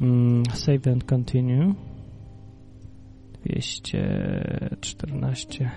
Mm, save and continue. 214.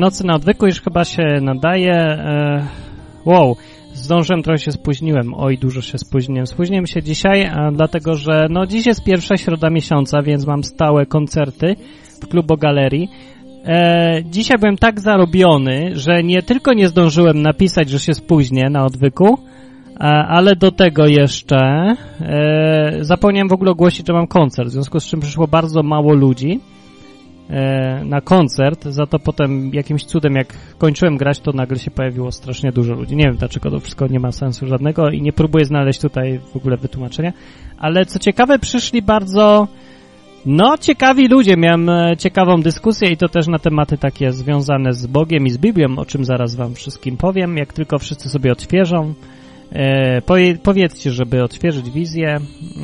Nocy na odwyku już chyba się nadaje. E, wow, zdążyłem, trochę się spóźniłem. Oj, dużo się spóźniłem. Spóźniłem się dzisiaj, a dlatego że no dziś jest pierwsza środa miesiąca, więc mam stałe koncerty w klubo galerii. E, dzisiaj byłem tak zarobiony, że nie tylko nie zdążyłem napisać, że się spóźnię na odwyku, e, ale do tego jeszcze e, zapomniałem w ogóle ogłosić, że mam koncert, w związku z czym przyszło bardzo mało ludzi e, na koncert, za to potem jakimś cudem, jak kończyłem grać, to nagle się pojawiło strasznie dużo ludzi. Nie wiem dlaczego, to wszystko nie ma sensu żadnego i nie próbuję znaleźć tutaj w ogóle wytłumaczenia, ale co ciekawe, przyszli bardzo, no, ciekawi ludzie. Miałem e, ciekawą dyskusję i to też na tematy takie związane z Bogiem i z Biblią, o czym zaraz wam wszystkim powiem, jak tylko wszyscy sobie odświeżą. E, powie, powiedzcie, żeby odświeżyć wizję.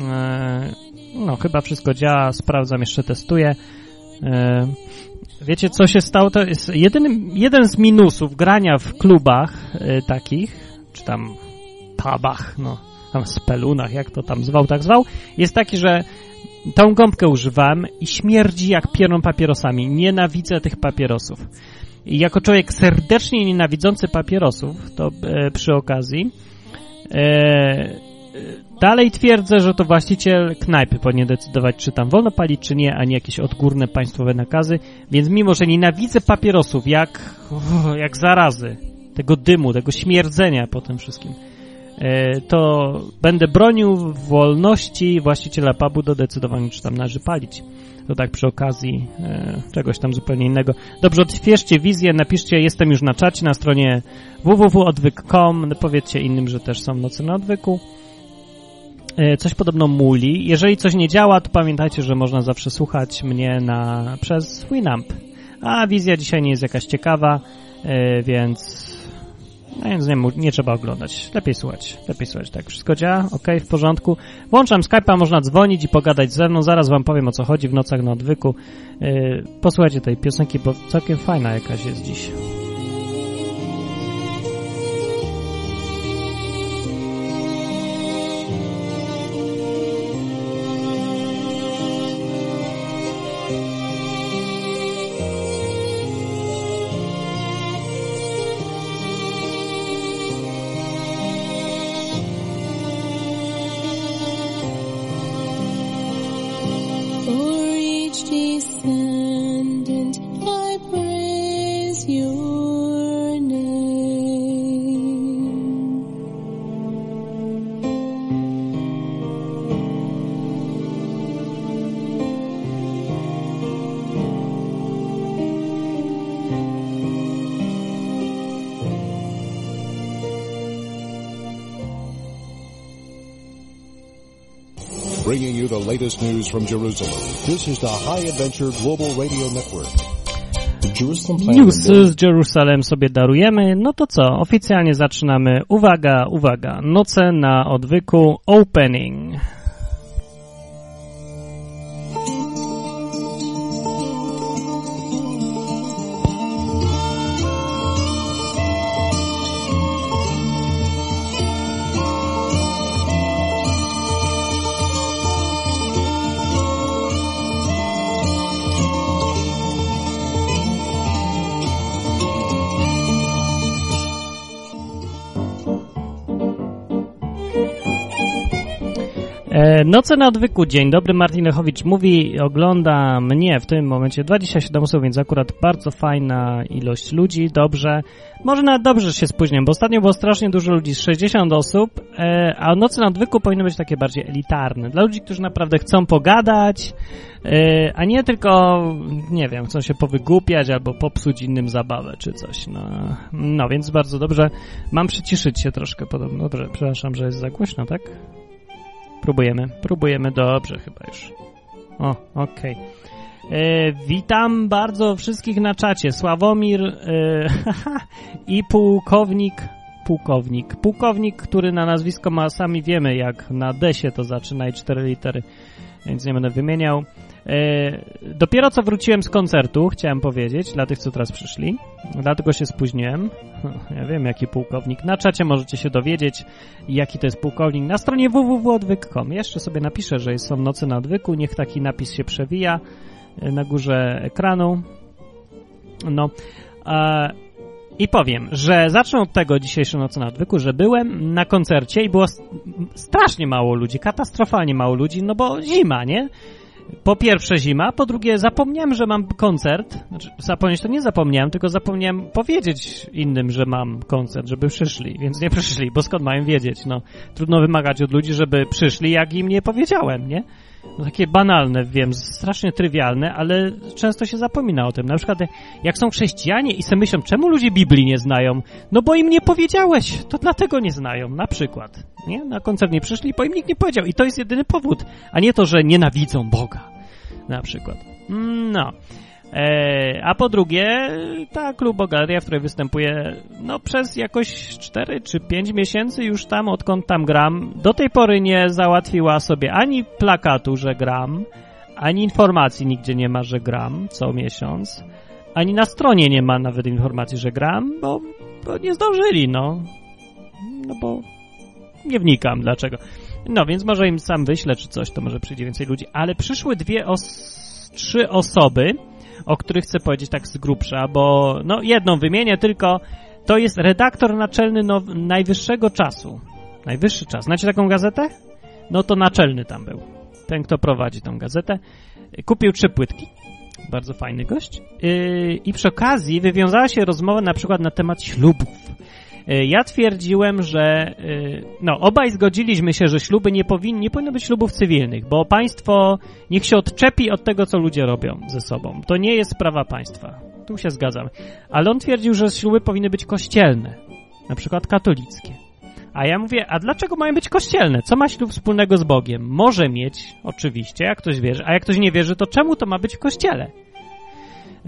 E, no, chyba wszystko działa, sprawdzam, jeszcze testuję. E, wiecie, co się stało? To jest jeden, jeden z minusów grania w klubach e, takich, czy tam pubach, no, tam spelunach, jak to tam zwał, tak zwał, jest taki, że tą gąbkę używam i śmierdzi jak pierą papierosami. Nienawidzę tych papierosów. I jako człowiek serdecznie nienawidzący papierosów, to e, przy okazji, e, dalej twierdzę, że to właściciel knajpy powinien decydować, czy tam wolno palić, czy nie, a nie jakieś odgórne państwowe nakazy. Więc mimo, że nienawidzę papierosów jak, jak zarazy, tego dymu, tego śmierdzenia po tym wszystkim, e, to będę bronił wolności właściciela pubu do decydowania, czy tam należy palić. To tak przy okazji e, czegoś tam zupełnie innego. Dobrze, odświeżcie wizję, napiszcie, jestem już na czacie na stronie www.odwyk.com, powiedzcie innym, że też są nocy na odwyku. E, coś podobno muli. Jeżeli coś nie działa, to pamiętajcie, że można zawsze słuchać mnie na, przez Winamp. A wizja dzisiaj nie jest jakaś ciekawa, e, więc no więc nie, nie trzeba oglądać. Lepiej słuchać. Lepiej słuchać. Tak, wszystko działa? Ok, w porządku. Włączam Skype'a, można dzwonić i pogadać ze mną. Zaraz wam powiem o co chodzi w nocach na odwyku. Yy, posłuchajcie tej piosenki, bo całkiem fajna jakaś jest dziś. Bringing you the latest news from Jerusalem. This is the High Adventure Global Radio Network. News z Jerusalem sobie darujemy. No to co? Oficjalnie zaczynamy. Uwaga, uwaga. Noce na odwyku opening. Noce na odwyku, dzień dobry, Martin Lechowicz mówi, ogląda mnie w tym momencie 27 osób, więc akurat bardzo fajna ilość ludzi, dobrze. Może nawet dobrze się spóźniam, bo ostatnio było strasznie dużo ludzi, z 60 osób, e, a Noce na odwyku powinny być takie bardziej elitarne, dla ludzi, którzy naprawdę chcą pogadać, e, a nie tylko, nie wiem, chcą się powygłupiać albo popsuć innym zabawę czy coś, no. No, więc bardzo dobrze. Mam przyciszyć się troszkę podobno. Dobrze, przepraszam, że jest za głośno, tak? Próbujemy, próbujemy, dobrze chyba już. O, okej. E, Witam bardzo wszystkich na czacie. Sławomir e, i pułkownik, pułkownik, pułkownik, który na nazwisko ma, sami wiemy jak na desie to zaczyna i cztery litery, więc nie będę wymieniał. E, dopiero co wróciłem z koncertu, chciałem powiedzieć, dla tych, co teraz przyszli, dlatego się spóźniłem. Ja wiem, jaki pułkownik. Na czacie możecie się dowiedzieć, jaki to jest pułkownik. Na stronie www.odwyk.com. Jeszcze sobie napiszę, że są nocy na odwyku. Niech taki napis się przewija e, na górze ekranu. No. E, I powiem, że zacznę od tego dzisiejszej nocy na odwyku, że byłem na koncercie i było strasznie mało ludzi, katastrofalnie mało ludzi, no bo zima, nie? Po pierwsze zima, po drugie zapomniałem, że mam koncert. Znaczy, zapomnieć to nie zapomniałem, tylko zapomniałem powiedzieć innym, że mam koncert, żeby przyszli, więc nie przyszli, bo skąd mają wiedzieć? No, trudno wymagać od ludzi, żeby przyszli, jak im nie powiedziałem, nie? No, takie banalne, wiem, strasznie trywialne, ale często się zapomina o tym. Na przykład, jak są chrześcijanie i sobie myślą, czemu ludzie Biblii nie znają? No bo im nie powiedziałeś, to dlatego nie znają, na przykład. Nie? Na koncert nie przyszli, bo im nikt nie powiedział. I to jest jedyny powód, a nie to, że nienawidzą Boga, na przykład. Mm, No. E, a po drugie, ta klubogaleria, w której występuję, no przez jakoś 4 czy 5 miesięcy już tam, odkąd tam gram, do tej pory nie załatwiła sobie ani plakatu, że gram, ani informacji nigdzie nie ma, że gram co miesiąc, ani na stronie nie ma nawet informacji, że gram, bo, bo nie zdążyli, no. No bo nie wnikam dlaczego. No więc może im sam wyślę czy coś, to może przyjdzie więcej ludzi, ale przyszły dwie, os- trzy osoby, o których chcę powiedzieć tak z grubsza, bo no jedną wymienię tylko, to jest redaktor naczelny now, Najwyższego Czasu. Najwyższy Czas. Znacie taką gazetę? No to naczelny tam był. Ten, kto prowadzi tą gazetę. Kupił trzy płytki. Bardzo fajny gość. Yy, I przy okazji wywiązała się rozmowa na przykład na temat ślubów. Yy, Ja twierdziłem, że yy, no, obaj zgodziliśmy się, że śluby nie, powin, nie powinno być ślubów cywilnych, bo państwo niech się odczepi od tego, co ludzie robią ze sobą. To nie jest sprawa państwa. Tu się zgadzam. Ale on twierdził, że śluby powinny być kościelne, na przykład katolickie. A ja mówię, a dlaczego mają być kościelne? Co ma ślub wspólnego z Bogiem? Może mieć, oczywiście, jak ktoś wierzy, a jak ktoś nie wierzy, to czemu to ma być w kościele?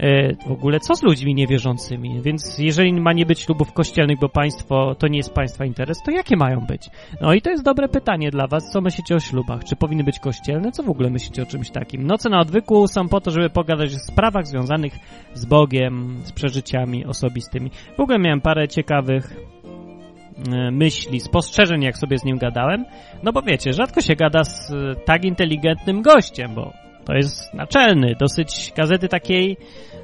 E, w ogóle co z ludźmi niewierzącymi? Więc jeżeli ma nie być ślubów kościelnych, bo państwo to nie jest państwa interes, to jakie mają być? No i to jest dobre pytanie dla was. Co myślicie o ślubach? Czy powinny być kościelne? Co w ogóle myślicie o czymś takim? Noce na odwyku są po to, żeby pogadać o sprawach związanych z Bogiem, z przeżyciami osobistymi. W ogóle miałem parę ciekawych e, myśli, spostrzeżeń, jak sobie z nim gadałem. No bo wiecie, rzadko się gada z e, tak inteligentnym gościem, bo to jest naczelny, dosyć gazety takiej,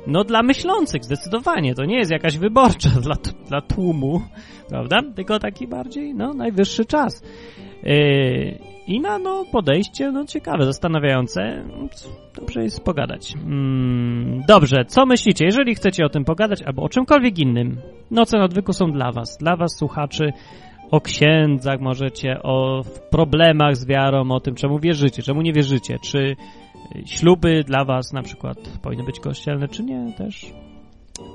no dla myślących, zdecydowanie. To nie jest jakaś wyborcza dla, dla tłumu, prawda? Tylko taki bardziej, no, najwyższy czas. Yy, I na, no, podejście, no, ciekawe, zastanawiające. Dobrze jest pogadać. Mm, dobrze, co myślicie? Jeżeli chcecie o tym pogadać, albo o czymkolwiek innym, noce na odwyku są dla was, dla was, słuchaczy, o księdzach możecie, o problemach z wiarą, o tym, czemu wierzycie, czemu nie wierzycie, czy śluby dla was na przykład powinny być kościelne, czy nie też.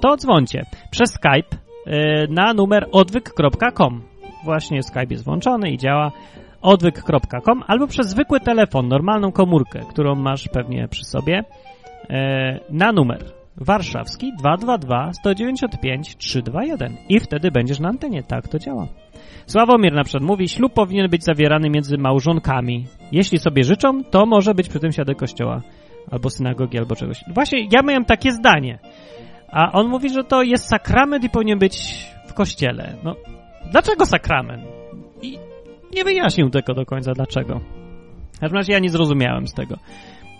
To dzwońcie przez Skype y, na numer odwyk.com. Właśnie Skype jest włączony i działa odwyk.com albo przez zwykły telefon, normalną komórkę, którą masz pewnie przy sobie y, na numer warszawski 222 195 321 i wtedy będziesz na antenie. Tak to działa. Sławomir na przykład mówi, ślub powinien być zawierany między małżonkami. Jeśli sobie życzą, to może być przy tym świadek kościoła, albo synagogi, albo czegoś. Właśnie ja miałem takie zdanie. A on mówi, że to jest sakrament i powinien być w kościele. No, dlaczego sakrament? I nie wyjaśnił tego do końca, dlaczego. W każdym razie ja nie zrozumiałem z tego.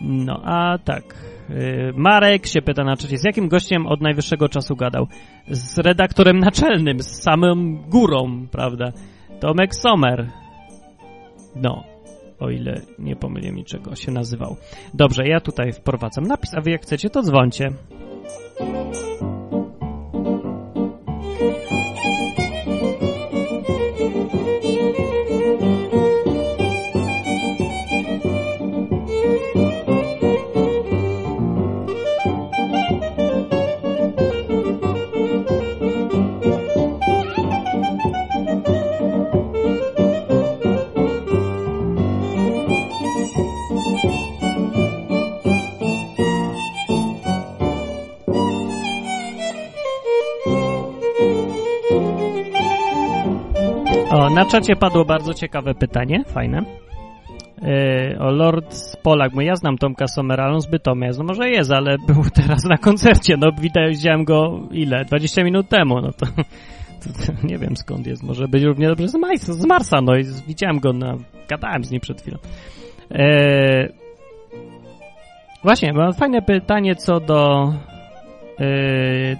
No, a tak. Yy, Marek się pyta na czacie, z jakim gościem od najwyższego czasu gadał? Z redaktorem naczelnym, z samym górą, prawda? Tomek Sommer. No. o ile nie pomyliłem niczego, się nazywał. Dobrze, ja tutaj wprowadzam napis, a wy jak chcecie, to dzwońcie. Na czacie padło bardzo ciekawe pytanie, fajne. Yy, o Lord Polak, bo ja znam Tomka Someralą z Bytomia, no może jest, ale był teraz na koncercie, no widziałem go ile? 20 minut temu, no to, to, to nie wiem skąd jest, może być równie dobrze z, z Marsa, no i widziałem go, na, gadałem z nim przed chwilą. Yy, właśnie, mam fajne pytanie co do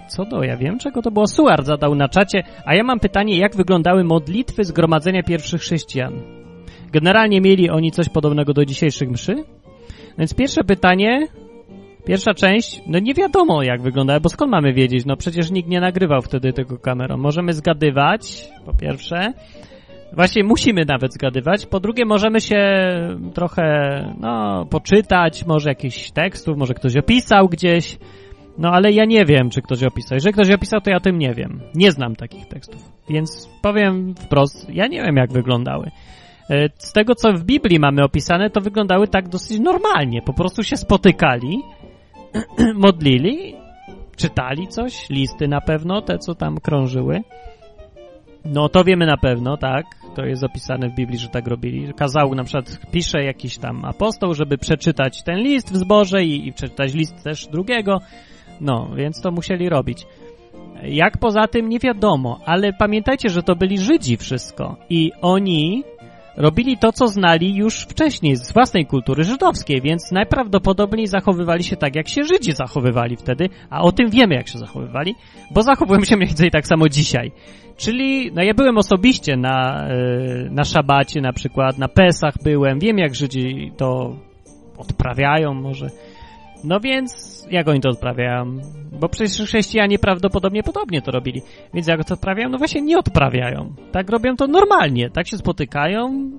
co do, ja wiem, czego to było. Suar zadał na czacie, a ja mam pytanie, jak wyglądały modlitwy zgromadzenia pierwszych chrześcijan? Generalnie mieli oni coś podobnego do dzisiejszych mszy? Więc pierwsze pytanie, pierwsza część, no nie wiadomo jak wyglądały, bo skąd mamy wiedzieć? No przecież nikt nie nagrywał wtedy tego kamerą. Możemy zgadywać, po pierwsze. Właśnie musimy nawet zgadywać. Po drugie, możemy się trochę, no, poczytać, może jakichś tekstów, może ktoś opisał gdzieś. No ale ja nie wiem, czy ktoś opisał. Jeżeli ktoś opisał, to ja o tym nie wiem. Nie znam takich tekstów. Więc powiem wprost, ja nie wiem, jak wyglądały. E, Z tego, co w Biblii mamy opisane, to wyglądały tak dosyć normalnie. Po prostu się spotykali, modlili, czytali coś, listy na pewno, te, co tam krążyły. No, to wiemy na pewno, tak. To jest opisane w Biblii, że tak robili. Kazał, na przykład, pisze jakiś tam apostoł, żeby przeczytać ten list w zborze i, i przeczytać list też drugiego. No, więc to musieli robić. Jak poza tym, nie wiadomo, ale pamiętajcie, że to byli Żydzi wszystko i oni robili to, co znali już wcześniej z własnej kultury żydowskiej, więc najprawdopodobniej zachowywali się tak, jak się Żydzi zachowywali wtedy, a o tym wiemy, jak się zachowywali, bo zachowują się mniej więcej tak samo dzisiaj. Czyli, no ja byłem osobiście na, y, na szabacie na przykład, na Pesach byłem, wiem jak Żydzi to odprawiają może. No więc, jak oni to odprawiają? Bo przecież chrześcijanie prawdopodobnie podobnie to robili. Więc jak to odprawiają? No właśnie nie odprawiają. Tak robią to normalnie. Tak się spotykają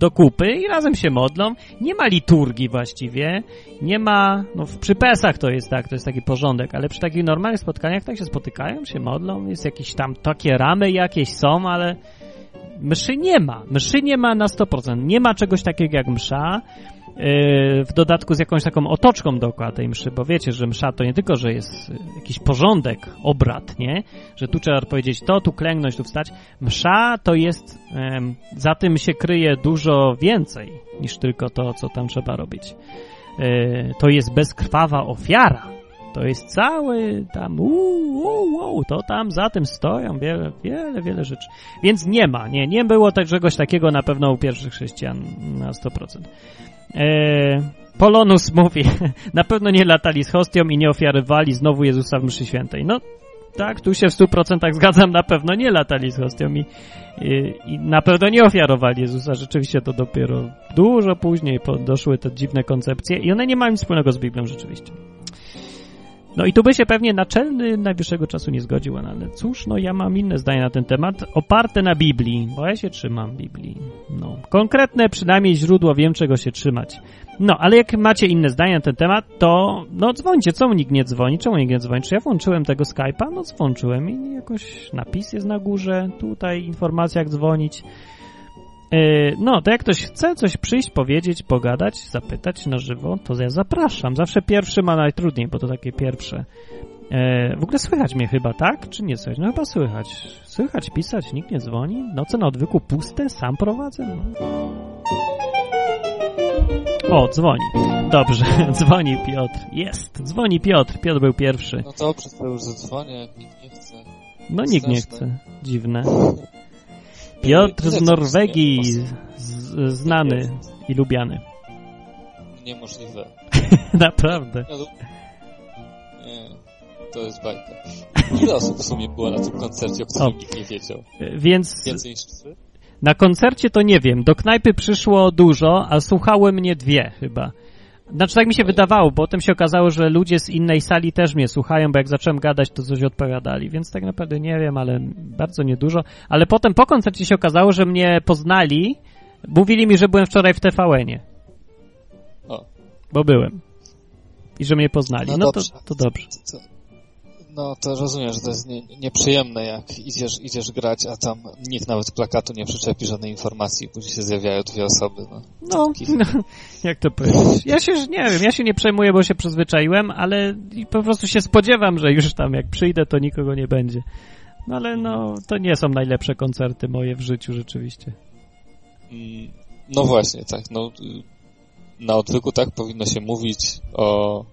do kupy i razem się modlą. Nie ma liturgii właściwie. Nie ma, no przy Pesach to jest tak, to jest taki porządek, ale przy takich normalnych spotkaniach tak się spotykają, się modlą. Jest jakieś tam takie ramy jakieś są, ale mszy nie ma. Mszy nie ma na 100%. Nie ma czegoś takiego jak msza. Yy, w dodatku z jakąś taką otoczką dookoła tej mszy, bo wiecie, że msza to nie tylko, że jest y, jakiś porządek, obrad, nie? Że tu trzeba powiedzieć to, tu klęknąć, tu wstać. Msza to jest, za tym się kryje dużo więcej niż tylko to, co tam trzeba robić. Yy, to jest bezkrwawa ofiara. To jest cały tam, uu, uu, uu, to tam za tym stoją wiele, wiele, wiele rzeczy. Więc nie ma, nie, nie było tak- czegoś takiego na pewno u pierwszych chrześcijan na 100%. Eee, Polonus mówi, na pewno nie latali z hostią i nie ofiarowali znowu Jezusa w mszy świętej. No tak, tu się w 100% zgadzam, na pewno nie latali z hostią i, i, i na pewno nie ofiarowali Jezusa. Rzeczywiście to dopiero dużo później doszły te dziwne koncepcje i one nie mają nic wspólnego z Biblią rzeczywiście. No i tu by się pewnie naczelny najwyższego czasu nie zgodził, no ale cóż, no ja mam inne zdanie na ten temat, oparte na Biblii, bo ja się trzymam Biblii. No, konkretne przynajmniej źródło, wiem czego się trzymać. No, ale jak macie inne zdanie na ten temat, to no dzwońcie, czemu nikt nie dzwoni, czemu nikt nie dzwoni? Czy ja włączyłem tego Skype'a? No włączyłem i jakoś napis jest na górze, tutaj informacja jak dzwonić. Yy, no, to jak ktoś chce coś przyjść, powiedzieć, pogadać, zapytać na żywo, to ja zapraszam. Zawsze pierwszy ma najtrudniej, bo to takie pierwsze. Yy, w ogóle słychać mnie chyba, tak? Czy nie słychać? No chyba słychać. Słychać, pisać, nikt nie dzwoni. Noce na odwyku puste, sam prowadzę. No. O, dzwoni. Dobrze, dzwoni Piotr. Jest, dzwoni Piotr. Piotr był pierwszy. No dobrze, to już zadzwonię, jak nikt nie chce. No nikt nie chce. Dziwne. Piotr z Norwegii, znany i lubiany. Niemożliwe. Naprawdę. Nie, to jest bajka. Ile osób w sumie było na tym koncercie, o którym O. nikt nie wiedział? Więc Więcej niż trzy? Na koncercie to nie wiem. Do knajpy przyszło dużo, a słuchały mnie dwie chyba. Znaczy tak mi się wydawało, bo potem się okazało, że ludzie z innej sali też mnie słuchają, bo jak zacząłem gadać, to coś odpowiadali, więc tak naprawdę nie wiem, ale bardzo niedużo. Ale potem po koncercie się okazało, że mnie poznali, mówili mi, że byłem wczoraj w TVN-ie. O. Bo byłem. I że mnie poznali. No No, to, to dobrze. No to rozumiem, że to jest nie, nieprzyjemne, jak idziesz, idziesz grać, a tam nikt nawet plakatu nie przyczepi żadnej informacji, później się zjawiają dwie osoby. No, No, no, jak to powiedzieć? Ja się, nie wiem, ja się nie przejmuję, bo się przyzwyczaiłem, ale i po prostu się spodziewam, że już tam jak przyjdę, to nikogo nie będzie. No ale no, to nie są najlepsze koncerty moje w życiu rzeczywiście. Mm, No właśnie, tak. No, y, na odwyku tak powinno się mówić o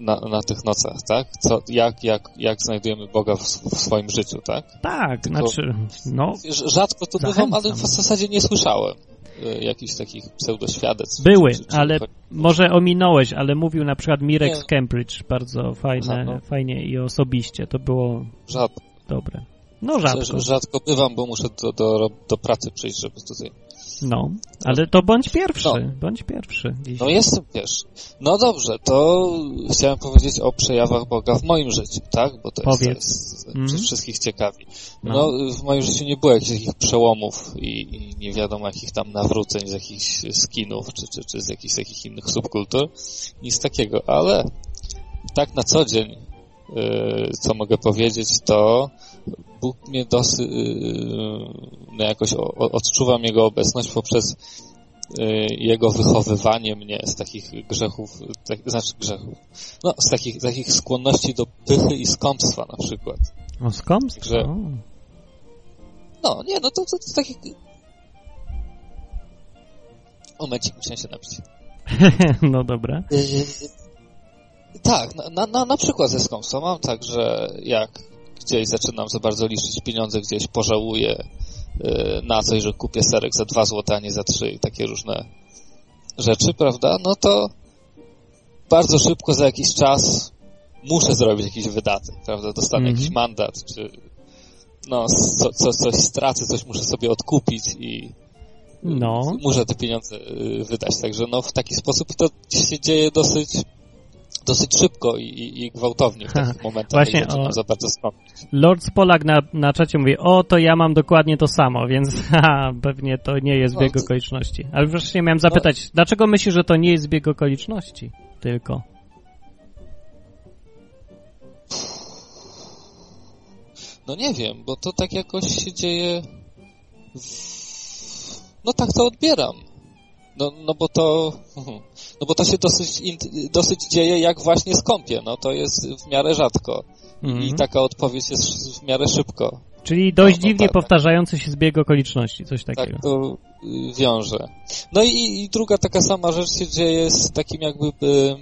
na, na tych nocach, tak? Co, jak, jak, jak znajdujemy Boga w, w swoim życiu, tak? Tak, Tylko- znaczy, no, Rzadko tu bywam, ale w zasadzie nie słyszałem y, jakichś takich pseudoświadectw. były, czy- czy- ale może ominąłeś, ale mówił na przykład Mirek z Cambridge, bardzo fajne, Aha, no. fajnie i osobiście, to było Rzadko, dobre. No rzadko, rzadko. rzadko bywam, bo muszę do, do, do pracy przyjść, żeby tutaj no, ale to bądź pierwszy, No. bądź pierwszy dziś. No jestem pierwszy. No dobrze, to chciałem powiedzieć o przejawach Boga w moim życiu, tak? Bo to jest, to Powiedz. jest Mhm. przez wszystkich ciekawi. No. No. w moim życiu nie było jakichś takich przełomów i, i nie wiadomo jakich tam nawróceń z jakichś skinów, czy, czy, czy z jakichś takich innych subkultur. Nic takiego, ale tak na co dzień, yy, co mogę powiedzieć, to Bóg mnie dosyć, no jakoś odczuwam Jego obecność poprzez y, Jego wychowywanie mnie z takich grzechów, tak, znaczy grzechów, no z takich, takich skłonności do pychy i skąpstwa na przykład. O skąd? Że-. No, nie, no to, to, to takich... Momencik, muszę się napić. no dobra. Tak, na, na, na, na przykład ze skąpstwa mam tak, że jak gdzieś zaczynam za bardzo liczyć pieniądze, gdzieś pożałuję y, na coś, że kupię serek za dwa złote, a nie za trzy i takie różne rzeczy, prawda? No to bardzo szybko za jakiś czas muszę zrobić jakiś wydatek, prawda? Dostanę Mhm. jakiś mandat, czy no, co, co, coś stracę, coś muszę sobie odkupić i No. muszę te pieniądze y, wydać. Także no w taki sposób to się dzieje dosyć dosyć szybko i, i, i gwałtownie w takich momentach, Właśnie o- za bardzo. Lord Spolak na, na czacie mówi, o, to ja mam dokładnie to samo, więc haha, pewnie to nie jest No, to- No. okoliczności. Ale wreszcie miałem zapytać, dlaczego myślisz, że to nie jest zbieg okoliczności? Tylko. No nie wiem, bo to tak jakoś się dzieje w... no tak to odbieram. No, no bo to no bo to się dosyć, dosyć dzieje jak właśnie skąpie. No to jest w miarę rzadko. Mhm. I taka odpowiedź jest w miarę szybko. Czyli dość No, no dziwnie tak. powtarzający się zbieg okoliczności, coś takiego. Tak to y, wiąże. No i, i druga taka sama rzecz się dzieje z takim jakby y,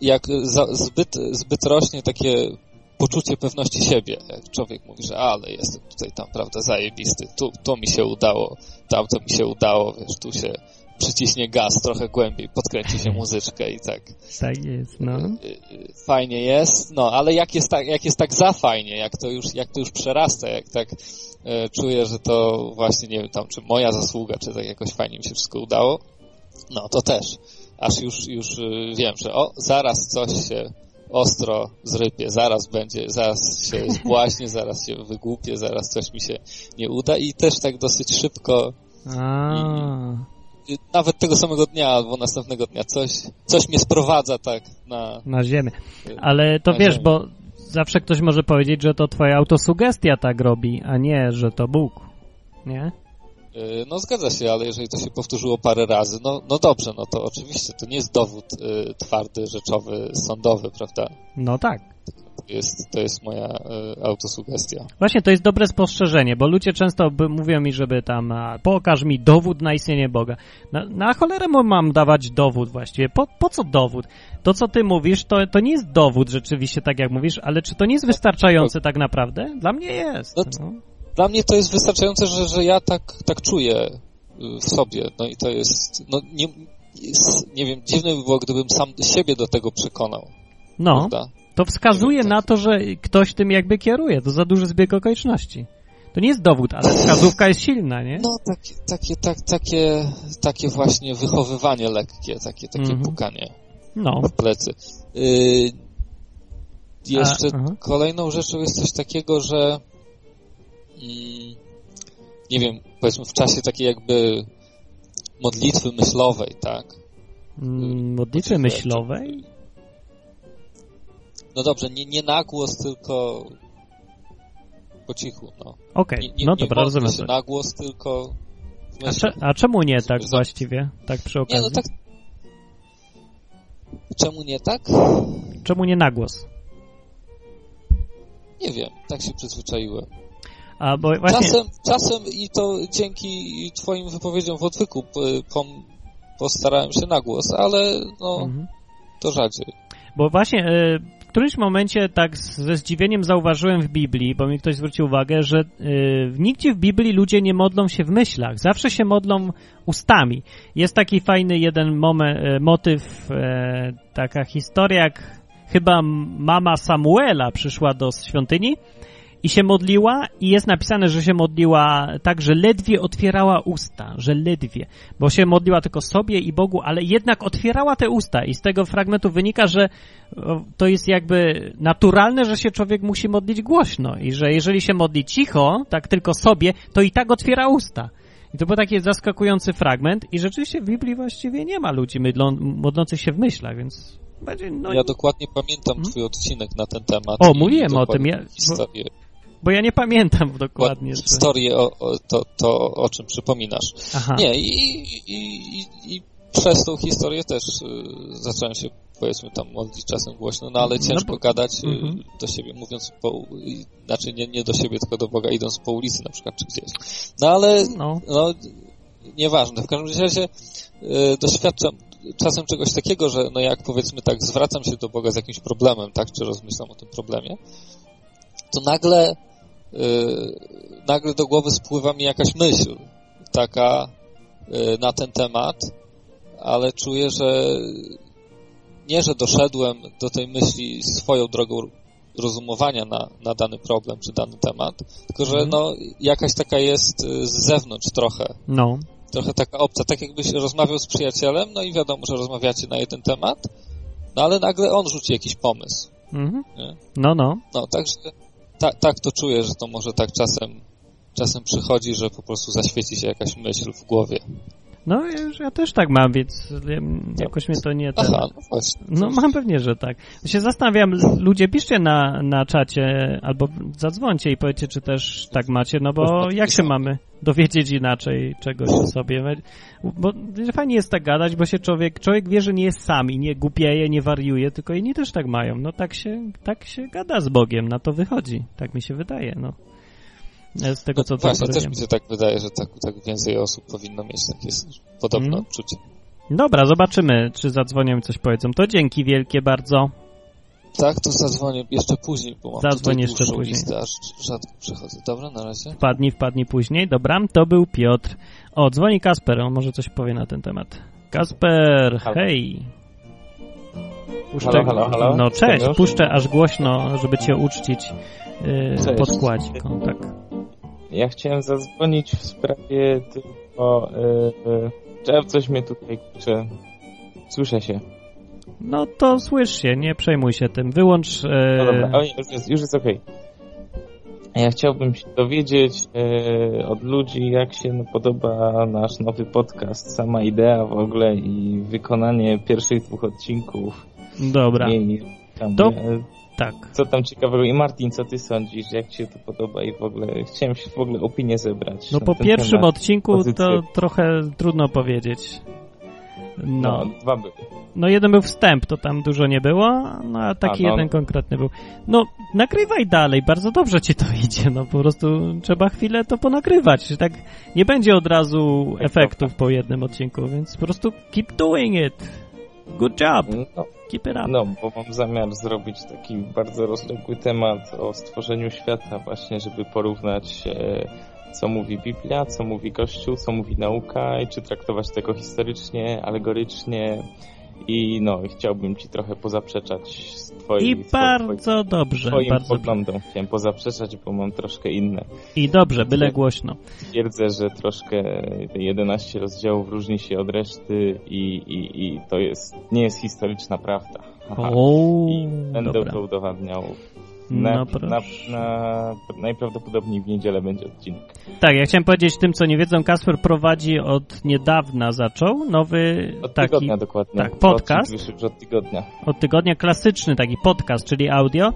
jak za, zbyt, zbyt rośnie takie poczucie pewności siebie. Jak człowiek mówi, że ale jestem tutaj tam, prawda, zajebisty, tu, tu mi się udało, tam to mi się udało, wiesz, tu się przyciśnie gaz trochę głębiej, podkręci się muzyczkę i tak. Tak jest, no. y, y, fajnie jest, no ale jak jest tak, jak jest tak za fajnie, jak to już, jak to już przerasta, jak tak e, czuję, że to właśnie, nie wiem, tam, czy moja zasługa, czy tak jakoś fajnie mi się wszystko udało, no to też, aż już, już y, wiem, że o, zaraz coś się ostro zrypie, zaraz będzie, zaraz się zbłaźnię, zaraz się wygłupię, zaraz coś mi się nie uda i też tak dosyć szybko y, nawet tego samego dnia albo następnego dnia coś, coś mnie sprowadza tak na... na ziemię. Ale to wiesz, ziemię. bo zawsze ktoś może powiedzieć, że to twoja autosugestia tak robi, a nie, że to Bóg. Nie? Y, No zgadza się, ale jeżeli to się powtórzyło parę razy, no, no dobrze, no to oczywiście to nie jest dowód y, twardy, rzeczowy, sądowy, prawda? No tak. To jest, to jest moja y, autosugestia. Właśnie to jest dobre spostrzeżenie, bo ludzie często by, mówią mi, żeby tam a, pokaż mi dowód na istnienie Boga. Na, na cholerę mam dawać dowód właściwie? Po, po co dowód? To, co ty mówisz, to, to nie jest dowód rzeczywiście, tak jak mówisz, ale czy to nie jest wystarczające tak naprawdę? Dla mnie jest. No No. Dla mnie to jest wystarczające, że, że ja tak, tak czuję y, w sobie. No i to jest, no nie, jest, nie wiem, dziwne by było, gdybym sam siebie do tego przekonał, no, prawda? to wskazuje na to, że ktoś tym jakby kieruje. To za duży zbieg okoliczności. To nie jest dowód, ale wskazówka jest silna, nie? No, takie, takie, tak, takie, takie właśnie wychowywanie lekkie, takie, takie Mhm. pukanie No. w plecy. Y, jeszcze A, kolejną rzeczą jest coś takiego, że mm, nie wiem, powiedzmy w czasie takiej jakby modlitwy myślowej, tak? Mm, Modlitwy myślowej? No dobrze, nie, nie na głos, tylko po cichu, no. Okej, Nie, nie, no nie dobra, rozumiem. się na głos, tylko A, cze, a czemu nie tak właściwie? Tak przy Nie, okazji? no tak. Czemu nie tak? Czemu nie na głos? Nie wiem, tak się przyzwyczaiłem. Bo właśnie... Czasem, czasem i to dzięki twoim wypowiedziom w odwyku postarałem się na głos, ale no, Mhm. to rzadziej. Bo właśnie e, w którymś momencie tak ze zdziwieniem zauważyłem w Biblii, bo mi ktoś zwrócił uwagę, że e, nigdzie w Biblii ludzie nie modlą się w myślach, zawsze się modlą ustami. Jest taki fajny jeden moment, e, motyw, taka historia, jak chyba mama Samuela przyszła do świątyni i się modliła i jest napisane, że się modliła tak, że ledwie otwierała usta, że ledwie, bo się modliła tylko sobie i Bogu, ale jednak otwierała te usta i z tego fragmentu wynika, że to jest jakby naturalne, że się człowiek musi modlić głośno i że jeżeli się modli cicho, tak tylko sobie, to i tak otwiera usta. I to był taki zaskakujący fragment i rzeczywiście w Biblii właściwie nie ma ludzi mydlą, modlących się w myślach, więc będzie, no, ja dokładnie pamiętam Mhm. twój odcinek na ten temat. O, mówiłem o tym, ja- Historię, bo ja nie pamiętam dokładnie. że- historię o, o, to, to, o czym przypominasz. Aha. Nie, i, i, i, i przez tą historię też y, zacząłem się, powiedzmy, tam modlić czasem głośno, no ale No ciężko bo- gadać y, Mhm. do siebie, mówiąc po, znaczy nie, nie do siebie, tylko do Boga, idąc po ulicy na przykład, czy gdzieś. No ale, No. no, nieważne. W każdym razie y, doświadczam czasem czegoś takiego, że no jak powiedzmy tak zwracam się do Boga z jakimś problemem, tak, czy rozmyślam o tym problemie, to nagle nagle do głowy spływa mi jakaś myśl taka y, na ten temat, ale czuję, że nie, że doszedłem do tej myśli swoją drogą rozumowania na, na dany problem czy dany temat, tylko że Mhm. no, jakaś taka jest y, z zewnątrz trochę, No. trochę taka obca, tak jakbyś rozmawiał z przyjacielem, no i wiadomo, że rozmawiacie na jeden temat, no ale nagle on rzuci jakiś pomysł. Mhm. No, no. No, także ta, tak to czuję, że to może tak czasem, czasem przychodzi, że po prostu zaświeci się jakaś myśl w głowie. No, ja, też tak mam, więc jakoś mnie to nie... Ten... Aha, no właśnie. No mam pewnie, że tak. Ja się zastanawiam, ludzie piszcie na, na czacie albo zadzwońcie i powiedzcie, czy też tak macie, no bo jak się mamy dowiedzieć inaczej czegoś o sobie? Bo fajnie jest tak gadać, bo się człowiek, człowiek wie, że nie jest sam i nie głupieje, nie wariuje, tylko inni też tak mają. No tak się, tak się gada z Bogiem, na to wychodzi. Tak mi się wydaje, no. Z tego, co no, właśnie, też mi się tak wydaje, że tak, tak więcej osób powinno mieć takie podobne Mhm. odczucie. Dobra, zobaczymy, czy zadzwonią i coś powiedzą. To dzięki wielkie bardzo. Tak, to zadzwonię jeszcze później, bo mam Zadzwoń tutaj jeszcze później. listę, aż rzadko przychodzę. Dobra, na razie. Wpadnij, wpadnij później. Dobra, to był Piotr. O, dzwoni Kasper, on może coś powie na ten temat. Kasper, Halo. hej. Puszczę, Halo, halo, halo. No cześć, puszczę aż głośno, żeby cię uczcić yy, tak. Ja chciałem zadzwonić w sprawie tylko, yy, że coś mnie tutaj kurczę. Słyszę się. No to słysz się, nie przejmuj się tym. Wyłącz... No Yy, dobra, o, nie, już jest, już jest okej. Ja chciałbym się dowiedzieć yy, od ludzi, jak się no, podoba nasz nowy podcast, sama idea w ogóle i wykonanie pierwszych dwóch odcinków. dobra, I tam, To- e, tak. co tam ciekawego. I Martin, co ty sądzisz? Jak ci się to podoba i w ogóle chciałem się w ogóle opinię zebrać. No po pierwszym temat. odcinku to trochę trudno powiedzieć. No, No, dwa były. no jeden był wstęp, to tam dużo nie było, no a taki A, no. jeden konkretny był. No, nagrywaj dalej, bardzo dobrze ci to idzie, no po prostu trzeba chwilę to ponagrywać, tak nie będzie od razu efektów po jednym odcinku, więc po prostu keep doing it. Good job, No, keep it up. no, bo mam zamiar zrobić taki bardzo rozległy temat o stworzeniu świata właśnie, żeby porównać e, co mówi Biblia, co mówi Kościół, co mówi nauka i czy traktować tego historycznie, alegorycznie I no, chciałbym ci trochę pozaprzeczać z twoim, I bardzo dobrze, twoim bardzo dobrze. poglądom. Chciałem pozaprzeczać, bo mam troszkę inne. I dobrze, byle głośno. Twierdzę, że troszkę te 11 rozdziałów różni się od reszty i, i, i to jest, nie jest historyczna prawda. Haha. O, I będę dobra. to udowadniał. Na, No na, na, najprawdopodobniej w niedzielę będzie odcinek. Tak, ja chciałem powiedzieć tym, co nie wiedzą, Kasper prowadzi od niedawna zaczął nowy Od taki tygodnia dokładnie. tak, podcast. Od tygodnia. od tygodnia klasyczny taki podcast, czyli audio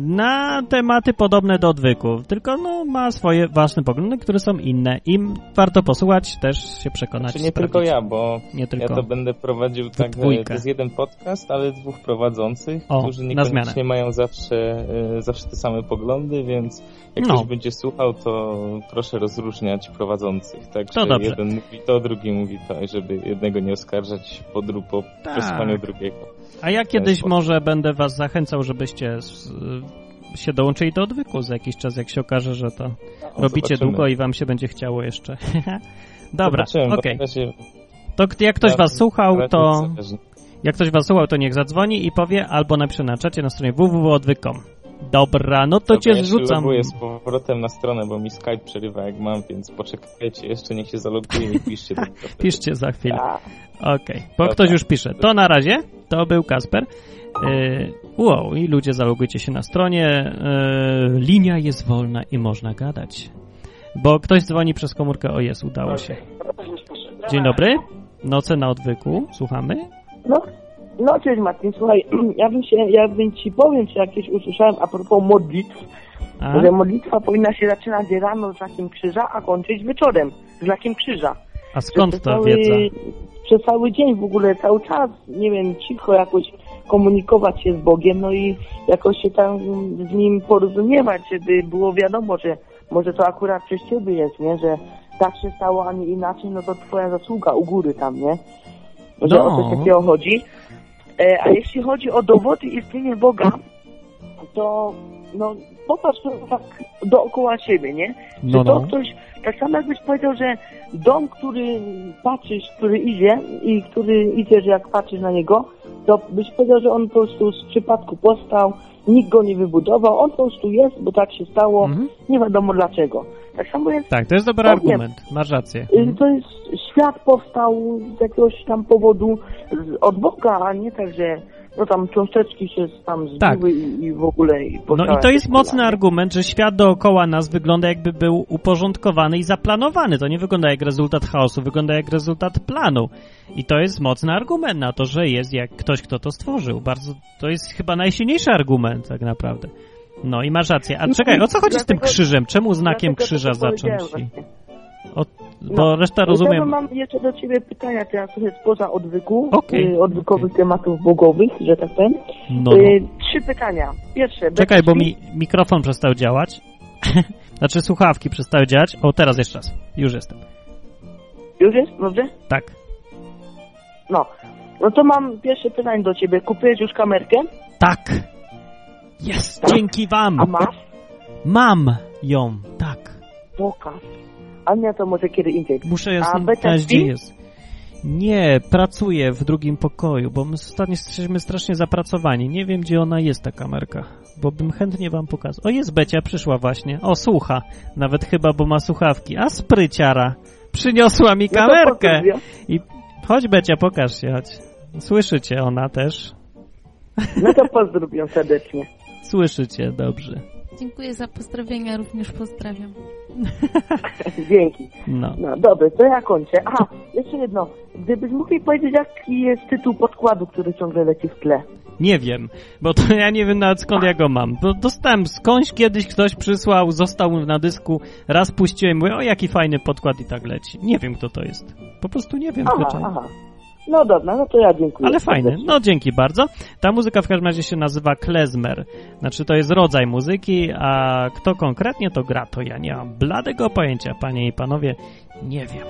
na tematy podobne do odwyków, tylko no ma swoje własne poglądy, które są inne. Im warto posłuchać, też się przekonać. Znaczy nie sprawdzić. tylko ja, bo Nie tylko. ja to będę prowadził tak, e, dwójkę. to jest jeden podcast, ale dwóch prowadzących, O, którzy niekoniecznie mają zawsze, e, zawsze te same poglądy, więc jak No. ktoś będzie słuchał, to proszę rozróżniać prowadzących. Tak, To że dobrze. jeden mówi to, drugi mówi to, i żeby jednego nie oskarżać po, dru, po Tak. przesłaniu drugiego. A ja kiedyś może będę was zachęcał, żebyście s- się dołączyli do odwyku za jakiś czas, jak się okaże, że to No, robicie zobaczymy. długo i wam się będzie chciało jeszcze. Dobra, okej. razie- To jak ktoś na- was słuchał, to jak ktoś was słuchał, to niech zadzwoni i powie, albo napisze na czacie na stronie www.odwyk.com. Dobra, no to Dobra, cię ja zrzucam. loguję z powrotem na stronę, bo mi Skype przerywa jak mam, więc poczekajcie, jeszcze niech się zaloguję i piszcie. Piszcie za chwilę. A, Okej, bo Dobra. ktoś już pisze. To na razie, to był Kasper. Yy, wow, i ludzie zalogujcie się na stronie. Yy, linia jest wolna i można gadać. Bo ktoś dzwoni przez komórkę. O jest, udało się. Dzień dobry. Noce na odwyku. Słuchamy. No, no cześć Martin, słuchaj, ja bym się, ja bym ci powiem, czy jakieś usłyszałem a propos modlitw, A? że modlitwa powinna się zaczynać rano z znakiem krzyża, a kończyć wieczorem z znakiem krzyża. A skąd ta cały, wiedza? Przez cały dzień w ogóle, cały czas, nie wiem, cicho jakoś komunikować się z Bogiem, no i jakoś się tam z Nim porozumiewać, żeby było wiadomo, że może to akurat przez Ciebie jest, nie, że tak się stało, a nie inaczej, no to Twoja zasługa u góry tam, nie? Że No. o coś takiego chodzi. E, a jeśli chodzi o dowody istnienia Boga, to no popatrz to tak dookoła siebie, nie? No, Czy to no. ktoś, tak samo jakbyś powiedział, że dom, który patrzysz, który idzie i który idzie, że jak patrzysz na niego, to byś powiedział, że on po prostu z przypadku powstał, nikt go nie wybudował, on po prostu jest, bo tak się stało, Mhm. nie wiadomo dlaczego. Tak samo Tak, to jest dobry nie. argument. Masz rację. y, to jest, świat powstał z jakiegoś tam powodu od Boga, a nie tak, że no tam cząsteczki się tam zbiły Tak. i, i w ogóle... I No i to jest mocny argument, że świat dookoła nas wygląda jakby był uporządkowany i zaplanowany. To nie wygląda jak rezultat chaosu, wygląda jak rezultat planu. I to jest mocny argument na to, że jest jak ktoś, kto to stworzył. Bardzo, to jest chyba najsilniejszy argument tak naprawdę. No i masz rację. A czekaj, o co chodzi z tym krzyżem? Czemu znakiem krzyża zacząć? Właśnie. Bo No. reszta No rozumiem. Ja mam jeszcze do Ciebie pytania teraz trochę spoza odwyku, Okej, y, odwykowych tematów bogowych, że tak powiem. No, no. Y, trzy pytania. Pierwsze. Czekaj, bo mi mikrofon przestał działać. znaczy słuchawki przestały działać. O, teraz jeszcze raz. Już jestem. Już jest? Dobrze? Tak. No. No to mam pierwsze pytanie do Ciebie. Kupiłeś już kamerkę? Tak. Jest. Dzięki wam. A masz? Mam ją. Tak. Pokaż. A nie, to może kiedy indziej. Muszę ją znaleźć, gdzie jest. Nie, pracuję w drugim pokoju, bo my ostatnio jesteśmy strasznie zapracowani. Nie wiem, gdzie ona jest, ta kamerka, bo bym chętnie wam pokazał. O, jest Becia, przyszła właśnie. O, słucha. Nawet chyba, bo ma słuchawki. A spryciara. Przyniosła mi No kamerkę. I chodź, Becia, pokaż się, chodź. Słyszycie ona też. No to pozdrowiam serdecznie. Słyszycie, dobrze. Dziękuję za pozdrowienia, również pozdrawiam. Dzięki. No. No dobrze, to ja kończę. Aha, jeszcze jedno. Gdybyś mógł mi powiedzieć, jaki jest tytuł podkładu, który ciągle leci w tle. Nie wiem, bo to ja nie wiem nawet skąd ja go mam. Bo dostałem skądś kiedyś ktoś przysłał, został na dysku, raz puściłem, mówię, o jaki fajny podkład i tak leci. Nie wiem kto to jest. Po prostu nie wiem Aha, aha. No dobra, no to ja dziękuję. Ale fajny. No dzięki bardzo. Ta muzyka w każdym razie się nazywa klezmer. Znaczy to jest rodzaj muzyki, a kto konkretnie to gra, to ja nie mam bladego pojęcia, panie i panowie. Nie wiem.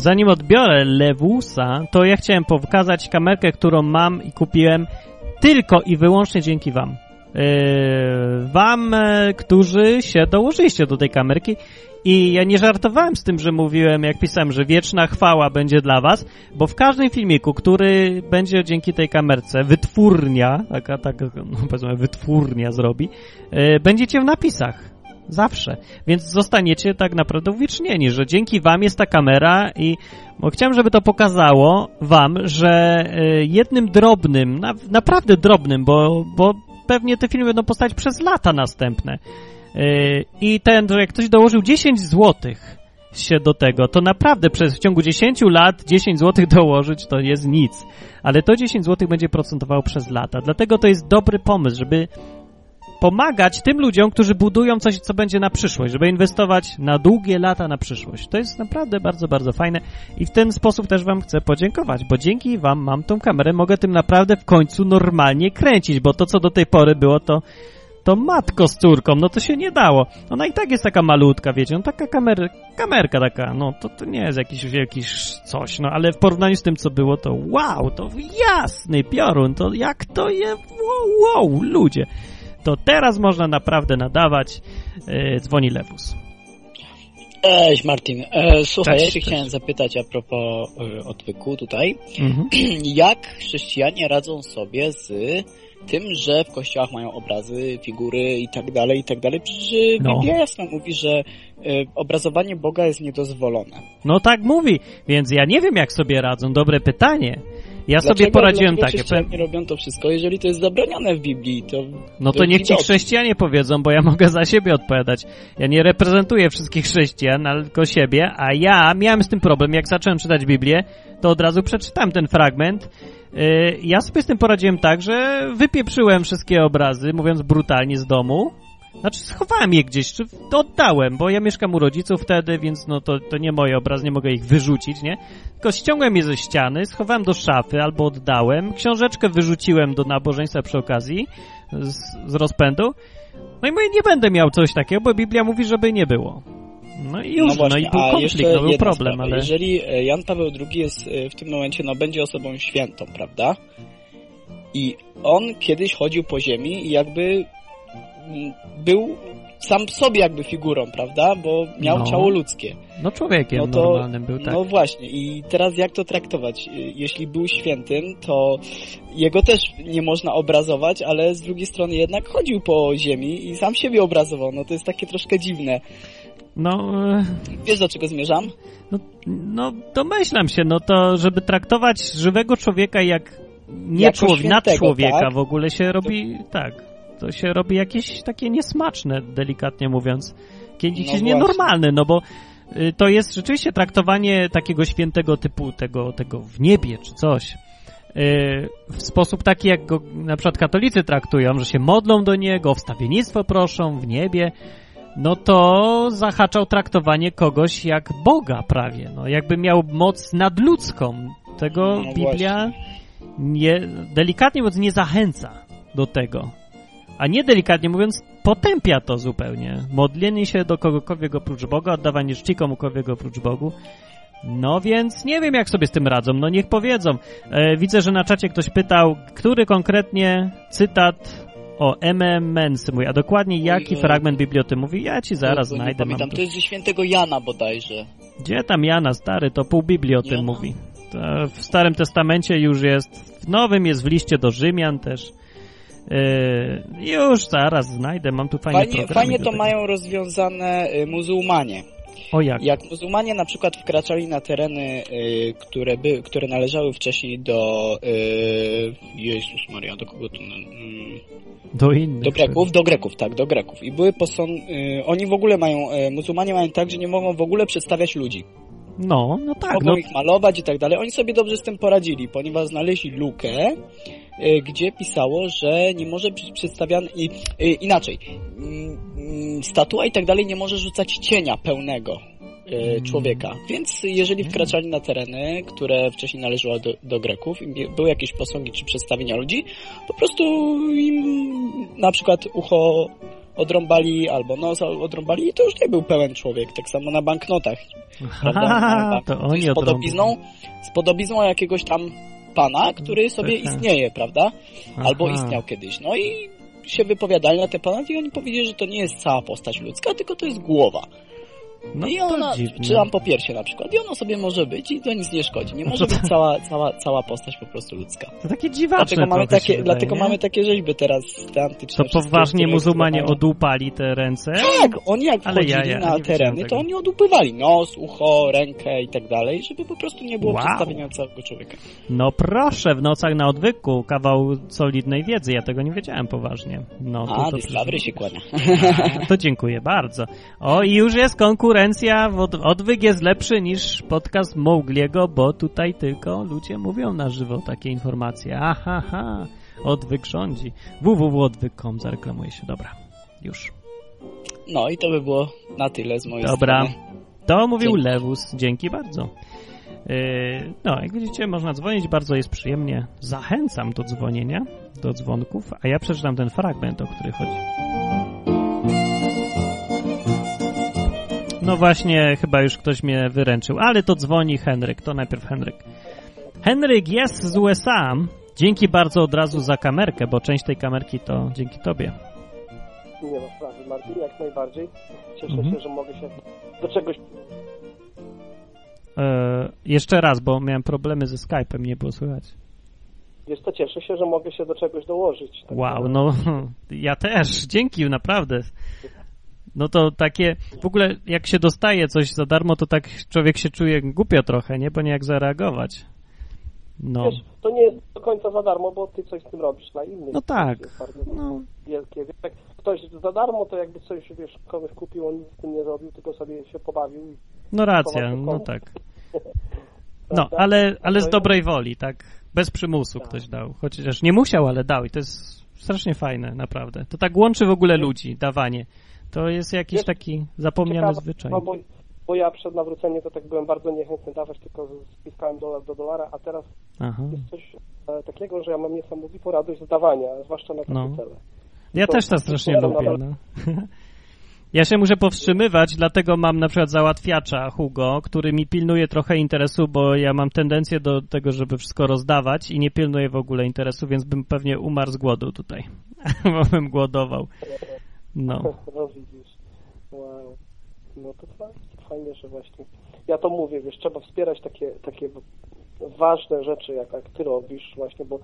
Zanim odbiorę Lewusa, to ja chciałem pokazać kamerkę, którą mam i kupiłem tylko i wyłącznie dzięki wam. Yy, wam, e, którzy się dołożyliście do tej kamerki i ja nie żartowałem z tym, że mówiłem, jak pisałem, że wieczna chwała będzie dla was, bo w każdym filmiku, który będzie dzięki tej kamerce, wytwórnia, taka, taka, no powiedzmy, wytwórnia zrobi, yy, będziecie w napisach. Zawsze. Więc zostaniecie tak naprawdę uwiecznieni, że dzięki wam jest ta kamera i bo chciałem, żeby to pokazało wam, że y, jednym drobnym, na, naprawdę drobnym, bo, bo pewnie te filmy będą powstać przez lata następne. Y, I ten, że jak ktoś dołożył 10 złotych się do tego, to naprawdę przez w ciągu 10 lat 10 złotych dołożyć to jest nic. Ale to 10 złotych będzie procentowało przez lata. Dlatego to jest dobry pomysł, żeby pomagać tym ludziom, którzy budują coś, co będzie na przyszłość, żeby inwestować na długie lata na przyszłość. To jest naprawdę bardzo, bardzo fajne i w ten sposób też Wam chcę podziękować, bo dzięki Wam mam tą kamerę, mogę tym naprawdę w końcu normalnie kręcić, bo to, co do tej pory było, to to matko z córką, no to się nie dało. Ona i tak jest taka malutka, wiecie, no taka kamer, kamerka taka, no to, to nie jest jakiś, jakiś coś, no ale w porównaniu z tym, co było, to wow, to jasny piorun, to jak to je, wow, wow, ludzie to teraz można naprawdę nadawać. E, dzwoni Lewus. Cześć Martin. E, słuchaj, Cześć, ja cześć. chciałem zapytać a propos e, odwyku tutaj. Mhm. Jak chrześcijanie radzą sobie z tym, że w kościołach mają obrazy, figury i tak dalej, i tak dalej? Przecież No. Biblia jasno mówi, że e, obrazowanie Boga jest niedozwolone. No tak mówi, więc ja nie wiem, jak sobie radzą. Dobre pytanie. Ja sobie poradziłem takie. chrześcijanie robią to wszystko, jeżeli to jest zabronione w Biblii, to... No to to niech ci chrześcijanie powiedzą, bo ja mogę za siebie odpowiadać. Ja nie reprezentuję wszystkich chrześcijan, ale tylko siebie, a ja miałem z tym problem. Jak zacząłem czytać Biblię, to od razu przeczytałem ten fragment. Yy, Ja sobie z tym poradziłem tak, że wypieprzyłem wszystkie obrazy, mówiąc brutalnie, z domu. Znaczy schowałem je gdzieś, czy oddałem, bo ja mieszkam u rodziców wtedy, więc no to, to nie moje obrazy, nie mogę ich wyrzucić, nie? Tylko ściągłem je ze ściany, schowałem do szafy albo oddałem, książeczkę wyrzuciłem do nabożeństwa przy okazji z, z rozpędu. No i mówię, nie będę miał coś takiego, bo Biblia mówi, żeby nie było. No i już, no, właśnie, i był konflikt, no był problem, sprawa. ale... Jeżeli e, Jan Paweł II jest e, w tym momencie, no będzie osobą świętą, prawda? I on kiedyś chodził po ziemi i jakby był sam w sobie jakby figurą, prawda? Bo miał No. ciało ludzkie. No człowiekiem No to- normalnym był, tak. No właśnie, i teraz jak to traktować? Jeśli był świętym, to jego też nie można obrazować, ale z drugiej strony jednak chodził po ziemi i sam siebie obrazował. No to jest takie troszkę dziwne. No, e, Wiesz do czego zmierzam? no, no domyślam się, no to żeby traktować żywego człowieka jak nie człowiek, nad człowieka tak? w ogóle się robi, tak, to się robi jakieś takie niesmaczne, delikatnie mówiąc. Kiedyś No nienormalne, no bo y, to jest rzeczywiście traktowanie takiego świętego typu, tego, tego w niebie czy coś. y, W sposób taki, jak go na przykład katolicy traktują, że się modlą do niego, wstawiennictwo proszą w niebie, no to zahaczał traktowanie kogoś jak Boga prawie, no jakby miał moc nadludzką. Tego No Biblia nie, delikatnie mówiąc nie zachęca do tego. A nie delikatnie mówiąc, potępia to zupełnie. Modlenie się do kogokolwiek oprócz Boga, oddawanie czci komukolwiek oprócz Bogu. No więc nie wiem, jak sobie z tym radzą. No niech powiedzą. E, widzę, że na czacie ktoś pytał, który konkretnie cytat o MM Mensy mówi, a dokładnie jaki Oj, fragment Biblii o tym mówi. Ja ci zaraz Bo nie znajdę. Pamiętam, tu. to jest ze świętego Jana bodajże. Gdzie tam Jana, stary, to pół Biblii o tym mówi. To w Starym Testamencie już jest, w Nowym jest w liście do Rzymian też. Yy, już zaraz znajdę, mam tu fajne Fajnie, fajnie to mają rozwiązane y, muzułmanie. O jak? Jak muzułmanie na przykład wkraczali na tereny, y, które, by, które należały wcześniej do y, Jezus Maria, do kogo to... Mm, Do innych. do Greków, do Greków, tak, do Greków. I były posą... Y, oni w ogóle mają, y, muzułmanie mają tak, że nie mogą w ogóle przedstawiać ludzi. No, no tak, mogą no, ich malować i tak dalej. Oni sobie dobrze z tym poradzili, ponieważ znaleźli lukę, y, gdzie pisało, że nie może być przedstawiany i y, inaczej. mm, mm, Statua i tak dalej nie może rzucać cienia pełnego y, Mm. człowieka. Więc jeżeli wkraczali na tereny, które wcześniej należały do, do Greków i były jakieś posągi czy przedstawienia ludzi, po prostu im na przykład ucho odrąbali, albo nos odrąbali i to już nie był pełen człowiek, tak samo na banknotach. Prawda? Na to oni z podobizną, z podobizną jakiegoś tam pana, który sobie istnieje, prawda? Albo Aha. istniał kiedyś. No i się wypowiadali na te pana i oni powiedzieli, że to nie jest cała postać ludzka, tylko to jest głowa. No I to ona, czy tam po piersie na przykład, i ono sobie może być i to nic nie szkodzi. Nie może być cała, cała, cała postać po prostu ludzka. To takie dziwaczne Dlatego mamy takie, wydaje, dlatego nie? mamy takie rzeźby teraz, te antyczne. To poważnie muzułmanie odłupali te ręce? Tak, oni jak Ale wchodzili ja- ja na tereny, to oni odupywali nos, ucho, rękę i tak dalej, żeby po prostu nie było Wow. przedstawienia całego człowieka. No proszę, w nocach na odwyku kawał solidnej wiedzy, ja tego nie wiedziałem poważnie. No, to, A, to, Discovery się kłania. To dziękuję bardzo. O, i już jest konkurencja, od, odwyk jest lepszy niż podcast Mowgliego, bo tutaj tylko ludzie mówią na żywo takie informacje. Aha, ha, odwyk rządzi. www.odwyk.com zareklamuje się, dobra, już. No i to by było na tyle z mojej Dobra. strony. To mówił Dzięki. Lewus, dzięki bardzo. Yy, no, jak widzicie, można dzwonić, bardzo jest przyjemnie. Zachęcam do dzwonienia, do dzwonków, a ja przeczytam ten fragment, o który chodzi. No właśnie, chyba już ktoś mnie wyręczył, ale to dzwoni Henryk, to najpierw Henryk. Henryk jest z USA. Dzięki bardzo od razu za kamerkę, bo część tej kamerki to dzięki tobie. Nie ma sprawy, Martin, jak najbardziej. Cieszę Mhm. się, że mogę się do czegoś... E, jeszcze raz, bo miałem problemy ze Skype'em, nie było słychać. Wiesz co, cieszę się, że mogę się do czegoś dołożyć. Tak Wow, no ja też, dzięki, naprawdę. No to takie, w ogóle jak się dostaje coś za darmo, to tak człowiek się czuje głupio trochę, nie? Bo nie jak zareagować. No, Wiesz, to nie jest do końca za darmo, bo ty coś z tym robisz dla innych. no tak. No, wielkie. Jak ktoś za darmo, to jakby coś, wiesz, komuś kupił, on nic z tym nie zrobił, tylko sobie się pobawił. i- no racja, no tak. No, ale, ale z jest- dobrej woli, tak? Bez przymusu Tak. ktoś dał. Chociaż nie musiał, ale dał i to jest strasznie fajne, naprawdę. To tak łączy w ogóle ludzi, dawanie. To jest jakiś taki zapomniany Ciekawe, zwyczaj. No bo, bo ja przed nawróceniem to tak byłem bardzo niechętny dawać, tylko spiskałem dolar do dolara, a teraz Aha. jest coś e, takiego, że ja mam niesamowitą radość z dawania, zwłaszcza na takie No. cele. Ja To- też to strasznie to- lubię. No. Ja się muszę powstrzymywać, dlatego mam na przykład załatwiacza Hugo, który mi pilnuje trochę interesu, bo ja mam tendencję do tego, żeby wszystko rozdawać i nie pilnuję w ogóle interesu, więc bym pewnie umarł z głodu tutaj, bo bym głodował. No, No widzisz. Wow. No to fajnie, fajnie, że właśnie. Ja to mówię, wiesz, trzeba wspierać takie, takie ważne rzeczy, jak, jak ty robisz właśnie, bo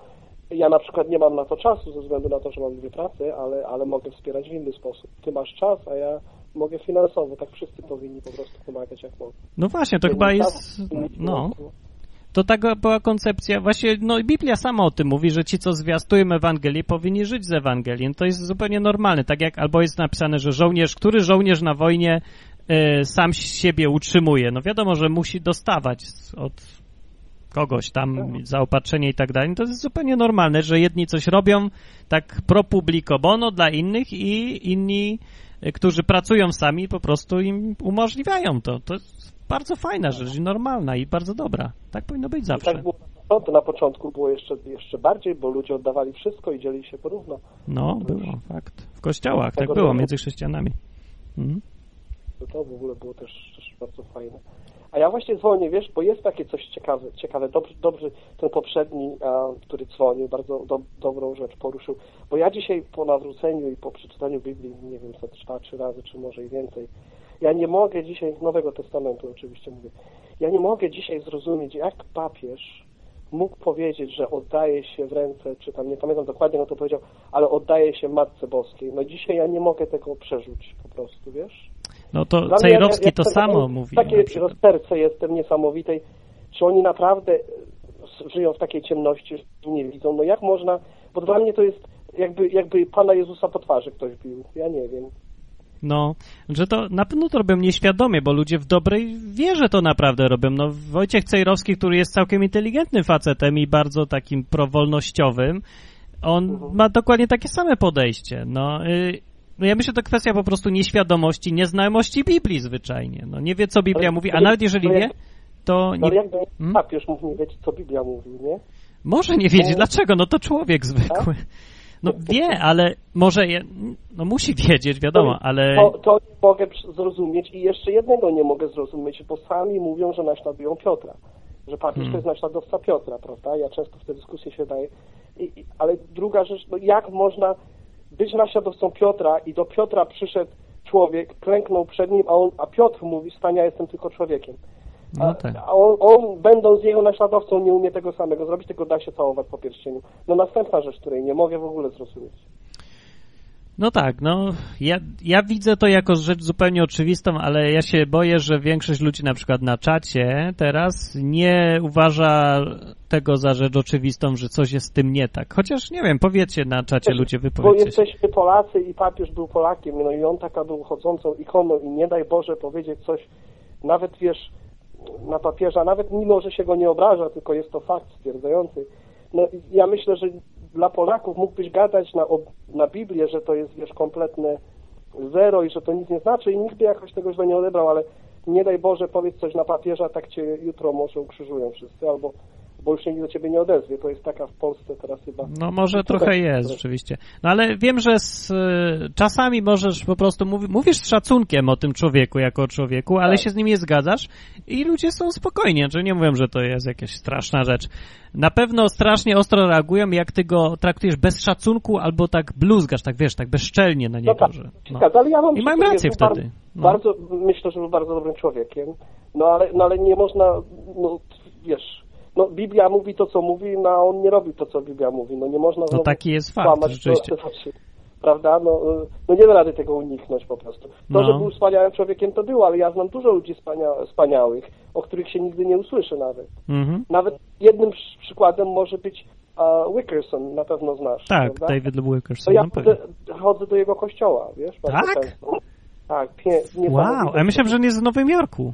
ja na przykład nie mam na to czasu ze względu na to, że mam dwie pracy, ale, ale mogę wspierać w inny sposób. Ty masz czas, a ja mogę finansowo. Tak wszyscy powinni po prostu pomagać jak mogą. no właśnie, to chyba jest, no, to taka była koncepcja, właśnie, no Biblia sama o tym mówi, że ci, co zwiastują Ewangelię, powinni żyć z Ewangelii. No To jest zupełnie normalne, tak jak albo jest napisane, że żołnierz, który żołnierz na wojnie e, sam siebie utrzymuje. No wiadomo, że musi dostawać od kogoś tam zaopatrzenie i tak dalej. No To jest zupełnie normalne, że jedni coś robią tak pro publico bono dla innych i inni, e, którzy pracują sami, po prostu im umożliwiają to. To bardzo fajna rzecz i normalna i bardzo dobra. Tak powinno być I zawsze. tak było, no, to na początku było jeszcze, jeszcze bardziej, bo ludzie oddawali wszystko i dzielili się porówno. No, było, fakt. W kościołach tak było, między chrześcijanami. Mhm. To w ogóle było też, też bardzo fajne. A ja właśnie dzwonię, wiesz, bo jest takie coś ciekawe, ciekawe. Dobrze, dobrze ten poprzedni, a, który dzwonił, bardzo do, dobrą rzecz poruszył. Bo ja dzisiaj po nawróceniu i po przeczytaniu Biblii, nie wiem, co trzy razy, czy może i więcej, ja nie mogę dzisiaj, Nowego Testamentu oczywiście mówię, ja nie mogę dzisiaj zrozumieć, jak papież mógł powiedzieć, że oddaje się w ręce, czy tam nie pamiętam dokładnie, no to powiedział, ale oddaje się Matce Boskiej. No dzisiaj ja nie mogę tego przerzuć po prostu, wiesz? No to Dla Cejrowski jak- to jak samo takie- mówi. Takie rozterce jestem niesamowitej. Czy oni naprawdę e, żyją w takiej ciemności, że nie widzą? No jak można? Bo dla mnie to jest jakby, jakby Pana Jezusa po twarzy ktoś bił. Ja nie wiem. No, że to na pewno to robią nieświadomie, bo ludzie w dobrej wierze to naprawdę robią. No, Wojciech Cejrowski, który jest całkiem inteligentnym facetem i bardzo takim prowolnościowym, on ma dokładnie takie same podejście. No, y, no ja myślę, że to kwestia po prostu nieświadomości, nieznajomości Biblii zwyczajnie. No, nie wie, co Biblia Ale- mówi, a nawet jeżeli wie, jak- to nie, ale jakby Hmm? papież mógł nie wiedzieć, co Biblia mówi, nie? może nie wiedzieć. Dlaczego? No to człowiek zwykły. No wie, ale może, je, no musi wiedzieć, wiadomo, ale... To, to nie mogę zrozumieć i jeszcze jednego nie mogę zrozumieć, bo sami mówią, że naśladują Piotra. Że papież Hmm. to jest naśladowca Piotra, prawda? Ja często w te dyskusje się daję. I, i, ale druga rzecz, no jak można być naśladowcą Piotra i do Piotra przyszedł człowiek, klęknął przed nim, a, on, a Piotr mówi, stania jestem tylko człowiekiem. No A, tak. a on, on, będąc jego naśladowcą, nie umie tego samego zrobić, tylko da się całować po pierścieniu. No następna rzecz, której nie mogę w ogóle zrozumieć. No tak, no ja, ja widzę to jako rzecz zupełnie oczywistą, ale ja się boję, że większość ludzi na przykład na czacie teraz nie uważa tego za rzecz oczywistą, że coś jest z tym nie tak. Chociaż nie wiem, powiedzcie na czacie ludzie, Bo wypowiedzcie się. jesteśmy Polacy i papież był Polakiem, no i on taka był chodzącą ikoną i nie daj Boże powiedzieć coś, nawet wiesz, na papieża, nawet mimo, że się go nie obraża, tylko jest to fakt stwierdzający. No ja myślę, że dla Polaków mógłbyś gadać na, na Biblię, że to jest, wiesz, kompletne zero i że to nic nie znaczy i nikt by jakoś tego źle nie odebrał, ale nie daj Boże powiedz coś na papieża, tak cię jutro może ukrzyżują wszyscy, albo bo już się nikt do ciebie nie odezwie. To jest taka w Polsce teraz chyba. No może trochę jest, rzeczywiście. No ale wiem, że z, y, czasami możesz po prostu mówi, mówisz z szacunkiem o tym człowieku jako o człowieku, ale Tak. się z nim nie zgadzasz i ludzie są spokojni, że nie mówią, że to jest jakaś straszna rzecz. Na pewno strasznie ostro reagują, jak ty go traktujesz bez szacunku albo tak bluzgasz, tak wiesz, tak bezczelnie na niego, tak, że... się No. ale ja mam I mam rację wtedy. No. Bardzo, myślę, że był bardzo dobrym człowiekiem. No ale, no ale nie można, no wiesz, no Biblia mówi to, co mówi, no a on nie robi to, co Biblia mówi. No nie można No taki jest fakt, rzeczywiście. do- do oczy. Prawda? No, y, no nie da rady tego uniknąć po prostu. To, No. że był wspaniałym człowiekiem, to było, ale ja znam dużo ludzi wspania- wspaniałych, o których się nigdy nie usłyszy nawet. Mhm. Nawet jednym przy- przykładem może być uh, Wickerson, na pewno znasz. Tak, prawda? David Wilkerson, To ja no chodzę, chodzę do jego kościoła, wiesz? Tak? często. Tak, pięknie. Wow, ja myślałem, że on jest z Nowym Jorku.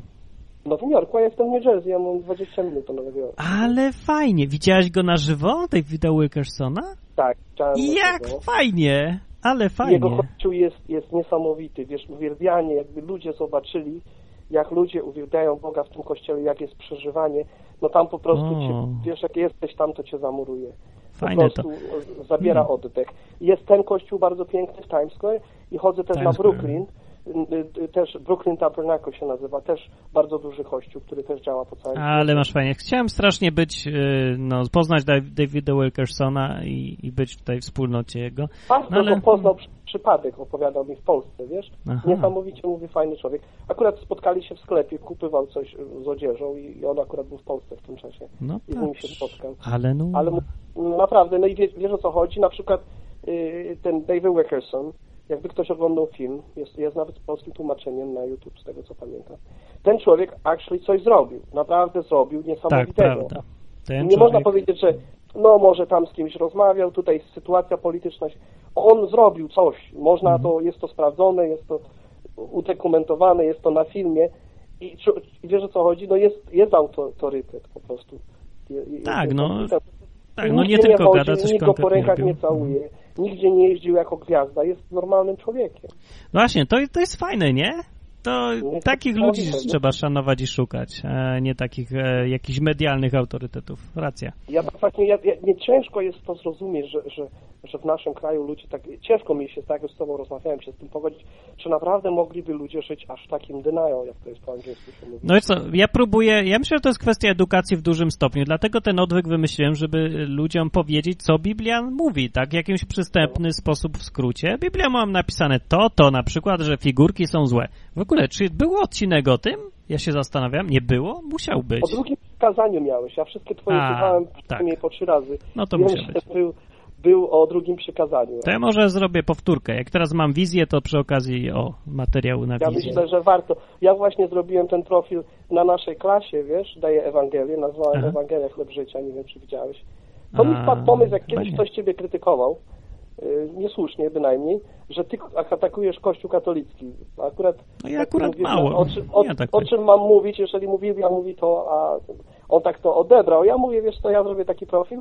W Nowym Jorku, a ja jestem w New Jersey, ja mam 20 minut do Nowego Jorku. Ale fajnie. Widziałeś go na żywo, Davida Wilkersona? Tak, Jak tego. fajnie, ale Jego fajnie. kościół jest, jest niesamowity, wiesz, uwielbianie, jakby ludzie zobaczyli, jak ludzie uwielbiają Boga w tym kościele, jak jest przeżywanie, no tam po prostu O. cię, wiesz, jak jesteś tam, to cię zamuruje. Po Fajne to. prostu e, zabiera Hmm. oddech. Jest ten kościół bardzo piękny w Times Square i chodzę też Times na Square. Brooklyn, y, też Brooklyn Tabernacle się nazywa, też bardzo duży kościół, który też działa po całym Ale masz fajnie. Chciałem strasznie być, yy, no, poznać Dav- Davida Wilkersona i, i być w tej wspólnocie jego. Pastor No, ale- go poznał przy, przypadek, opowiadał mi w Polsce, wiesz? Aha. Niesamowicie mówi fajny człowiek. Akurat spotkali się w sklepie, kupywał coś y, z odzieżą i i on akurat był w Polsce w tym czasie. No I z nim się spotkał. Ale no, Ale naprawdę, no i wiesz, wiesz o co chodzi? Na przykład y, ten David Wickerson, jakby ktoś oglądał film, jest, jest nawet z polskim tłumaczeniem na YouTube, z tego co pamiętam. Ten człowiek actually coś zrobił. Naprawdę zrobił tak, niesamowitego. Ten nie można człowiek- powiedzieć, że no może tam z kimś rozmawiał, tutaj sytuacja polityczna. On zrobił coś. Można Mhm. to, jest to sprawdzone, jest to udokumentowane, jest to na filmie. I, i wiesz o co chodzi? No jest, jest autorytet po prostu. Je- je- Tak, no, autorytet. Tak, no nie tylko chodzi, gada, coś Nikt go po rękach robił. nie całuje. Nigdzie nie jeździł jako gwiazda. Jest normalnym człowiekiem. Właśnie, to, to jest fajne, nie? To No, takich ludzi trzeba szanować i szukać, a nie takich e, jakichś medialnych autorytetów. Racja. Ja właśnie, ja, ja, nie ciężko jest to zrozumieć, że, że, że w naszym kraju ludzie tak, ciężko mi się, tak jak z tobą rozmawiałem, się z tym pogodzić, czy naprawdę mogliby ludzie żyć aż takim denial, jak to jest po angielsku się mówi. No i co, ja próbuję, ja myślę, że to jest kwestia edukacji w dużym stopniu, dlatego ten odwyk wymyśliłem, żeby ludziom powiedzieć, co Biblia mówi, tak, w jakimś przystępny sposób w skrócie. Biblia mam napisane to, to na przykład, że figurki są złe. Ogóle, czy był odcinek o tym? Ja się zastanawiam, nie było? Musiał być. O drugim przykazaniu miałeś, ja wszystkie twoje A, słuchałem tak. przynajmniej po trzy razy. No to musiał być. Był, był o drugim przykazaniu. To ja może zrobię powtórkę. Jak teraz mam wizję, to przy okazji, o, materiału na Ja wizję. myślę, że warto. Ja właśnie zrobiłem ten profil na naszej klasie, wiesz, daję Ewangelię, nazwałem Aha. Ewangelia Chleb Życia, nie wiem, czy widziałeś. To mi A, wpadł pomysł, jak kiedyś ktoś ciebie krytykował, niesłusznie bynajmniej, że ty atakujesz Kościół katolicki. Akurat, No ja tak akurat mówisz, mało. O, czym- o, Ja tak o czym mam mówić, jeżeli mówi, ja mówi to, a on tak to odebrał. Ja mówię, wiesz co, ja zrobię taki profil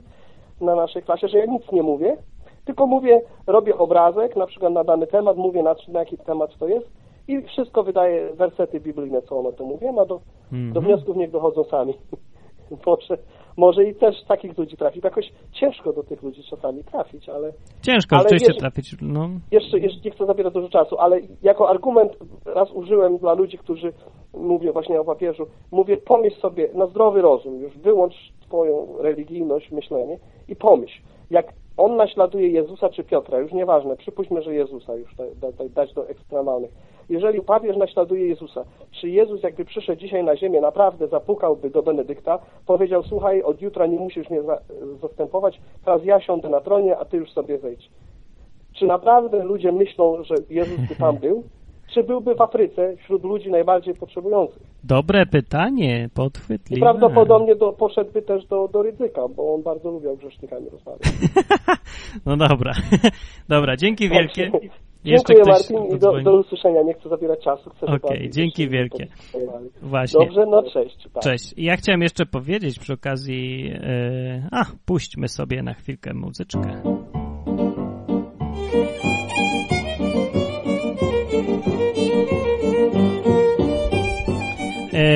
na naszej klasie, że ja nic nie mówię, tylko mówię, robię obrazek, na przykład na dany temat, mówię na, na jaki temat to jest i wszystko wydaje wersety biblijne, co ono to mówię, a do, do Mhm. wniosków niech dochodzą sami. Proszę, może i też takich ludzi trafić. Jakoś ciężko do tych ludzi czasami trafić, ale... Ciężko ale rzeczywiście wiesz, trafić, no. Jeszcze, jeszcze nie chcę zabierać dużo czasu, ale jako argument raz użyłem dla ludzi, którzy mówią właśnie o papieżu, mówię, pomyśl sobie na zdrowy rozum, już wyłącz twoją religijność, myślenie i pomyśl, jak on naśladuje Jezusa czy Piotra, już nieważne, przypuśćmy, że Jezusa już da, da, dać do ekstremalnych. Jeżeli papież naśladuje Jezusa, czy Jezus jakby przyszedł dzisiaj na ziemię, naprawdę zapukałby do Benedykta, powiedział, słuchaj, od jutra nie musisz mnie za, zastępować, teraz ja siądę na tronie, a ty już sobie zejdź. Czy naprawdę ludzie myślą, że Jezus by tam był? Czy byłby w Afryce wśród ludzi najbardziej potrzebujących? Dobre pytanie, I podchwytliwe. prawdopodobnie do, poszedłby też do, do Rydzyka, bo on bardzo lubiał grzesznikami rozmawiać. no dobra, dobra, dzięki wielkie. Jeszcze Dziękuję ktoś Martin i do, do usłyszenia. Nie chcę zabierać czasu. Okej, bardziej dzięki wielkie. Właśnie. Dobrze, no cześć. Tak. Cześć. Ja chciałem jeszcze powiedzieć przy okazji, yy, a, puśćmy sobie na chwilkę muzyczkę.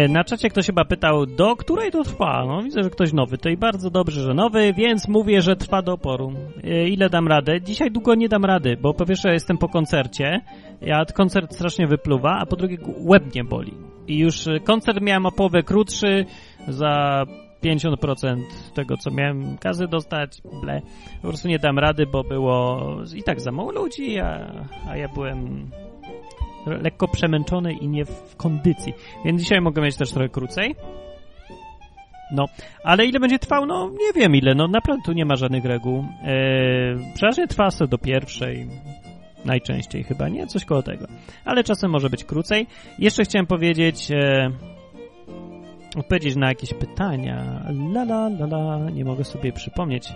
Na czacie ktoś chyba pytał, do której to trwa? No widzę, że ktoś nowy. To i bardzo dobrze, że nowy, więc mówię, że trwa do oporu. E, Ile dam radę? Dzisiaj długo nie dam rady, bo po pierwsze jestem po koncercie, ja koncert strasznie wypluwa, a po drugie łeb mnie boli. I już e, koncert miałem o połowę krótszy, za 50% tego, co miałem kazy dostać, ble. Po prostu nie dam rady, bo było i tak za mało ludzi, a, a ja byłem lekko przemęczony i nie w kondycji. Więc dzisiaj mogę mieć też trochę krócej. No, ale ile będzie trwał? No, nie wiem ile. No, naprawdę tu nie ma żadnych reguł. Eee, przeważnie trwa sobie do pierwszej. Najczęściej chyba, nie? Coś koło tego. Ale czasem może być krócej. Jeszcze chciałem powiedzieć... E, odpowiedzieć na jakieś pytania. La, la, la, la. Nie mogę sobie przypomnieć.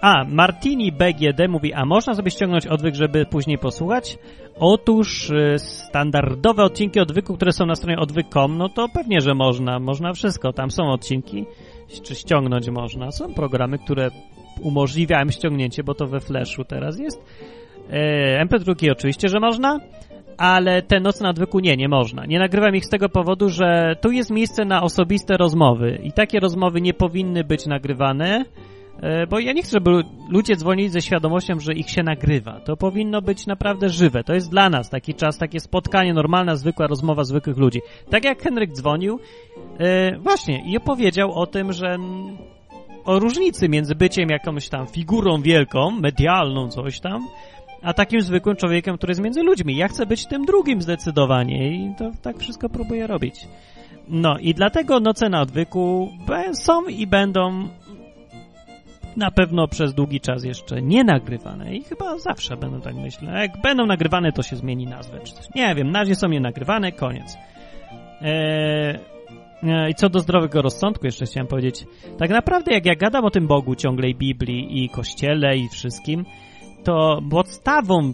A, Martini BGD mówi, a można sobie ściągnąć odwyk, żeby później posłuchać? Otóż y, standardowe odcinki odwyku, które są na stronie odwyk.com, no to pewnie, że można. Można wszystko. Tam są odcinki, czy ściągnąć można. Są programy, które umożliwiają ściągnięcie, bo to we Flashu teraz jest. E, MP2 oczywiście, że można, ale te noce na odwyku nie, nie można. Nie nagrywam ich z tego powodu, że tu jest miejsce na osobiste rozmowy i takie rozmowy nie powinny być nagrywane, bo ja nie chcę, żeby ludzie dzwonili ze świadomością, że ich się nagrywa. To powinno być naprawdę żywe. To jest dla nas taki czas, takie spotkanie, normalna, zwykła rozmowa zwykłych ludzi. Tak jak Henryk dzwonił, e, właśnie, i opowiedział o tym, że mm, o różnicy między byciem jakąś tam figurą wielką, medialną, coś tam, a takim zwykłym człowiekiem, który jest między ludźmi. Ja chcę być tym drugim zdecydowanie i to tak wszystko próbuję robić. No i dlatego noce na odwyku są i będą na pewno przez długi czas jeszcze nie nagrywane i chyba zawsze będą tak myślę. Jak będą nagrywane, to się zmieni nazwę czy coś. Nie wiem, na razie są nie nagrywane, koniec. Eee, I co do zdrowego rozsądku jeszcze chciałem powiedzieć. Tak naprawdę jak ja gadam o tym Bogu ciągle i Biblii i Kościele i wszystkim, to podstawą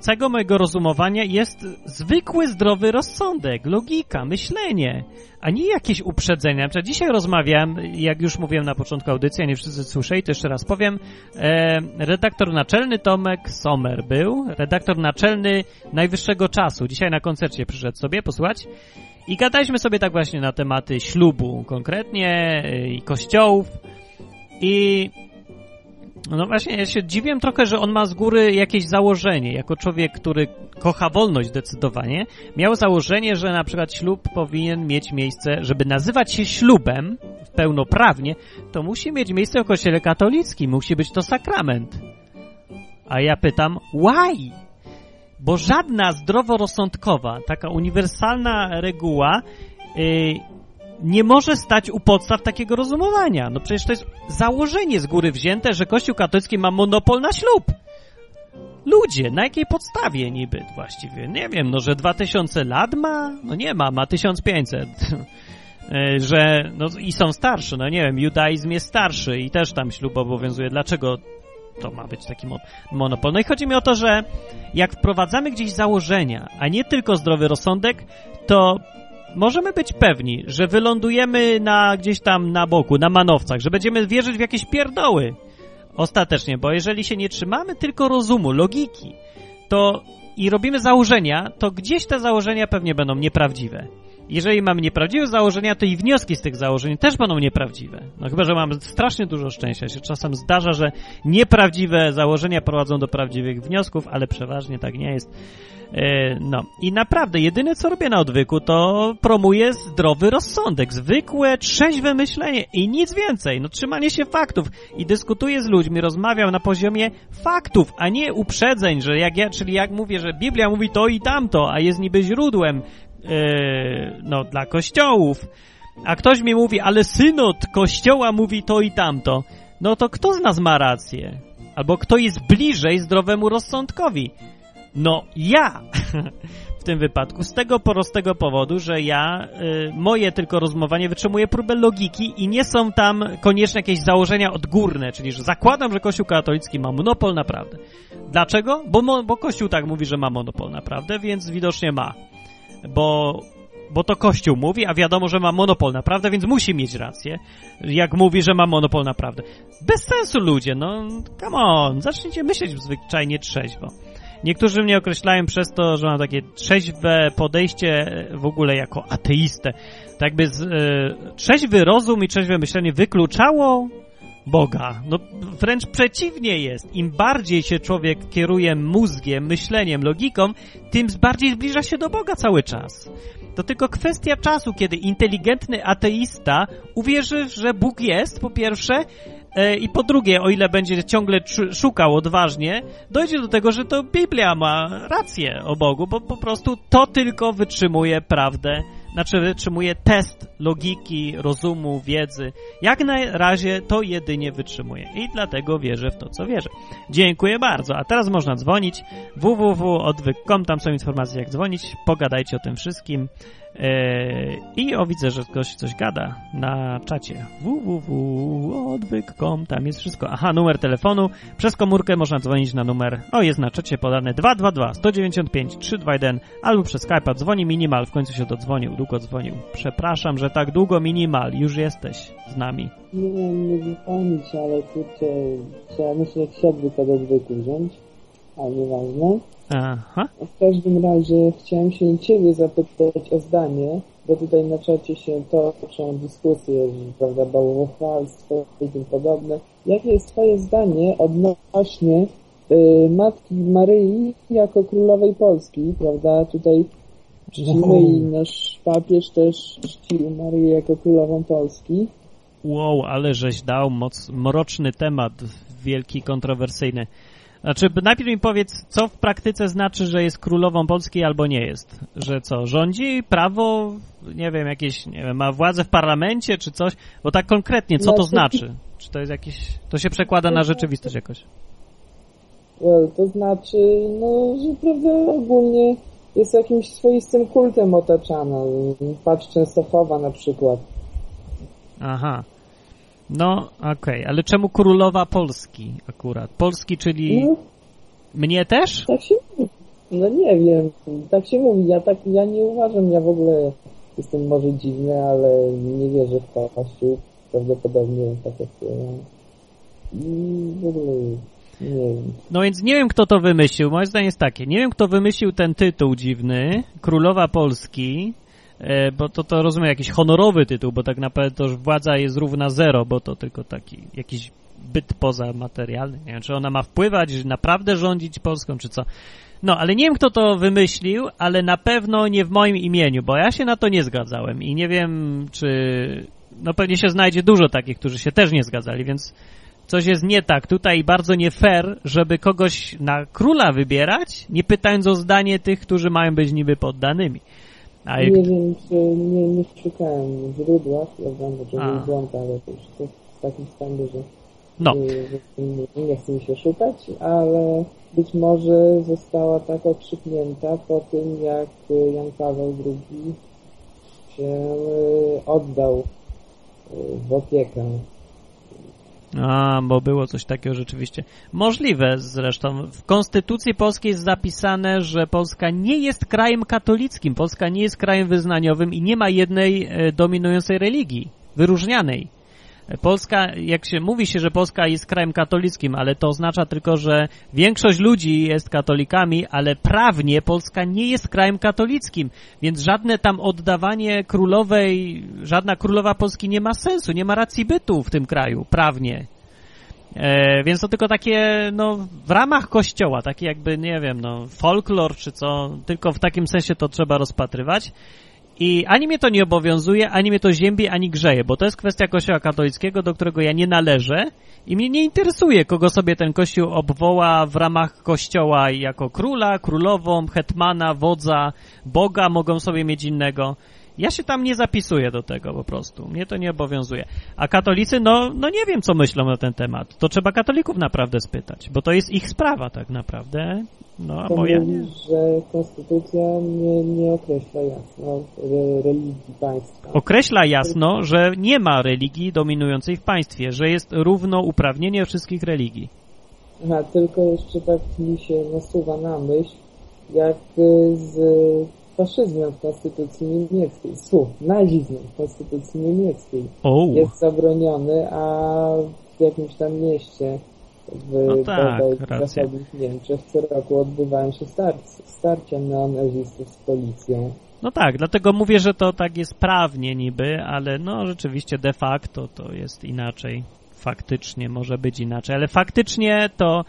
całego mojego rozumowania jest zwykły zdrowy rozsądek, logika, myślenie, a nie jakieś uprzedzenia. Na przykład dzisiaj rozmawiałem, jak już mówiłem na początku audycji, a nie wszyscy słyszeli, to jeszcze raz powiem, e, redaktor naczelny Tomek Sommer był, redaktor naczelny Najwyższego Czasu. Dzisiaj na koncercie przyszedł sobie posłuchać i gadaliśmy sobie tak właśnie na tematy ślubu konkretnie e, i kościołów i no właśnie, ja się dziwię trochę, że on ma z góry jakieś założenie. Jako człowiek, który kocha wolność zdecydowanie, miał założenie, że na przykład ślub powinien mieć miejsce, żeby nazywać się ślubem pełnoprawnie, to musi mieć miejsce w kościele katolickim, musi być to sakrament. A ja pytam, why? Bo żadna zdroworozsądkowa, taka uniwersalna reguła yy, nie może stać u podstaw takiego rozumowania. No przecież to jest założenie z góry wzięte, że Kościół katolicki ma monopol na ślub. Ludzie, na jakiej podstawie niby właściwie? Nie wiem, no że 2000 lat ma? No nie ma, ma 1500. E, że, no i są starsze, no nie wiem, judaizm jest starszy i też tam ślub obowiązuje. Dlaczego to ma być taki mon monopol? No i chodzi mi o to, że jak wprowadzamy gdzieś założenia, a nie tylko zdrowy rozsądek, to możemy być pewni, że wylądujemy na gdzieś tam na boku, na manowcach, że będziemy wierzyć w jakieś pierdoły ostatecznie, bo jeżeli się nie trzymamy tylko rozumu, logiki, to i robimy założenia, to gdzieś te założenia pewnie będą nieprawdziwe. Jeżeli mamy nieprawdziwe założenia, to i wnioski z tych założeń też będą nieprawdziwe. No chyba, że mamy strasznie dużo szczęścia. Się czasem zdarza, że nieprawdziwe założenia prowadzą do prawdziwych wniosków, ale przeważnie tak nie jest. E, no i naprawdę, jedyne co robię na odwyku, to promuję zdrowy rozsądek, zwykłe, trzeźwe myślenie i nic więcej. No trzymanie się faktów i dyskutuję z ludźmi, rozmawiam na poziomie faktów, a nie uprzedzeń, że jak ja, czyli jak mówię, że Biblia mówi to i tamto, a jest niby źródłem e, no, dla kościołów, a ktoś mi mówi, ale synod kościoła mówi to i tamto, no to kto z nas ma rację? Albo kto jest bliżej zdrowemu rozsądkowi? No ja w tym wypadku, z tego prostego powodu, że ja, y, moje tylko rozmowanie wytrzymuje próbę logiki i nie są tam koniecznie jakieś założenia odgórne, czyli że zakładam, że Kościół katolicki ma monopol na prawdę. Dlaczego? Bo, mo, bo Kościół tak mówi, że ma monopol na prawdę, więc widocznie ma. Bo bo to Kościół mówi, a wiadomo, że ma monopol na prawdę, więc musi mieć rację, jak mówi, że ma monopol na prawdę. Bez sensu ludzie, no come on, zacznijcie myśleć zwyczajnie trzeźwo. Niektórzy mnie określają przez to, że mam takie trzeźwe podejście w ogóle jako ateistę. Tak by z, e, trzeźwy rozum i trzeźwe myślenie wykluczało Boga. No wręcz przeciwnie jest. Im bardziej się człowiek kieruje mózgiem, myśleniem, logiką, tym bardziej zbliża się do Boga cały czas. To tylko kwestia czasu, kiedy inteligentny ateista uwierzy, że Bóg jest, po pierwsze, e, i po drugie, o ile będzie ciągle szukał odważnie, dojdzie do tego, że to Biblia ma rację o Bogu, bo po prostu to tylko wytrzymuje prawdę znaczy wytrzymuje test logiki, rozumu, wiedzy. Jak na razie to jedynie wytrzymuje i dlatego wierzę w to, co wierzę. Dziękuję bardzo. A teraz można dzwonić www.odwyk.com, tam są informacje jak dzwonić, pogadajcie o tym wszystkim. Eee, I o, widzę, że ktoś coś gada na czacie. www.odwyk.com, tam jest wszystko. Aha, numer telefonu. Przez komórkę można dzwonić na numer, o, jest na czacie podane 222 195 321 albo przez Skype'a. Dzwoni Minimal, w końcu się dodzwonił, długo dzwonił. Przepraszam, że tak długo Minimal, już jesteś z nami. Nie wiem, nie wypełnić, ale kurczę, trzeba myślę, jak siadły pod odwyku wziąć, a nieważne. Aha. W każdym razie chciałem się Ciebie zapytać o zdanie, bo tutaj na czacie się toczą dyskusje, prawda, bałwochwalstwo i tym podobne. Jakie jest Twoje zdanie odnośnie y, Matki Maryi jako Królowej Polski, prawda? Tutaj czcimy i nasz papież też czcił Maryję jako Królową Polski. Wow, ale żeś dał moc, mroczny temat, wielki, kontrowersyjny. Znaczy, najpierw mi powiedz, co w praktyce znaczy, że jest królową Polski albo nie jest? Że co, rządzi prawo, nie wiem, jakieś, nie wiem, ma władzę w parlamencie czy coś? Bo tak konkretnie, co to znaczy? Czy to jest jakieś, to się przekłada na rzeczywistość jakoś? Well, to znaczy, no, że prawda, ogólnie jest jakimś swoistym kultem otaczana. Patrz Częstochowa na przykład. Aha. No, okej, okay. ale czemu królowa Polski akurat? Polski, czyli no, mnie też? Tak się mówi. No nie wiem, tak się mówi. Ja tak, ja nie uważam, ja w ogóle jestem może dziwny, ale nie wierzę w Kościół. Prawdopodobnie tak jak ja. I w ogóle nie wiem. No więc nie wiem, kto to wymyślił. Moje zdanie jest takie. Nie wiem, kto wymyślił ten tytuł dziwny. Królowa Polski. E, bo to, to rozumiem jakiś honorowy tytuł, bo tak naprawdę to władza jest równa zero, bo to tylko taki jakiś byt pozamaterialny. Nie wiem, czy ona ma wpływać, naprawdę rządzić Polską, czy co. No, ale nie wiem, kto to wymyślił, ale na pewno nie w moim imieniu, bo ja się na to nie zgadzałem i nie wiem, czy... No pewnie się znajdzie dużo takich, którzy się też nie zgadzali, więc coś jest nie tak tutaj bardzo nie fair, żeby kogoś na króla wybierać, nie pytając o zdanie tych, którzy mają być niby poddanymi. A jak... Nie wiem, czy nie, nie szukałem prawda, bo to był błąd, ale to już jest w takim stanie, że, no. że, że nie chce mi się szukać, ale być może została tak okrzyknięta po tym, jak Jan Paweł II się e, oddał e, w opiekę a, bo było coś takiego rzeczywiście. Możliwe zresztą. W Konstytucji Polskiej jest zapisane, że Polska nie jest krajem katolickim. Polska nie jest krajem wyznaniowym i nie ma jednej e, dominującej religii, wyróżnianej. Polska, jak się mówi się, że Polska jest krajem katolickim, ale to oznacza tylko, że większość ludzi jest katolikami, ale prawnie Polska nie jest krajem katolickim, więc żadne tam oddawanie królowej, żadna królowa Polski nie ma sensu, nie ma racji bytu w tym kraju, prawnie. E, więc to tylko takie, no, w ramach kościoła, takie jakby, nie wiem, no, folklor czy co, tylko w takim sensie to trzeba rozpatrywać. I ani mnie to nie obowiązuje, ani mnie to ziębi, ani grzeje, bo to jest kwestia kościoła katolickiego, do którego ja nie należę i mnie nie interesuje, kogo sobie ten kościół obwoła w ramach kościoła jako króla, królową, hetmana, wodza, boga, mogą sobie mieć innego. Ja się tam nie zapisuję do tego po prostu. Mnie to nie obowiązuje. A katolicy, no, no nie wiem, co myślą na ten temat. To trzeba katolików naprawdę spytać, bo to jest ich sprawa tak naprawdę. No, a moja mówi, że konstytucja nie, nie określa jasno re, religii państwa. Określa jasno, że nie ma religii dominującej w państwie, że jest równouprawnienie wszystkich religii. Aha, tylko jeszcze tak mi się nasuwa na myśl, jak y, z faszyzmem w konstytucji niemieckiej, słów, nazizmem w konstytucji niemieckiej O, jest zabroniony, a w jakimś tam mieście w No tak, bodaj racja. Niemczech co roku odbywają się starcia, starcia neonazistów z policją. no tak, dlatego mówię, że to tak jest prawnie niby, ale no rzeczywiście de facto to jest inaczej. Faktycznie może być inaczej, ale faktycznie to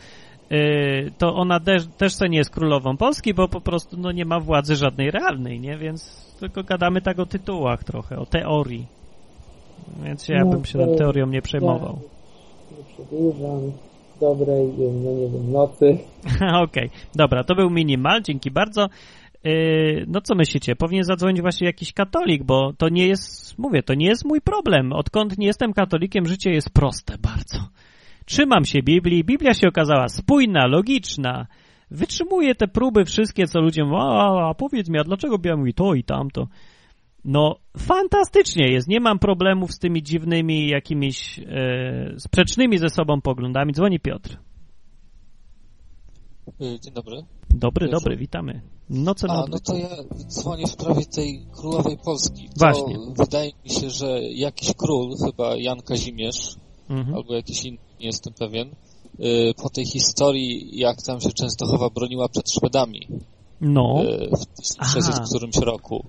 yy, to ona też, też co nie jest królową Polski, bo po prostu no, nie ma władzy żadnej realnej, nie? Więc tylko gadamy tak o tytułach trochę, o teorii. Więc ja No bym się tą teorią nie przejmował. Nie przedłużam. Dobrej, no nie wiem, nocy. Okej, dobra, to był minimal, dzięki bardzo. Yy, no co myślicie? Powinien zadzwonić właśnie jakiś katolik, bo to nie jest, mówię, to nie jest mój problem. Odkąd nie jestem katolikiem, życie jest proste bardzo. Trzymam się Biblii, Biblia się okazała spójna, logiczna, wytrzymuje te próby wszystkie, co ludzie mówią, a, a powiedz mi, a dlaczego Biblia mówi to i tamto? No, fantastycznie jest, nie mam problemów z tymi dziwnymi, jakimiś e, sprzecznymi ze sobą poglądami. Dzwoni Piotr. Y, Dzień dobry. Dobry, Wieczór. dobry, witamy. Noce A, no to ja dzwonię w sprawie tej królowej Polski. To Właśnie. Wydaje mi się, że jakiś król, chyba Jan Kazimierz, Mhm. albo jakiś inny, nie jestem pewien, y, po tej historii, jak tam się Częstochowa broniła przed Szwedami No, y, w 1060 Aha. którymś roku,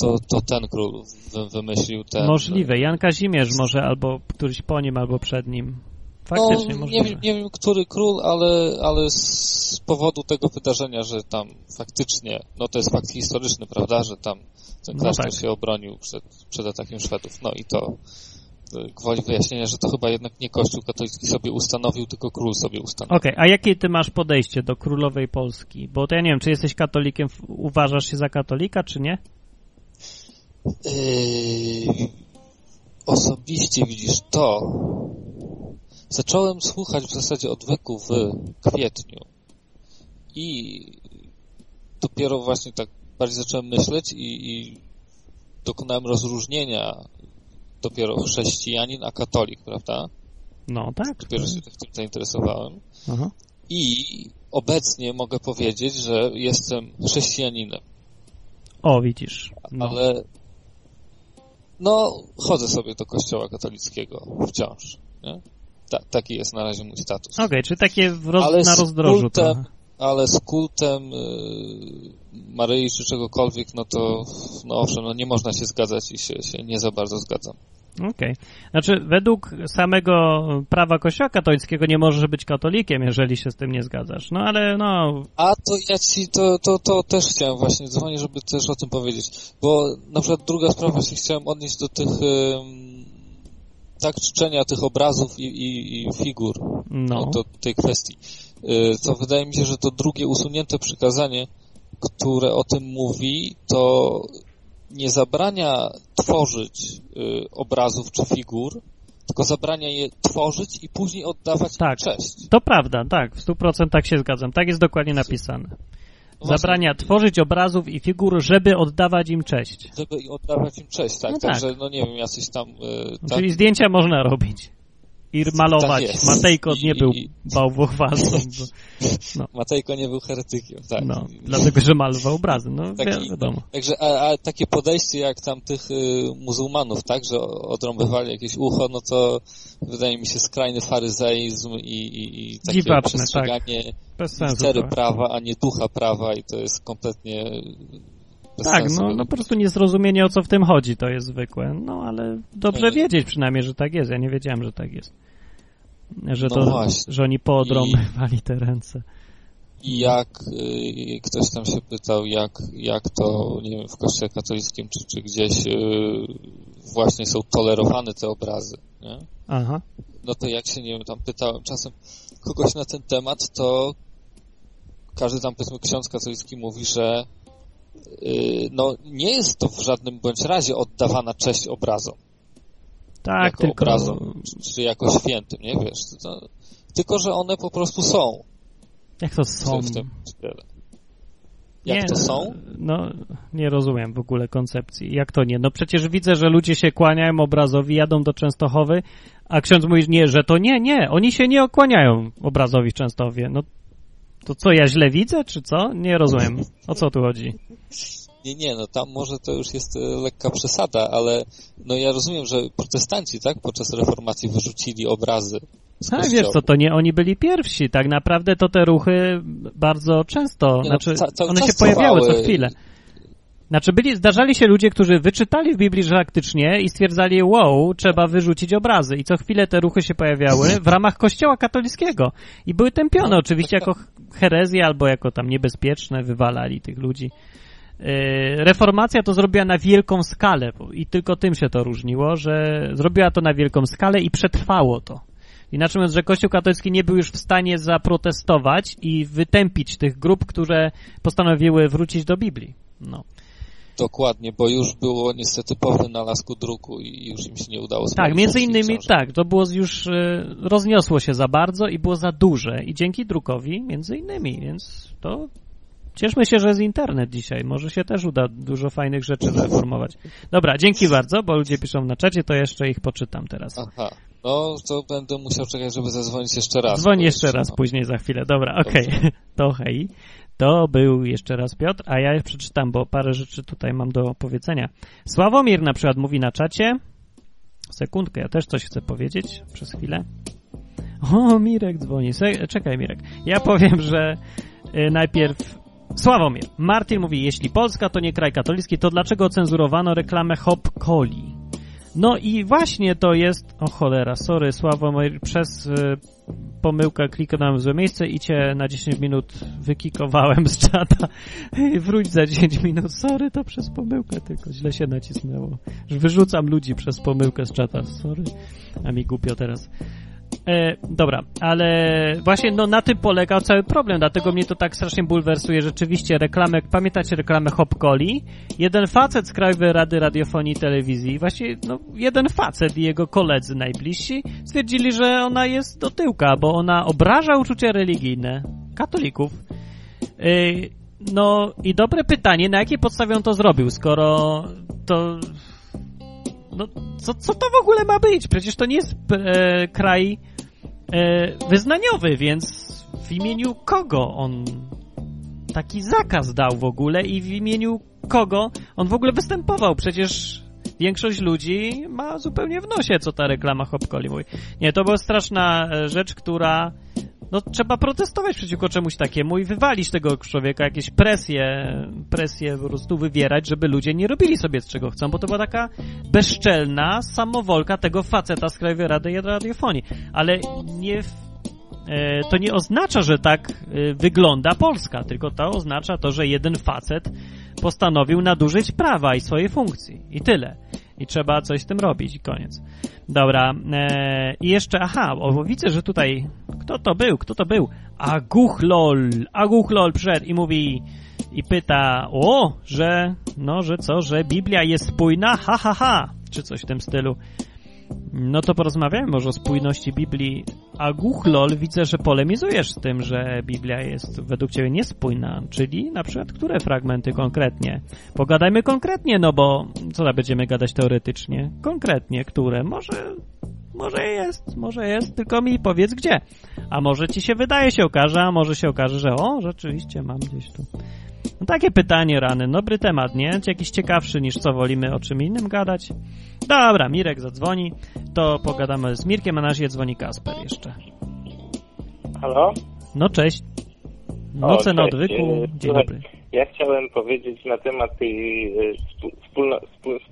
to, to ten król wy, wymyślił ten... możliwe. Jan Kazimierz może albo któryś po nim, albo przed nim. Faktycznie no, nie, możliwe. wiem, nie wiem, który król, ale, ale z powodu tego wydarzenia, że tam faktycznie, no to jest fakt historyczny, prawda, że tam ten No klasztor tak. się obronił przed, przed atakiem Szwedów. No i to y, gwoli wyjaśnienia, że to chyba jednak nie Kościół katolicki sobie ustanowił, tylko król sobie ustanowił. Okej, a jakie ty masz podejście do królowej Polski? Bo to ja nie wiem, czy jesteś katolikiem, uważasz się za katolika, czy nie? Yy, osobiście widzisz to. Zacząłem słuchać w zasadzie odwyku w kwietniu i dopiero właśnie tak bardziej zacząłem myśleć i, i dokonałem rozróżnienia dopiero chrześcijanin a katolik, prawda? No tak. Dopiero się tak tym zainteresowałem Aha. i obecnie mogę powiedzieć, że jestem chrześcijaninem. O, widzisz. No. ale no, chodzę sobie do kościoła katolickiego wciąż. Nie? Ta, taki jest na razie mój status. Okej, czy takie roz, Ale na rozdrożu kultem- trochę. Ale z kultem y, Maryi czy czegokolwiek, no to no owszem, no nie można się zgadzać i się, się nie za bardzo zgadzam. Okej. Znaczy, według samego prawa kościoła katolickiego nie możesz być katolikiem, jeżeli się z tym nie zgadzasz. No ale no, A to ja ci, to, to, to też chciałem właśnie dzwonić, żeby też o tym powiedzieć. Bo na przykład druga sprawa się chciałem odnieść do tych ym, tak czczenia tych obrazów i, i, i figur. no. do tej kwestii. Y, To wydaje mi się, że to drugie usunięte przykazanie, które o tym mówi, to nie zabrania tworzyć y, obrazów czy figur, tylko zabrania je tworzyć i później oddawać Tak. im cześć. To prawda, tak, w stu procentach się zgadzam. Tak jest dokładnie napisane. Właśnie, Zabrania tworzyć obrazów i figur, żeby oddawać im cześć. Żeby oddawać im cześć, tak. No tak. Także, no nie wiem, jacyś tam... y, tak, Czyli zdjęcia można robić. I malować. Tak. Matejko I- nie był i- bałwochwalcą. No, Matejko nie był heretykiem, tak. no, dlatego, że malował obrazy. No, wi- wiadomo. Także, a, a takie podejście jak tam tych y, muzułmanów, tak, że odrąbywali jakieś ucho, no to wydaje mi się skrajny faryzeizm i, i, i takie Dziwaczne, przestrzeganie Bez sensu. litery prawa, a nie ducha prawa i to jest kompletnie Tak, sensu. no, no po prostu niezrozumienie o co w tym chodzi, to jest zwykłe. No ale dobrze Mhm. wiedzieć przynajmniej, że tak jest. Ja nie wiedziałem, że tak jest. Że No to, właśnie. że oni poodrąbywali te ręce. I jak y, ktoś tam się pytał, jak, jak to, nie wiem, w kościele katolickim czy, czy gdzieś y, właśnie są tolerowane te obrazy, nie? Aha. no to jak się, nie wiem, tam pytałem czasem kogoś na ten temat, to każdy tam, powiedzmy, ksiądz katolicki mówi, że no nie jest to w żadnym bądź razie oddawana cześć obrazom, Tak, jako tylko... obrazom, czy, czy jako świętym, nie wiesz, to, tylko, że one po prostu są Jak to są? w tym. Jak nie, to są? No, nie rozumiem w ogóle koncepcji. Jak to nie? No przecież widzę, że ludzie się kłaniają obrazowi, jadą do Częstochowy, a ksiądz mówi, nie, że to nie, nie, oni się nie okłaniają obrazowi w Częstochowie. No to co, ja źle widzę, czy co? Nie rozumiem. O co tu chodzi? Nie, nie, no tam może to już jest e, lekka przesada, ale no ja rozumiem, że protestanci, tak, podczas reformacji wyrzucili obrazy Tak, wiesz co, to nie oni byli pierwsi. Tak naprawdę to te ruchy bardzo często, Nie no, znaczy ca- one się pojawiały co chwilę. Znaczy byli, zdarzali się ludzie, którzy wyczytali w Biblii faktycznie i stwierdzali, wow, trzeba wyrzucić obrazy. I co chwilę te ruchy się pojawiały w ramach kościoła katolickiego. I były tępione No, oczywiście jako herezje albo jako tam niebezpieczne, wywalali tych ludzi. Yy, Reformacja to zrobiła na wielką skalę i tylko tym się to różniło, że zrobiła to na wielką skalę i przetrwało to. Inaczej mówiąc, że Kościół katolicki nie był już w stanie zaprotestować i wytępić tych grup, które postanowiły wrócić do Biblii. No. Dokładnie, bo już było niestety po wynalazku druku i już im się nie udało Tak, między innymi tak, to było już, e, rozniosło się za bardzo i było za duże i dzięki drukowi między innymi, więc to cieszmy się, że jest internet dzisiaj, może się też uda dużo fajnych rzeczy zreformować. Dobra, dzięki bardzo, bo ludzie piszą na czacie, to jeszcze ich poczytam teraz. Aha, no to będę musiał czekać, żeby zadzwonić jeszcze raz. Dzwoń bo jeszcze raz no. później za chwilę. Dobra, okej. To hej. To był jeszcze raz Piotr, a ja przeczytam, bo parę rzeczy tutaj mam do powiedzenia. Sławomir na przykład mówi na czacie. Sekundkę, ja też coś chcę powiedzieć przez chwilę. O, Mirek dzwoni. Se czekaj, Mirek. Ja powiem, że y, najpierw Sławomir. Martin mówi, jeśli Polska to nie kraj katolicki, to dlaczego cenzurowano reklamę Hop Coli? No i właśnie to jest... O cholera, sorry Sławomir, przez y, pomyłkę kliknąłem w złe miejsce i cię na 10 minut wykikowałem z czata. Wróć za 10 minut. Sorry, to przez pomyłkę tylko źle się nacisnęło. Wyrzucam ludzi przez pomyłkę z czata. Sorry. A mi głupio teraz. E, dobra, ale właśnie no, na tym polegał cały problem, dlatego mnie to tak strasznie bulwersuje. Rzeczywiście reklamę, pamiętacie reklamę Hopcoli? Jeden facet z Krajowej Rady Radiofonii i Telewizji, właśnie no, jeden facet i jego koledzy najbliżsi stwierdzili, że ona jest do tyłka, bo ona obraża uczucia religijne katolików. E, no i dobre pytanie, na jakiej podstawie on to zrobił, skoro to no, co, co to w ogóle ma być? Przecież to nie jest e, kraj wyznaniowy, więc w imieniu kogo on taki zakaz dał w ogóle i w imieniu kogo on w ogóle występował? Przecież większość ludzi ma zupełnie w nosie, co ta reklama Hopcoli mówi. Nie, to była straszna e, rzecz, która no trzeba protestować przeciwko czemuś takiemu i wywalić tego człowieka, jakieś presje, presje po prostu wywierać, żeby ludzie nie robili sobie z czego chcą, bo to była taka bezczelna samowolka tego faceta z Krajowej Rady Radiofonii. Ale nie, e, to nie oznacza, że tak e, wygląda Polska, tylko to oznacza to, że jeden facet postanowił nadużyć prawa i swojej funkcji. I tyle. I trzeba coś z tym robić. I koniec. Dobra. E, I jeszcze, aha, o, widzę, że tutaj, kto to był, kto to był? Aguchlol. Aguchlol przyszedł i mówi, i pyta, o, że, no, że co, że Biblia jest spójna? Ha, ha, ha. Czy coś w tym stylu. No to porozmawiamy może o spójności Biblii. A Guchlol widzę, że polemizujesz z tym, że Biblia jest według ciebie niespójna, czyli na przykład które fragmenty konkretnie? Pogadajmy konkretnie, no bo co tam będziemy gadać teoretycznie? Konkretnie, które? Może może jest, może jest, tylko mi powiedz gdzie. A może ci się wydaje, się okaże, a może się okaże, że o, rzeczywiście mam gdzieś tu. No takie pytanie rany, dobry temat, nie? Jakiś ciekawszy niż co wolimy o czym innym gadać. Dobra, Mirek zadzwoni, to pogadamy z Mirkiem, a na razie dzwoni Kasper jeszcze. Halo? No cześć. Noce na odwyku, E, dzień dobry. Ja chciałem powiedzieć na temat tej e,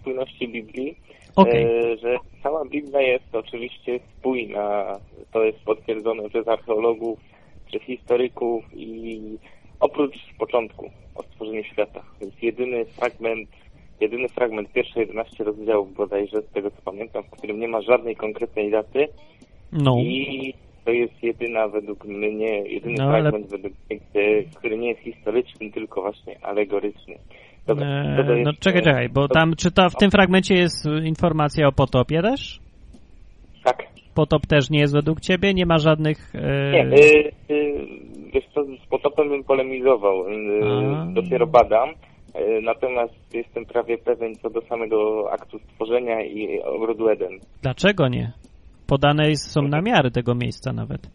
spójności Biblii, Okej. e, że cała Biblia jest oczywiście spójna. To jest potwierdzone przez archeologów, przez historyków i oprócz początku o stworzeniu świata. To jest jedyny fragment, jedyny fragment, pierwsze 11 rozdziałów bodajże, z tego co pamiętam, w którym nie ma żadnej konkretnej daty No. i to jest jedyna według mnie, jedyny No, ale- fragment według mnie, który- nie jest historyczny, tylko właśnie alegoryczny. Dobra, Eee, no czekaj, czekaj, bo tam, czy to w tym fragmencie jest informacja o potopie też? Tak. Potop też nie jest według ciebie? Nie ma żadnych... e, Nie, y, y, wiesz co, z potopem bym polemizował, y, A. dopiero badam, y, natomiast jestem prawie pewien co do samego aktu stworzenia i ogrodu Eden. Dlaczego nie? Podane są namiary tego miejsca nawet.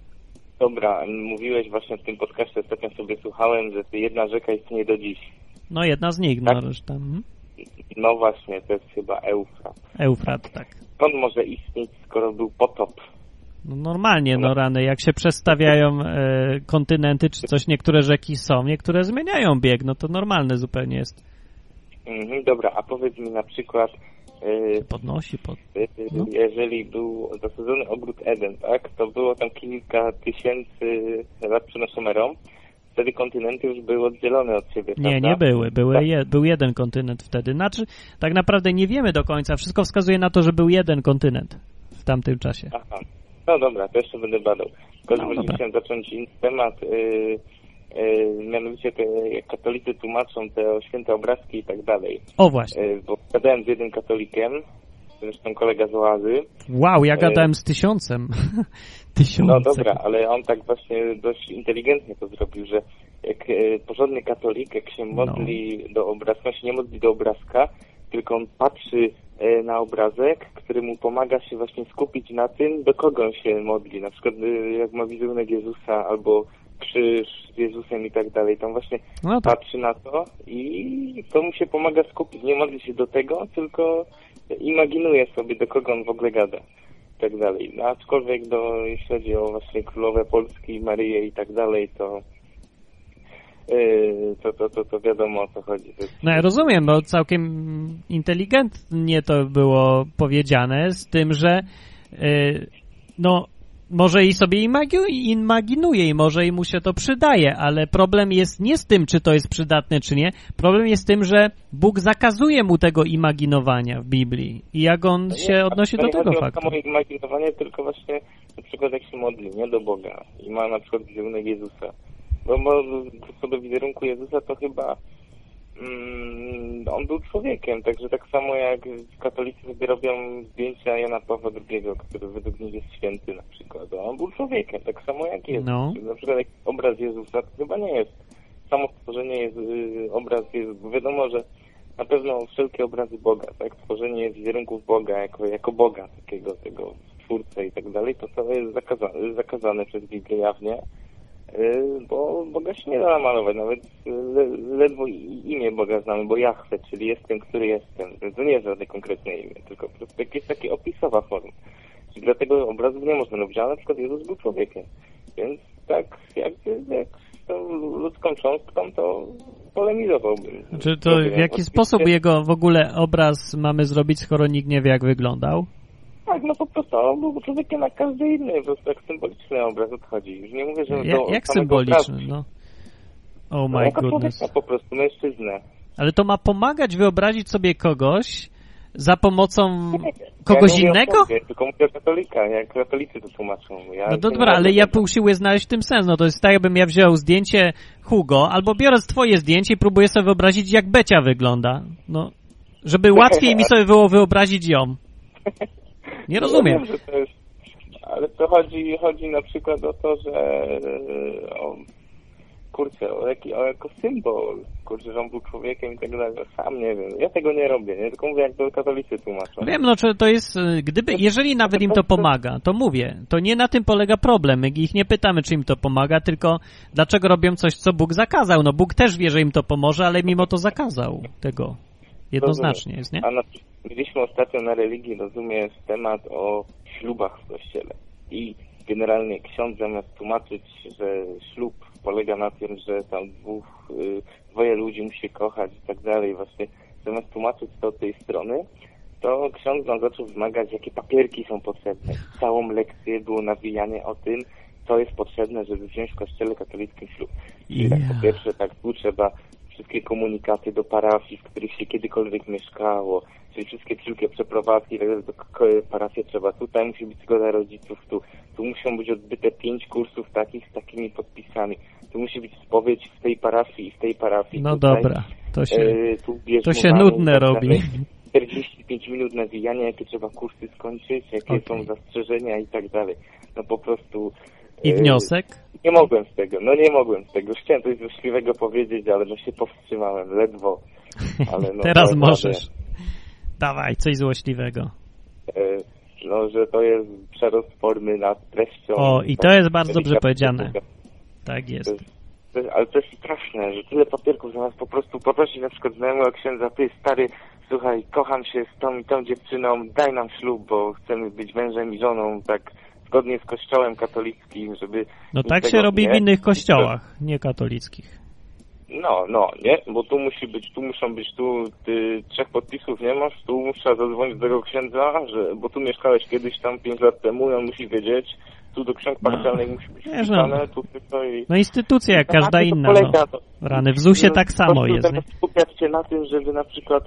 Dobra, mówiłeś właśnie w tym podcaście, ostatnio sobie słuchałem, że jedna rzeka istnieje do dziś. No jedna z nich, no Tak. reszta. mhm. No właśnie, to jest chyba Eufrat. Eufrat, tak. Skąd może istnieć, skoro był potop? No normalnie, no rany, jak się przestawiają e, kontynenty czy coś, niektóre rzeki są, niektóre zmieniają bieg, no to normalne zupełnie jest. Mhm, dobra, a powiedz mi na przykład, y, Podnosi, pod... y, No. jeżeli był zasadzony ogród Eden, tak, to było tam kilka tysięcy lat przed naszą wtedy kontynenty już były oddzielone od siebie, Nie, prawda? nie były. były Tak. je, był jeden kontynent wtedy. Znaczy, tak naprawdę nie wiemy do końca. Wszystko wskazuje na to, że był jeden kontynent w tamtym czasie. Aha. No dobra, to jeszcze będę badał. Każdym No, chciałem zacząć inny temat. Yy, yy, mianowicie te, jak katolicy tłumaczą te święte obrazki i tak dalej. O właśnie. Yy, bo gadałem z jednym katolikiem, zresztą kolega z Oazy. Wow, ja gadałem z tysiącem. Tysiące. No dobra, ale on tak właśnie dość inteligentnie to zrobił, że jak porządny katolik, jak się modli do obrazka, się nie modli do obrazka, tylko on patrzy na obrazek, który mu pomaga się właśnie skupić na tym, do kogo on się modli. Na przykład e, jak ma wizerunek Jezusa albo krzyż z Jezusem i tak dalej. Tam właśnie No tak. patrzy na to i to mu się pomaga skupić. Nie modli się do tego, tylko imaginuje sobie, do kogo on w ogóle gada i tak dalej. No, aczkolwiek do, jeśli chodzi o właśnie królowe Polski, Maryję i tak dalej, to to, to, to, to wiadomo o co chodzi. No ja rozumiem, bo całkiem inteligentnie to było powiedziane, z tym, że y, no może i sobie imagi- imaginuje i może i mu się to przydaje, ale problem jest nie z tym, czy to jest przydatne, czy nie. Problem jest z tym, że Bóg zakazuje mu tego imaginowania w Biblii i jak on to się nie- odnosi do nie tego faktu. samo imaginowanie, tylko właśnie na przykład jak się modli, nie do Boga i ma na przykład wizerunek Jezusa. Bo, bo co do wizerunku Jezusa, to chyba mm, on był człowiekiem, także tak samo jak katolicy sobie robią zdjęcia Jana Pawła II, który według nich jest święty na przykład. On był człowiekiem, tak samo jak Jezus. No. Na przykład jak obraz Jezusa to chyba nie jest samo stworzenie jest y, obraz Jezusa, bo wiadomo, że na pewno wszelkie obrazy Boga, tak, tworzenie wizerunków Boga jako, jako Boga, takiego tego twórcę i tak dalej, to to jest zakazane, zakazane przez Biblię jawnie, bo Boga się nie da namalować, nawet le, ledwo imię Boga znamy, bo Jahwe, czyli jestem, który jestem. To nie jest żadne konkretne imię, tylko po prostu jakieś takie opisowa forma. I dlatego obrazów nie można robić, ale na przykład Jezus był człowiekiem. Więc tak jakby jak z tą ludzką cząstką, to polemizowałbym. Czy to w jaki sposób jego w ogóle obraz mamy zrobić, skoro nikt nie wie, jak wyglądał? Tak, no po prostu on był człowiekiem jak każdy inny, po prostu jak symboliczny obraz odchodzi. Już nie mówię, że Ja, do jak symboliczny, no. Oh No, my jako goodness. człowieka po prostu, mężczyznę. Ale to ma pomagać wyobrazić sobie kogoś za pomocą Ja kogoś nie o innego? sobie, tylko mówię katolika, jak katolicy to tłumaczą. Ja No się dobra, nie ale ja usiłuję znaleźć w tym sens. No to jest tak, jakbym ja wziął zdjęcie Hugo, albo biorę twoje zdjęcie i próbuję sobie wyobrazić, jak Becia wygląda. No, żeby łatwiej mi sobie było wyobrazić ją. Nie rozumiem. Ja wiem, że to jest, ale to chodzi, chodzi na przykład o to, że e, o, kurczę, o, jaki, o jako symbol, kurczę, że on był człowiekiem i tak dalej. Sam nie wiem. Ja tego nie robię, nie? Tylko mówię, jak to katolicy tłumaczą. Wiem, no to jest, y, gdyby, jeżeli nawet im to pomaga, to mówię, to nie na tym polega problem. My ich nie pytamy, czy im to pomaga, tylko dlaczego robią coś, co Bóg zakazał. No Bóg też wie, że im to pomoże, ale mimo to zakazał tego. Jednoznacznie jest, nie? A na, mieliśmy ostatnio na religii, rozumiesz, temat o ślubach w kościele. I generalnie ksiądz zamiast tłumaczyć, że ślub polega na tym, że tam dwóch, y, dwoje ludzi musi się kochać i tak dalej, właśnie zamiast tłumaczyć to od tej strony, to ksiądz nam zaczął wymagać, jakie papierki są potrzebne. Całą lekcję było nawijanie o tym, co jest potrzebne, żeby wziąć w kościele katolickim ślub. Czyli tak po pierwsze, tak tu trzeba wszystkie komunikaty do parafii, w których się kiedykolwiek mieszkało, czyli wszystkie wszelkie przeprowadzki do k- parafii trzeba tutaj, musi być zgoda rodziców tu, tu muszą być odbyte pięć kursów takich z takimi podpisami, tu musi być spowiedź w tej parafii i w tej parafii. No tutaj, dobra, to się, e, to się nudne tak robi. dalej. 45 minut nawijania, jakie trzeba kursy skończyć, jakie Okej. są zastrzeżenia i tak dalej. No po prostu... I wniosek? Nie mogłem z tego, no nie mogłem z tego. Chciałem coś złośliwego powiedzieć, ale no się powstrzymałem, ledwo. No, Teraz możesz. Dawaj, coś złośliwego. E, No, że to jest przerost formy nad treścią. O, i to jest bardzo dobrze powiedziane. Tak jest- to jest- Ale to jest straszne, że tyle papierków zamiast po prostu poprosić na przykład znajomego księdza, ty stary, słuchaj, kocham się z tą i tą dziewczyną, daj nam ślub, bo chcemy być mężem i żoną, tak zgodnie z kościołem katolickim, żeby... No tak się robi nie- w innych kościołach, nie katolickich. No, no, nie? Bo tu musi być, tu muszą być, tu ty trzech podpisów nie masz, tu muszę zadzwonić do tego księdza, że, bo tu mieszkałeś kiedyś tam pięć lat temu i on musi wiedzieć, tu do ksiąg parcialnych musi być Wiesz, no. wpisane, tu tylko i... No instytucja jak każda inna. polega, No. to- Rany w ZUS-ie tak samo jest, nie? skupiać się na tym, żeby na przykład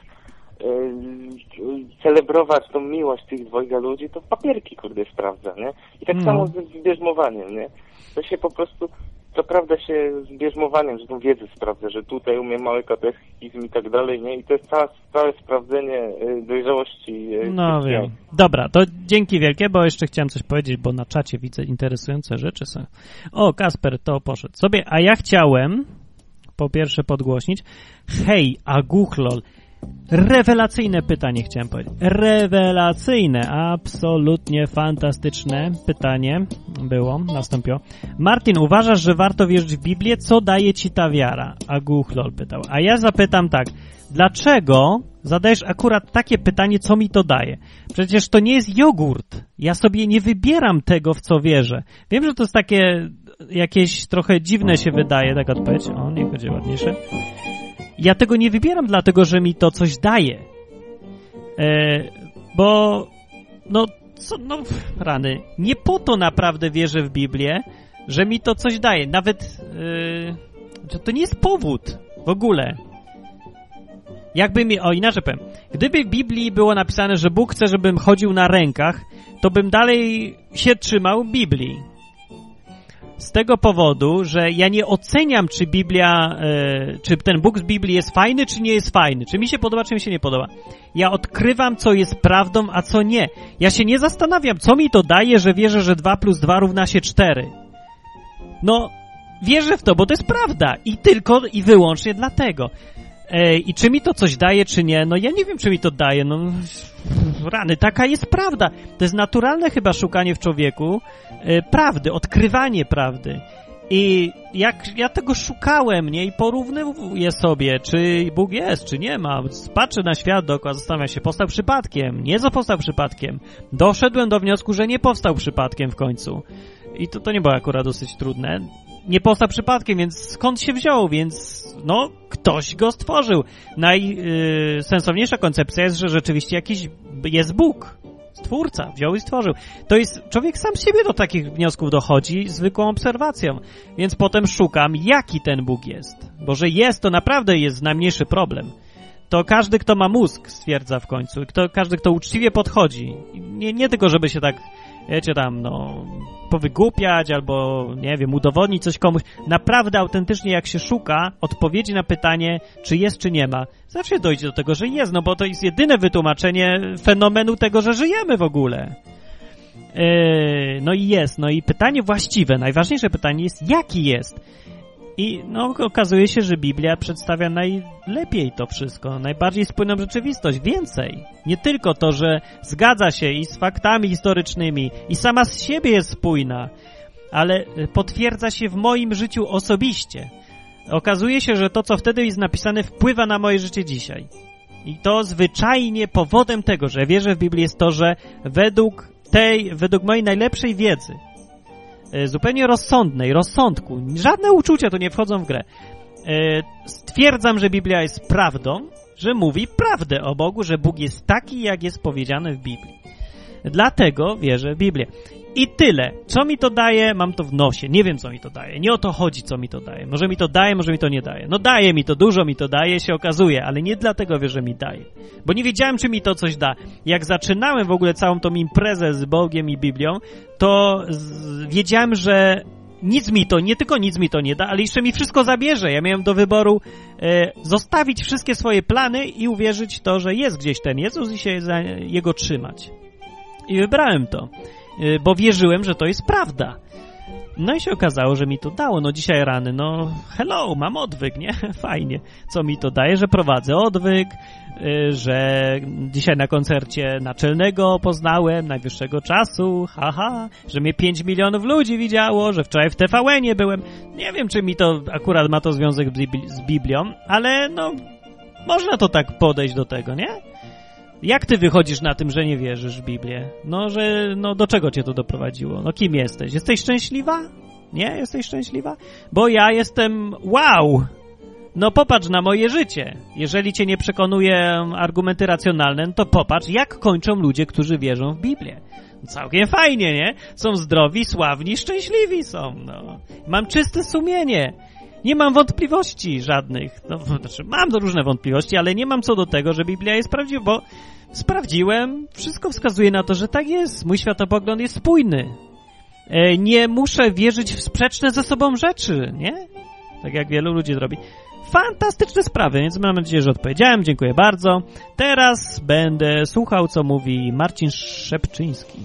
celebrować tą miłość tych dwojga ludzi, to papierki, kurde, sprawdza, nie? I tak No. samo z, z bierzmowaniem, nie? To się po prostu, co prawda się z bierzmowaniem, że tą wiedzę sprawdza, że tutaj umiem mały katechizm i tak dalej, nie? I to jest całe, całe sprawdzenie e, dojrzałości e, No wiem. Dobra, to dzięki wielkie, bo jeszcze chciałem coś powiedzieć, bo na czacie widzę interesujące rzeczy są. O, Kasper to poszedł sobie, a ja chciałem po pierwsze podgłośnić. Hej, Aguchlol. Rewelacyjne pytanie chciałem powiedzieć. Rewelacyjne, absolutnie fantastyczne pytanie było, nastąpiło. Martin, uważasz, że warto wierzyć w Biblię? Co daje ci ta wiara? Aguchlol pytał. A ja zapytam tak, dlaczego zadajesz akurat takie pytanie, co mi to daje? Przecież to nie jest jogurt. Ja sobie nie wybieram tego, w co wierzę. Wiem, że to jest takie jakieś trochę dziwne się wydaje, tak odpowiedź. O, niech będzie ładniejsze. Ja tego nie wybieram dlatego, że mi to coś daje. E, bo, no, co, no, rany. Nie po to naprawdę wierzę w Biblię, że mi to coś daje. Nawet, e, to nie jest powód w ogóle. Jakby mi, o inaczej powiem, gdyby w Biblii było napisane, że Bóg chce, żebym chodził na rękach, to bym dalej się trzymał Biblii. Z tego powodu, że ja nie oceniam, czy Biblia, e, czy ten Bóg z Biblii jest fajny, czy nie jest fajny, czy mi się podoba, czy mi się nie podoba. Ja odkrywam, co jest prawdą, a co nie. Ja się nie zastanawiam, co mi to daje, że wierzę, że 2 plus 2 równa się 4. No, wierzę w to, bo to jest prawda. I tylko i wyłącznie dlatego. E, I czy mi to coś daje, czy nie? No ja nie wiem, czy mi to daje. No, rany, taka jest prawda. To jest naturalne chyba szukanie w człowieku prawdy, odkrywanie prawdy. I jak ja tego szukałem, nie, i porównuję sobie, czy Bóg jest, czy nie ma. Patrzę na świat dookoła, zastanawiam się, powstał przypadkiem, nie powstał przypadkiem. Doszedłem do wniosku, że nie powstał przypadkiem w końcu. I to, to nie było akurat dosyć trudne. Nie powstał przypadkiem, więc skąd się wziął, więc no, ktoś go stworzył. Najsensowniejsza koncepcja jest, że rzeczywiście jakiś jest Bóg, stwórca, wziął i stworzył. To jest, człowiek sam siebie do takich wniosków dochodzi zwykłą obserwacją, więc potem szukam, jaki ten Bóg jest. Bo że jest, to naprawdę jest najmniejszy problem. To każdy, kto ma mózg, stwierdza w końcu. Kto, każdy, kto uczciwie podchodzi. Nie, nie tylko, żeby się tak, wiecie, tam, no, powygłupiać albo, nie wiem, udowodnić coś komuś. Naprawdę, autentycznie, jak się szuka odpowiedzi na pytanie, czy jest, czy nie ma, zawsze dojdzie do tego, że jest, no bo to jest jedyne wytłumaczenie fenomenu tego, że żyjemy w ogóle. Yy, no i jest, no i pytanie właściwe, najważniejsze pytanie jest, jaki jest? I no, okazuje się, że Biblia przedstawia najlepiej to wszystko, najbardziej spójną rzeczywistość, więcej. Nie tylko to, że zgadza się i z faktami historycznymi, i sama z siebie jest spójna, ale potwierdza się w moim życiu osobiście. Okazuje się, że to, co wtedy jest napisane, wpływa na moje życie dzisiaj. I to zwyczajnie powodem tego, że wierzę w Biblię jest to, że według tej, według mojej najlepszej wiedzy, zupełnie rozsądnej, rozsądku, żadne uczucia tu nie wchodzą w grę, e, stwierdzam, że Biblia jest prawdą, że mówi prawdę o Bogu, że Bóg jest taki, jak jest powiedziane w Biblii. Dlatego wierzę w Biblię. I tyle. Co mi to daje, mam to w nosie. Nie wiem, co mi to daje. Nie o to chodzi, co mi to daje. Może mi to daje, może mi to nie daje. No daje mi to, dużo mi to daje, się okazuje, ale nie dlatego że mi daje. Bo nie wiedziałem, czy mi to coś da. Jak zaczynałem w ogóle całą tą imprezę z Bogiem i Biblią, to wiedziałem, że nic mi to, nie tylko nic mi to nie da, ale jeszcze mi wszystko zabierze. Ja miałem do wyboru e, zostawić wszystkie swoje plany i uwierzyć to, że jest gdzieś ten Jezus i się za Jego trzymać. I wybrałem to. Y, bo wierzyłem, że to jest prawda. No i się okazało, że mi to dało. No dzisiaj rany, no hello, mam odwyk, nie? Fajnie. Co mi to daje? Że prowadzę odwyk, y, że dzisiaj na koncercie naczelnego poznałem najwyższego czasu, haha, że mnie 5 milionów ludzi widziało, że wczoraj w TVN-ie byłem. Nie wiem, czy mi to akurat ma to związek z Biblią, ale no można to tak podejść do tego, nie? Jak ty wychodzisz na tym, że nie wierzysz w Biblię? No, że, no do czego cię to doprowadziło? No kim jesteś? Jesteś szczęśliwa? Nie? Jesteś szczęśliwa? Bo ja jestem wow! No popatrz na moje życie. Jeżeli cię nie przekonuje argumenty racjonalne, no to popatrz, jak kończą ludzie, którzy wierzą w Biblię. Całkiem fajnie, nie? Są zdrowi, sławni, szczęśliwi są, no. Mam czyste sumienie. Nie mam wątpliwości żadnych. No, znaczy, mam różne wątpliwości, ale nie mam co do tego, że Biblia jest prawdziwa, bo sprawdziłem, wszystko wskazuje na to, że tak jest. Mój światopogląd jest spójny. E, nie muszę wierzyć w sprzeczne ze sobą rzeczy, nie? Tak jak wielu ludzi robi. Fantastyczne sprawy, więc mam nadzieję, że odpowiedziałem. Dziękuję bardzo. Teraz będę słuchał, co mówi Marcin Szepczyński.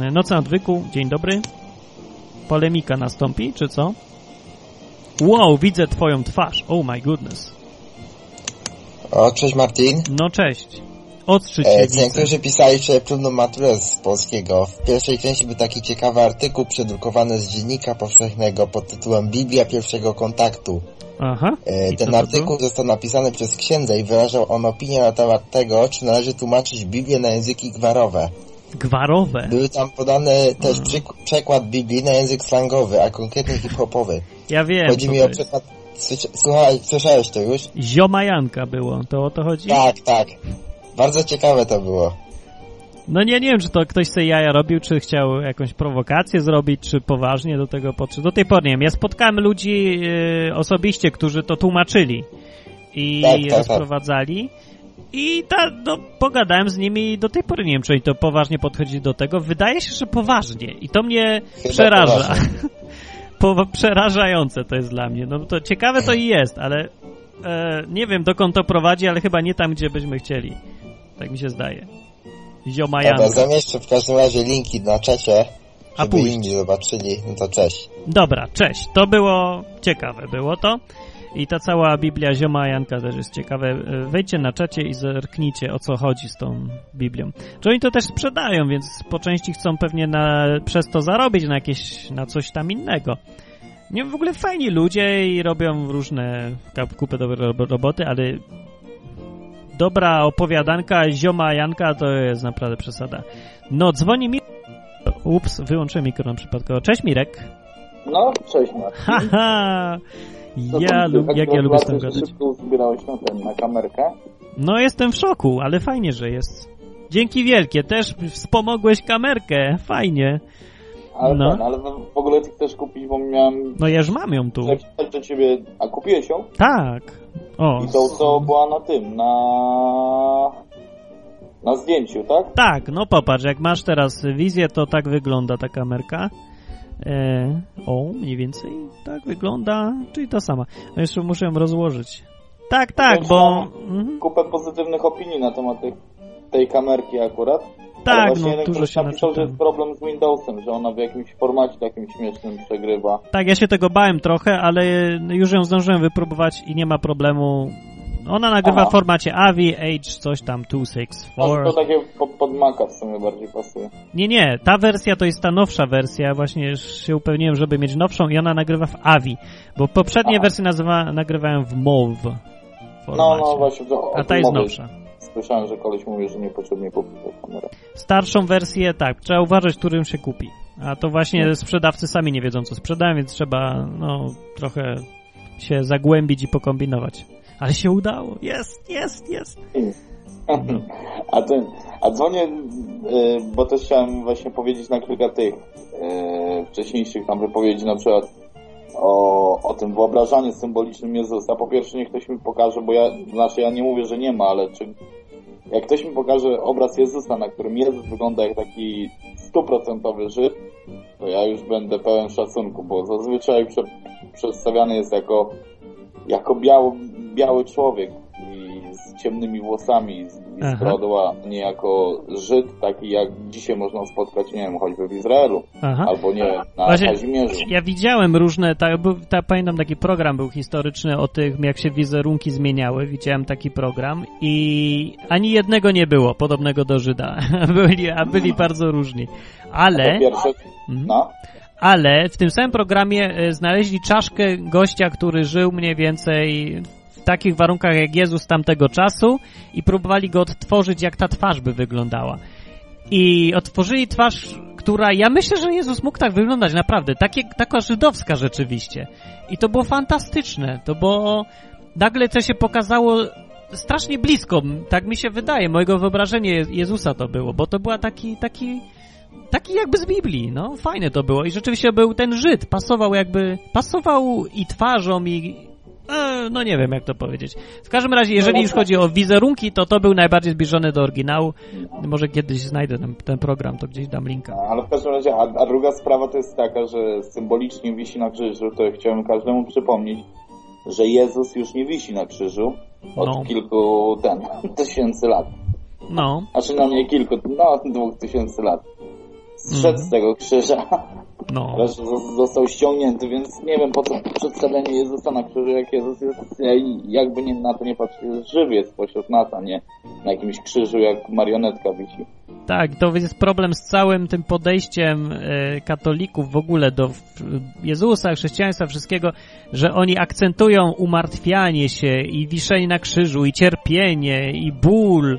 E, Noc na odwyku, dzień dobry. Polemika nastąpi, czy co? Wow, widzę twoją twarz. Oh my goodness. O, cześć Martin. No cześć. Odstrzyć się e, Niektórzy pisali wczoraj próbną maturę z polskiego. W pierwszej części był taki ciekawy artykuł przedrukowany z Dziennika Powszechnego pod tytułem Biblia pierwszego kontaktu. Aha. E, ten artykuł został napisany przez księdza i wyrażał on opinię na temat tego, czy należy tłumaczyć Biblię na języki gwarowe. Gwarowe? Były tam podane też przekład Biblii na język slangowy, a konkretnie hip-hopowy. Ja wiem. Chodzi mi o przykład... Słuchaj, słyszałeś to już? Ziomajanka było, to o to chodzi? Tak, tak. Bardzo ciekawe to było. No nie, nie wiem, czy to ktoś sobie jaja robił, czy chciał jakąś prowokację zrobić, czy poważnie do tego podszedł. Do tej pory nie wiem. Ja spotkałem ludzi e, osobiście, którzy to tłumaczyli i tak, tak, rozprowadzali. Tak. I ta, no, pogadałem z nimi i do tej pory nie wiem, czy oni to poważnie podchodzi do tego. Wydaje się, że poważnie. I to mnie Chyba przeraża. po, przerażające to jest dla mnie. No to ciekawe to i jest, ale e, nie wiem dokąd to prowadzi, ale chyba nie tam, gdzie byśmy chcieli. Tak mi się zdaje. Ziomajanka. Dobra, zamieszczę w każdym razie linki na czacie, żeby A inni zobaczyli. No to cześć. Dobra, cześć. To było ciekawe, było to. I ta cała Biblia Zioma Janka też jest ciekawe. Wejdźcie na czacie i zerknijcie, o co chodzi z tą Biblią. Czy oni to też sprzedają, więc po części chcą pewnie na, przez to zarobić na jakieś, na coś tam innego. Nie, w ogóle fajni ludzie i robią różne, kupę dobre roboty, ale dobra opowiadanka Zioma Janka to jest naprawdę przesada. No, dzwoni mi... Ups, wyłączyłem mikrofon przypadkowo. Cześć Mirek. No, cześć Marcin. Haha, ja, lub, jak ja lubię z tym gadać. szybko uzbierałeś na ten, na kamerkę. No jestem w szoku, ale fajnie, że jest. Dzięki wielkie, też wspomogłeś kamerkę, fajnie. Ale no. ten, ale w ogóle ty chcesz kupić, bo miałem... No ja już mam ją tu. do ciebie... A kupiłeś ją? Tak. O. I to, co była na tym, na... Na zdjęciu, tak? Tak, no popatrz, jak masz teraz wizję, to tak wygląda ta kamerka. E, o, mniej więcej tak wygląda, czyli to sama. A jeszcze muszę ją rozłożyć. Tak, tak, bo... Mhm. Kupę pozytywnych opinii na temat tej, tej kamerki akurat. Tak, no jeden dużo się napisał, że jest problem z Windowsem, że ona w jakimś formacie takim śmiesznym przegrywa. Tak, ja się tego bałem trochę, ale już ją zdążyłem wypróbować i nie ma problemu. Ona nagrywa Aha. w formacie AVI, Age, coś tam, 264. No, to takie pod, pod Maca w sumie bardziej pasuje. Nie, nie, ta wersja to jest ta nowsza wersja, właśnie się upewniłem, żeby mieć nowszą i ona nagrywa w AVI, bo poprzednie Aha. wersje nazywa, nagrywałem w MOV No, formacie, no właśnie. To, a ta jest mowy nowsza. Słyszałem, że koleś mówi, że niepotrzebnie kupił kamerę. Starszą wersję, tak, trzeba uważać, którym się kupi. A to właśnie sprzedawcy sami nie wiedzą, co sprzedają, więc trzeba, no, trochę się zagłębić i pokombinować. Ale się udało, jest, jest, jest. A, ten, a dzwonię, y, bo też chciałem właśnie powiedzieć na kilka tych y, wcześniejszych tam wypowiedzi, na przykład o, o tym wyobrażaniu symbolicznym Jezusa. Po pierwsze, niech ktoś mi pokaże, bo ja, znaczy ja nie mówię, że nie ma, ale czy, jak ktoś mi pokaże obraz Jezusa, na którym Jezus wygląda jak taki stuprocentowy Żyd, to ja już będę pełen szacunku, bo zazwyczaj prze, przedstawiany jest jako, jako biały, biały człowiek i z ciemnymi włosami i z, i z brodą, a nie jako Żyd, taki jak dzisiaj można spotkać, nie wiem, choćby w Izraelu, Aha. albo nie, na Właśnie, Kazimierzu. ja widziałem różne, ta, był, ta, pamiętam taki program był historyczny o tym, jak się wizerunki zmieniały. Widziałem taki program i ani jednego nie było podobnego do Żyda. byli, a byli bardzo różni. Ale, pierwsze, Mhm. no, ale w tym samym programie e, znaleźli czaszkę gościa, który żył mniej więcej takich warunkach jak Jezus tamtego czasu i próbowali go odtworzyć, jak ta twarz by wyglądała. I otworzyli twarz, która, ja myślę, że Jezus mógł tak wyglądać, naprawdę. Takie, taka żydowska rzeczywiście. I to było fantastyczne. To było, nagle to się pokazało strasznie blisko, tak mi się wydaje, mojego wyobrażenia Je- Jezusa to było, bo to była taki, taki, taki jakby z Biblii, no, fajne to było i rzeczywiście był ten Żyd, pasował jakby, pasował i twarzą i, e, no nie wiem jak to powiedzieć. W każdym razie, jeżeli już chodzi o wizerunki, to to był najbardziej zbliżony do oryginału. Może kiedyś znajdę ten, ten program, to gdzieś dam linka. ale w każdym razie, a, a druga sprawa to jest taka, że symbolicznie wisi na krzyżu, to chciałem każdemu przypomnieć, że Jezus już nie wisi na krzyżu od No. kilku ten, tysięcy lat. No, Znaczy no nie kilku, no dwóch tysięcy lat. Zszedł Mhm. z tego krzyża, no. został ściągnięty, więc nie wiem po co przedstawianie Jezusa na krzyżu, jak Jezus jest, jakby nie, na to nie patrzeć, jest żywy jest pośród nas, a nie na jakimś krzyżu jak marionetka wisi. Tak, to jest problem z całym tym podejściem e, katolików w ogóle do Jezusa, chrześcijaństwa, wszystkiego, że oni akcentują umartwianie się i wiszenie na krzyżu, i cierpienie, i ból,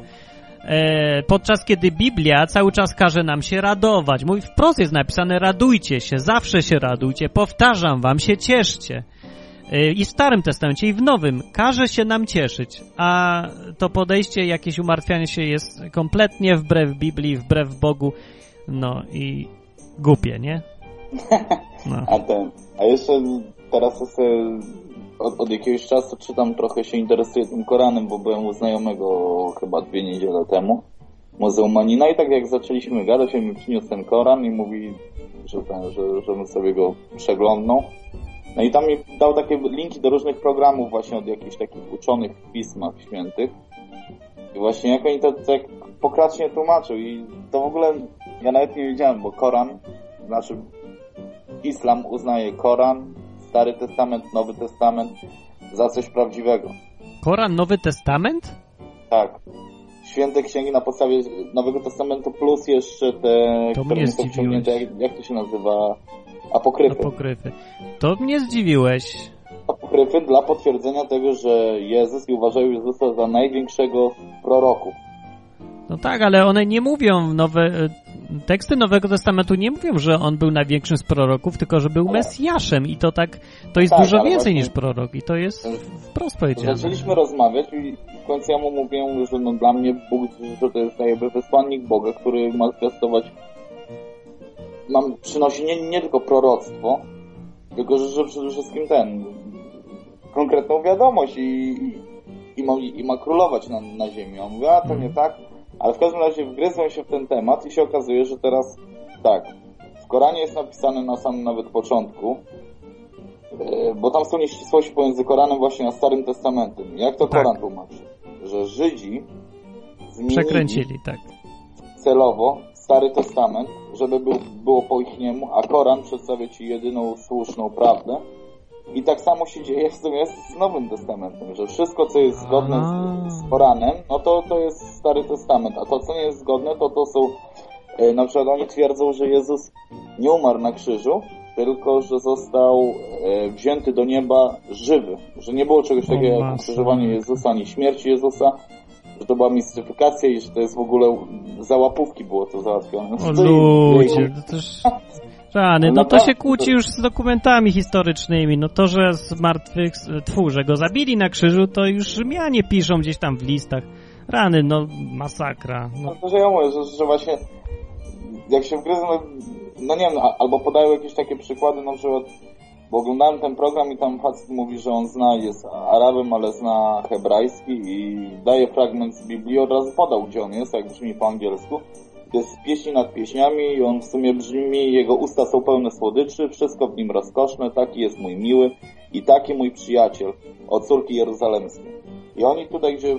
podczas kiedy Biblia cały czas każe nam się radować. Mówi wprost jest napisane radujcie się, zawsze się radujcie, powtarzam wam się cieszcie. E, I w Starym Testamencie, i w Nowym każe się nam cieszyć, a to podejście, jakieś umartwianie się jest kompletnie wbrew Biblii, wbrew Bogu, no i głupie, nie? No. A ten, a jeszcze teraz to sobie od, od jakiegoś czasu czytam, trochę się interesuję tym Koranem, bo byłem u znajomego chyba dwie niedziele temu, muzułmanina i tak jak zaczęliśmy gadać, on mi przyniósł ten Koran i mówi, że ten, że, żebym sobie go przeglądnął. No i tam mi dał takie linki do różnych programów właśnie od jakichś takich uczonych w pismach świętych. I właśnie jak oni to tak pokracznie tłumaczył i to w ogóle ja nawet nie wiedziałem, bo Koran, znaczy Islam uznaje Koran, Stary Testament, Nowy Testament za coś prawdziwego. Koran, Nowy Testament? Tak. Święte księgi na podstawie Nowego Testamentu plus jeszcze te, To które są wciągnięte, jak, jak to się nazywa? Apokryfy. Apokryfy. To mnie zdziwiłeś. Apokryfy dla potwierdzenia tego, że Jezus i uważają Jezusa za największego z proroków. No tak, ale one nie mówią, nowe, teksty Nowego Testamentu nie mówią, że on był największym z proroków, tylko że był Mesjaszem i to tak, to jest Tak, dużo więcej niż prorok i to jest wprost powiedziane. Zaczęliśmy rozmawiać i w końcu ja mu mówię, że no dla mnie Bóg, że to jest jakby wysłannik Boga, który ma zwiastować, mam, przynosi nie, nie tylko proroctwo, tylko że, że przede wszystkim ten, konkretną wiadomość i, i, i, ma, i ma królować na, na ziemi. On mówi, a to nie tak, ale w każdym razie wgryzłem się w ten temat i się okazuje, że teraz tak, w Koranie jest napisane na samym nawet początku, E, bo tam są nieścisłości pomiędzy Koranem właśnie a Starym Testamentem. Jak to Tak. Koran tłumaczy? Że Żydzi zmienili, Przekręcili, tak. celowo Stary Testament, żeby był, było po ich niemu, a Koran przedstawia ci jedyną słuszną prawdę. I tak samo się dzieje w sumie z Nowym Testamentem, że wszystko, co jest zgodne z, z Koranem, no to to jest Stary Testament, a to, co nie jest zgodne, to to są, e, na przykład oni twierdzą, że Jezus nie umarł na krzyżu, tylko że został e, wzięty do nieba żywy, że nie było czegoś takiego jak ukrzyżowanie Jezusa, ani śmierć Jezusa, że to była mistyfikacja i że to jest w ogóle za łapówki było to załatwione. O ludzie, to też... Rany, no to Naprawdę. się kłóci już z dokumentami historycznymi. No to, że z martwych, tfu, że go zabili na krzyżu, to już Rzymianie piszą gdzieś tam w listach. Rany, no masakra. No, No to, że ja mówię, że, że właśnie jak się wgryzą, no, no nie wiem, a- albo podają jakieś takie przykłady, na przykład, bo oglądałem ten program i tam facet mówi, że on zna, jest Arabem, ale zna hebrajski i daje fragment z Biblii, od razu podał, gdzie on jest, jak brzmi po angielsku. To jest pieśni nad pieśniami i on w sumie brzmi, jego usta są pełne słodyczy, wszystko w nim rozkoszne, taki jest mój miły i taki mój przyjaciel od córki jeruzalemskiej. I oni tutaj, gdzie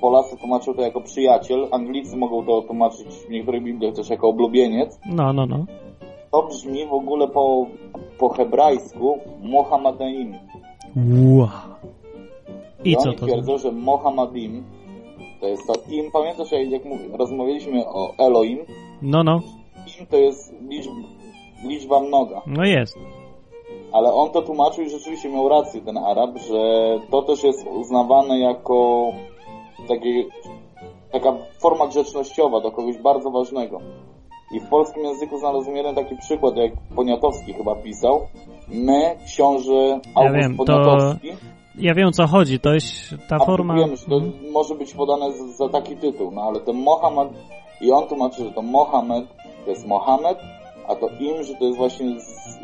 Polacy tłumaczą to jako przyjaciel, Anglicy mogą to tłumaczyć w niektórych Bibliach też jako oblubieniec. no, no. no. To brzmi w ogóle po, po hebrajsku Mohammedaim. Wow. I co oni to twierdzą, że Mohammedim to jest to im. Pamiętasz, jak, jak mów, rozmawialiśmy o Elohim? No, no. Im to jest liczb, liczba mnoga. No jest. Ale on to tłumaczył i rzeczywiście miał rację, ten Arab, że to też jest uznawane jako takie, taka forma grzecznościowa do kogoś bardzo ważnego. I w polskim języku znalazłem jeden taki przykład, jak Poniatowski chyba pisał. My, książę August wiem, to- Poniatowski, Ja wiem o co chodzi, to jest ta forma... Wiemy, że to może być podane z, za taki tytuł, no ale ten Mohamed i on tłumaczy, że to Mohamed to jest Mohamed, a to im, że to jest właśnie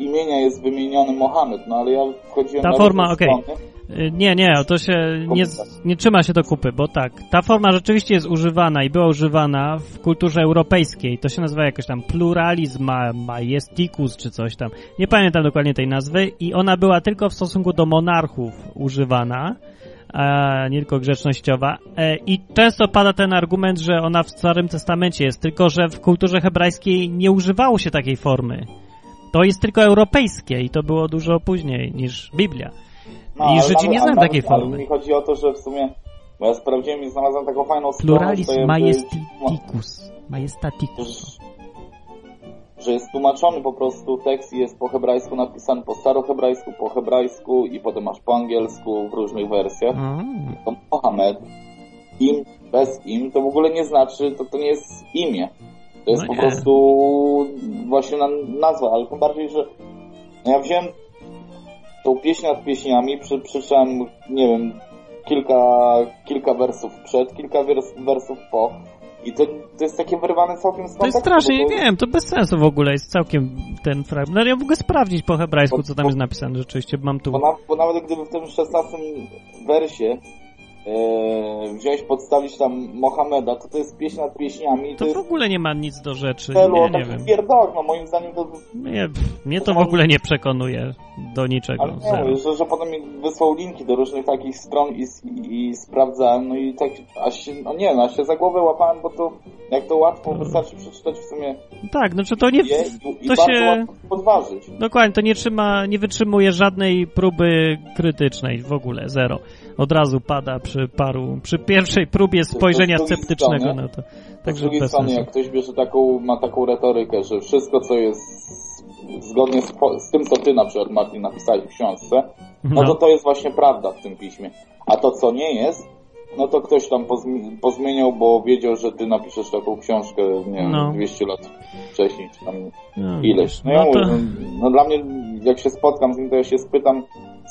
imienia jest wymieniony Mohamed, no ale ja wchodziłem Ta na forma, okej. strony. Y, Nie, nie, to się nie, nie trzyma się do kupy, bo tak, ta forma rzeczywiście jest używana i była używana w kulturze europejskiej. To się nazywa jakoś tam pluralizm ma- majesticus czy coś tam. Nie pamiętam dokładnie tej nazwy i ona była tylko w stosunku do monarchów używana, a nie tylko grzecznościowa. E, I często pada ten argument, że ona w Starym Testamencie jest, tylko że w kulturze hebrajskiej nie używało się takiej formy. To jest tylko europejskie i to było dużo później niż Biblia. No, I Żydzi nie znają takiej formy. mi chodzi o to, że w sumie, bo ja sprawdziłem i znalazłem taką fajną stronę, Pluralizm że- majestaticus. Majestaticus. że jest tłumaczony po prostu tekst i jest po hebrajsku napisany po starohebrajsku, po hebrajsku i potem masz po angielsku w różnych wersjach. Mm. To Mohamed, im, bez im, to w ogóle nie znaczy, to, to nie jest imię. To jest No po nie. prostu właśnie na, nazwa, ale tym bardziej, że ja wziąłem tą pieśń nad pieśniami, przy, nie wiem, kilka, kilka wersów przed, kilka wers, wersów po i to, to jest takie wyrwane całkiem z To jest strasznie, bo nie to- wiem, to bez sensu w ogóle jest całkiem ten fragment. No ja mogę sprawdzić po hebrajsku, co tam jest napisane, rzeczywiście mam tu. Bo, na, bo nawet gdyby w tym 16 wersie wziąć, podstawić tam Mohameda, to to jest pieśń nad pieśniami. To jest w ogóle nie ma nic do rzeczy, celu nie, nie takich wiem. no moim zdaniem to... Nie, mnie to w ogóle nie przekonuje do niczego. Ale nie mówię, że, że potem mi wysłał linki do różnych takich stron i, i, i sprawdzałem, no i tak, aż się, no nie no, aż się za głowę łapałem, bo to, jak to łatwo, wystarczy przeczytać w sumie Tak, znaczy to nie, i, i to bardzo się, podważyć. dokładnie, to nie trzyma, nie wytrzymuje żadnej próby krytycznej w ogóle, zero. Od razu pada przy paru, przy pierwszej próbie spojrzenia z drugiej sceptycznego strony- na to. Z Także drugiej bez strony, jak ktoś bierze taką, ma taką retorykę, że wszystko, co jest zgodnie z, z tym, co ty na przykład, Martin, napisałeś w książce, no No. to to jest właśnie prawda w tym piśmie. A to, co nie jest, no to ktoś tam pozmi- pozmieniał, bo wiedział, że ty napiszesz taką książkę, nie wiem, No. 200 lat wcześniej, czy tam No, ileś. No ja no mówię, to- no, no dla mnie, jak się spotkam z nim, to ja się spytam,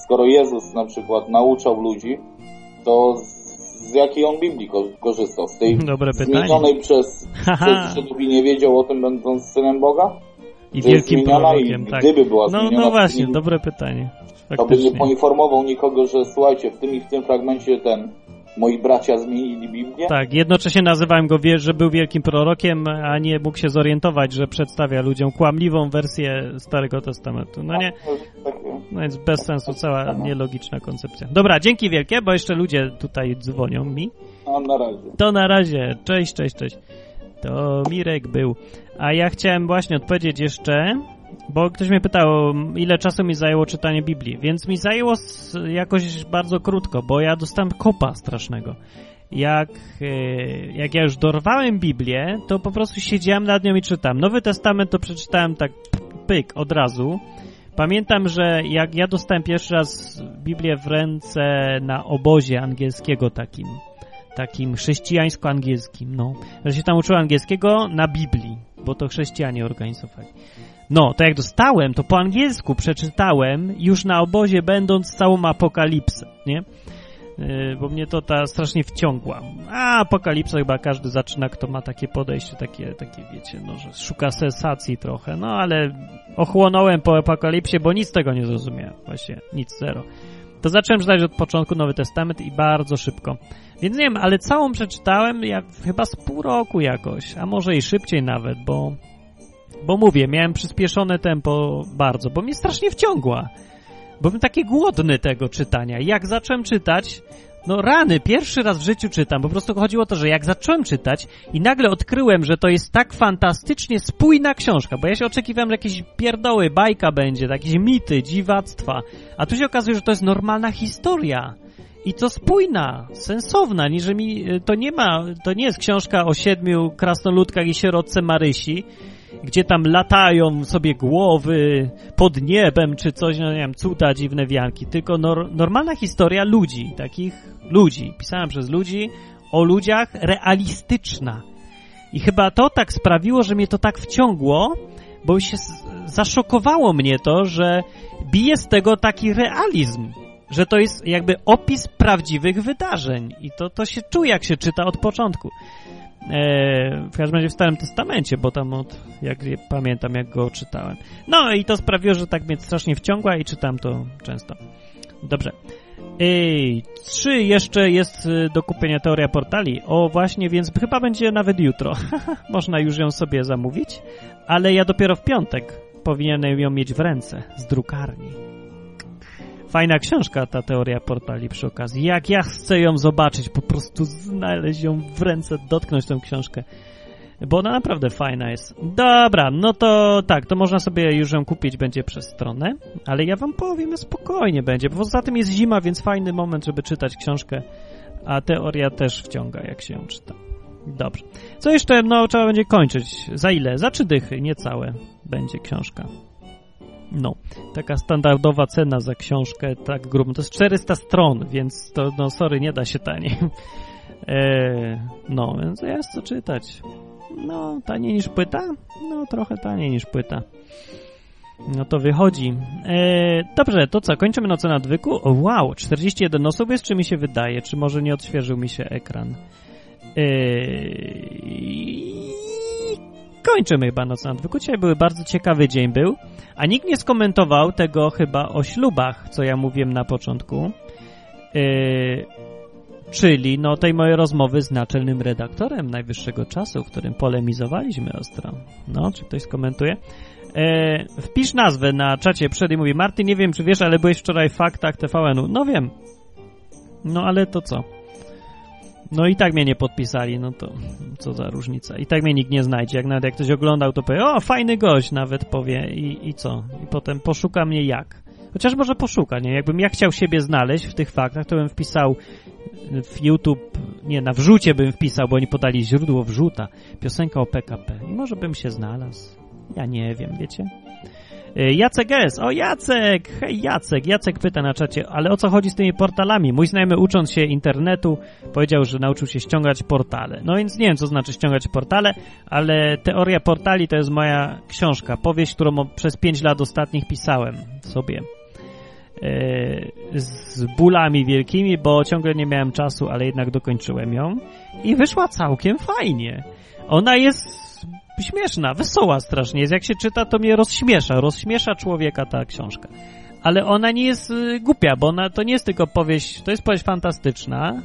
skoro Jezus na przykład nauczał ludzi, to z jakiej on Biblii ko- korzystał? Z tej Dobre zmienionej przez, przez Żydów i nie wiedział o tym, będąc synem Boga? I wielkim prorokiem, i tak. gdyby była No, zmieniona, no właśnie, dobre pytanie. To by nie Faktycznie. poinformował nikogo, że słuchajcie, w tym i w tym fragmencie ten, moi bracia zmienili Biblię. Tak, jednocześnie nazywałem go, wie, że był wielkim prorokiem, a nie mógł się zorientować, że przedstawia ludziom kłamliwą wersję Starego Testamentu. No nie, no więc bez sensu, cała nielogiczna koncepcja. Dobra, dzięki wielkie, bo jeszcze ludzie tutaj dzwonią mi. No, na razie. To na razie, cześć, cześć, cześć. To Mirek był. A ja chciałem właśnie odpowiedzieć jeszcze, bo ktoś mnie pytał, ile czasu mi zajęło czytanie Biblii, więc mi zajęło jakoś bardzo krótko, bo ja dostałem kopa strasznego. Jak, e, jak ja już dorwałem Biblię, to po prostu siedziałem nad nią i czytam. Nowy Testament to przeczytałem tak pyk od razu. Pamiętam, że jak ja dostałem pierwszy raz Biblię w ręce na obozie angielskiego takim, takim chrześcijańsko-angielskim, no, że się tam uczyłem angielskiego na Biblii, bo to chrześcijanie organizowali. No, to jak dostałem, to po angielsku przeczytałem już na obozie, będąc całą apokalipsę, nie? Yy, bo mnie to ta strasznie wciągła. A apokalipsa chyba każdy zaczyna, kto ma takie podejście, takie, takie wiecie, no, że szuka sensacji trochę, no ale ochłonąłem po apokalipsie, bo nic tego nie zrozumiałem, właśnie, nic, zero. To zacząłem czytać od początku Nowy Testament i bardzo szybko. Więc nie wiem, ale całą przeczytałem jak chyba z pół roku jakoś, a może i szybciej nawet, bo, bo mówię, miałem przyspieszone tempo bardzo, bo mnie strasznie wciągła. Byłem taki głodny tego czytania. Jak zacząłem czytać, no rany, pierwszy raz w życiu czytam. Po prostu chodziło o to, że jak zacząłem czytać i nagle odkryłem, że to jest tak fantastycznie spójna książka, bo ja się oczekiwałem, że jakieś pierdoły, bajka będzie, jakieś mity, dziwactwa, a tu się okazuje, że to jest normalna historia. I to spójna, sensowna, niż mi to nie ma, to nie jest książka o siedmiu krasnoludkach i sierotce Marysi, gdzie tam latają sobie głowy pod niebem, czy coś, no nie wiem, cuda, dziwne wianki, tylko nor normalna historia ludzi, takich ludzi, pisana przez ludzi, o ludziach realistyczna. I chyba to tak sprawiło, że mnie to tak wciągło, bo się zaszokowało mnie to, że bije z tego taki realizm, że to jest jakby opis prawdziwych wydarzeń i to, to się czuje, jak się czyta od początku. E, w każdym razie w Starym Testamencie, bo tam od, jak pamiętam, jak go czytałem. No i to sprawiło, że tak mnie strasznie wciągła i czytam to często. Dobrze. Ej, trzy jeszcze jest y, do kupienia teoria portali. O właśnie, więc chyba będzie nawet jutro. Można już ją sobie zamówić, ale ja dopiero w piątek powinienem ją mieć w ręce z drukarni. Fajna książka ta teoria portali przy okazji. Jak ja chcę ją zobaczyć, po prostu znaleźć ją w ręce, dotknąć tę książkę. Bo ona naprawdę fajna jest. Dobra, no to tak, to można sobie już ją kupić, będzie przez stronę, ale ja wam powiem, spokojnie będzie, bo poza tym jest zima, więc fajny moment, żeby czytać książkę, a teoria też wciąga, jak się ją czyta. Dobrze. Co jeszcze? No, trzeba będzie kończyć. Za ile? Za trzy dychy, niecałe będzie książka. No, taka standardowa cena za książkę, tak grubą. To jest 400 stron, więc to, no sorry, nie da się taniej. Eee, no, więc jest co czytać. No, taniej niż płyta? No, trochę taniej niż płyta. No to wychodzi. Eee, dobrze, to co? Kończymy noce na odwyku? O, wow, 41 osób jest, czy mi się wydaje? Czy może nie odświeżył mi się ekran? Eee, kończymy chyba noc na odwyku. Dzisiaj był bardzo ciekawy dzień był, a nikt nie skomentował tego chyba o ślubach, co ja mówiłem na początku. Yy, czyli no tej mojej rozmowy z naczelnym redaktorem najwyższego czasu, w którym polemizowaliśmy ostro. No, czy ktoś skomentuje? E, wpisz nazwę na czacie przed i mówi Marty, nie wiem czy wiesz, ale byłeś wczoraj w faktach TVN-u. No wiem. No ale to co? No i tak mnie nie podpisali, no to co za różnica. I tak mnie nikt nie znajdzie. Jak nawet jak ktoś oglądał, to powie, o, fajny gość nawet powie i, i co? I potem poszuka mnie jak? Chociaż może poszuka, nie? Jakbym ja chciał siebie znaleźć w tych faktach, to bym wpisał w YouTube, nie, na wrzucie bym wpisał, bo oni podali źródło wrzuta, piosenka o PKP. I może bym się znalazł. Ja nie wiem, wiecie? Y, Jacek S. O, Jacek! Hej, Jacek! Jacek pyta na czacie, ale o co chodzi z tymi portalami? Mój znajomy ucząc się internetu powiedział, że nauczył się ściągać portale. No więc nie wiem, co znaczy ściągać portale, ale teoria portali to jest moja książka, powieść, którą przez 5 lat ostatnich pisałem sobie. Y, z bólami wielkimi, bo ciągle nie miałem czasu, ale jednak dokończyłem ją i wyszła całkiem fajnie. Ona jest śmieszna, wesoła strasznie jest. Jak się czyta, to mnie rozśmiesza. Rozśmiesza człowieka ta książka. Ale ona nie jest y, głupia, bo ona to nie jest tylko powieść, to jest powieść fantastyczna,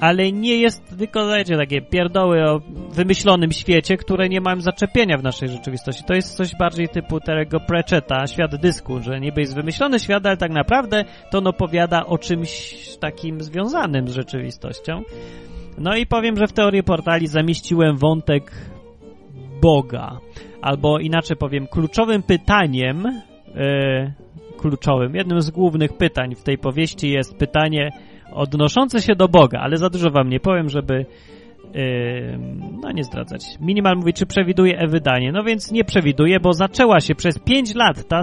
ale nie jest tylko, wiecie, takie pierdoły o wymyślonym świecie, które nie mają zaczepienia w naszej rzeczywistości. To jest coś bardziej typu tego Pratchetta, świat dysku, że niby jest wymyślony świat, ale tak naprawdę to on opowiada o czymś takim związanym z rzeczywistością. No i powiem, że w teorii portali zamieściłem wątek Boga. Albo inaczej powiem, kluczowym pytaniem, e, kluczowym, jednym z głównych pytań w tej powieści jest pytanie odnoszące się do Boga, ale za dużo wam nie powiem, żeby Yy, no nie zdradzać. Minimal mówi, czy przewiduje e-wydanie. No więc nie przewiduje, bo zaczęła się przez 5 lat. Ta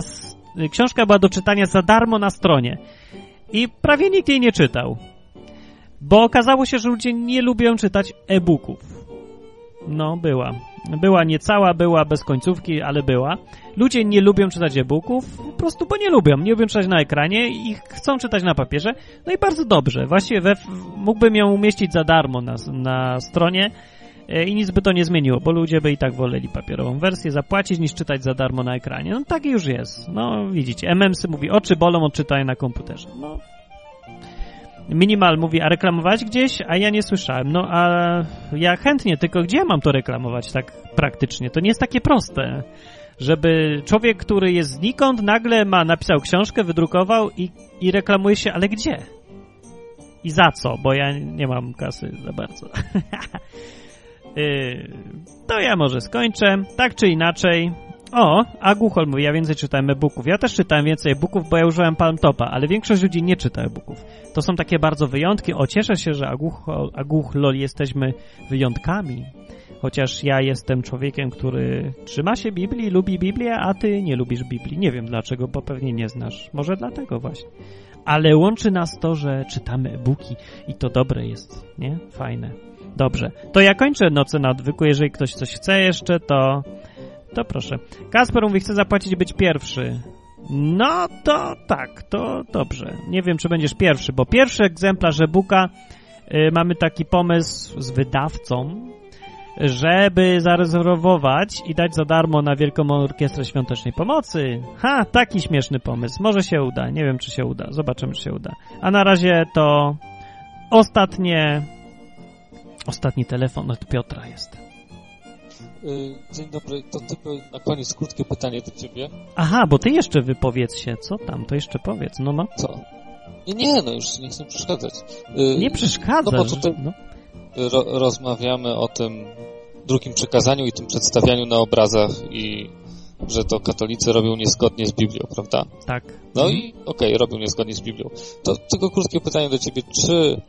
książka była do czytania za darmo na stronie. I prawie nikt jej nie czytał. Bo okazało się, że ludzie nie lubią czytać e-booków. No, była. Była niecała, była bez końcówki, ale była. Ludzie nie lubią czytać e-booków, po prostu bo nie lubią. Nie lubią czytać na ekranie i chcą czytać na papierze. No i bardzo dobrze. Właściwie we, mógłbym ją umieścić za darmo na, na stronie e, i nic by to nie zmieniło, bo ludzie by i tak woleli papierową wersję zapłacić niż czytać za darmo na ekranie. No tak już jest. No widzicie, MMsy mówi, oczy bolą od czytania na komputerze. No Minimal mówi, a reklamować gdzieś? A ja nie słyszałem. No a ja chętnie, tylko gdzie mam to reklamować tak praktycznie? To nie jest takie proste. Żeby człowiek, który jest znikąd, nagle ma, napisał książkę, wydrukował i, i reklamuje się, ale gdzie? I za co? Bo ja nie mam kasy za bardzo. Yy, to ja może skończę. Tak czy inaczej. O, a Głuchol mówi, ja więcej czytałem e-booków. Ja też czytałem więcej e-booków, bo ja użyłem Palm Topa, ale większość ludzi nie czyta e-booków. To są takie bardzo wyjątki. O, cieszę się, że Aguchol, Aguchlol jesteśmy wyjątkami. Chociaż ja jestem człowiekiem, który trzyma się Biblii, lubi Biblię, a ty nie lubisz Biblii. Nie wiem dlaczego, bo pewnie nie znasz. Może dlatego właśnie. Ale łączy nas to, że czytamy e-booki i to dobre jest, nie? Fajne. Dobrze. To ja kończę noce na odwyku. Jeżeli ktoś coś chce jeszcze, to to proszę. Kasper mówi, chce zapłacić być pierwszy. No to tak, to dobrze. Nie wiem, czy będziesz pierwszy, bo pierwszy egzemplarz e-booka y, mamy taki pomysł z wydawcą, żeby zarezerwować i dać za darmo na Wielką Orkiestrę Świątecznej Pomocy. Ha, taki śmieszny pomysł. Może się uda. Nie wiem, czy się uda. Zobaczymy, czy się uda. A na razie to ostatnie ostatni telefon od Piotra jest. Y, Dzień dobry, to tylko na koniec krótkie pytanie do ciebie. Aha, bo ty jeszcze wypowiedz się. Co tam? To jeszcze powiedz. No, no. Co? Nie, nie, no już nie chcę przeszkadzać. Y, Nie przeszkadzasz. No bo tutaj no. ro, rozmawiamy o tym drugim przekazaniu i tym przedstawianiu na obrazach i że to katolicy robią niezgodnie z Biblią, prawda? Tak. No Mhm. i okej, robią niezgodnie z Biblią. To tylko krótkie pytanie do ciebie, czy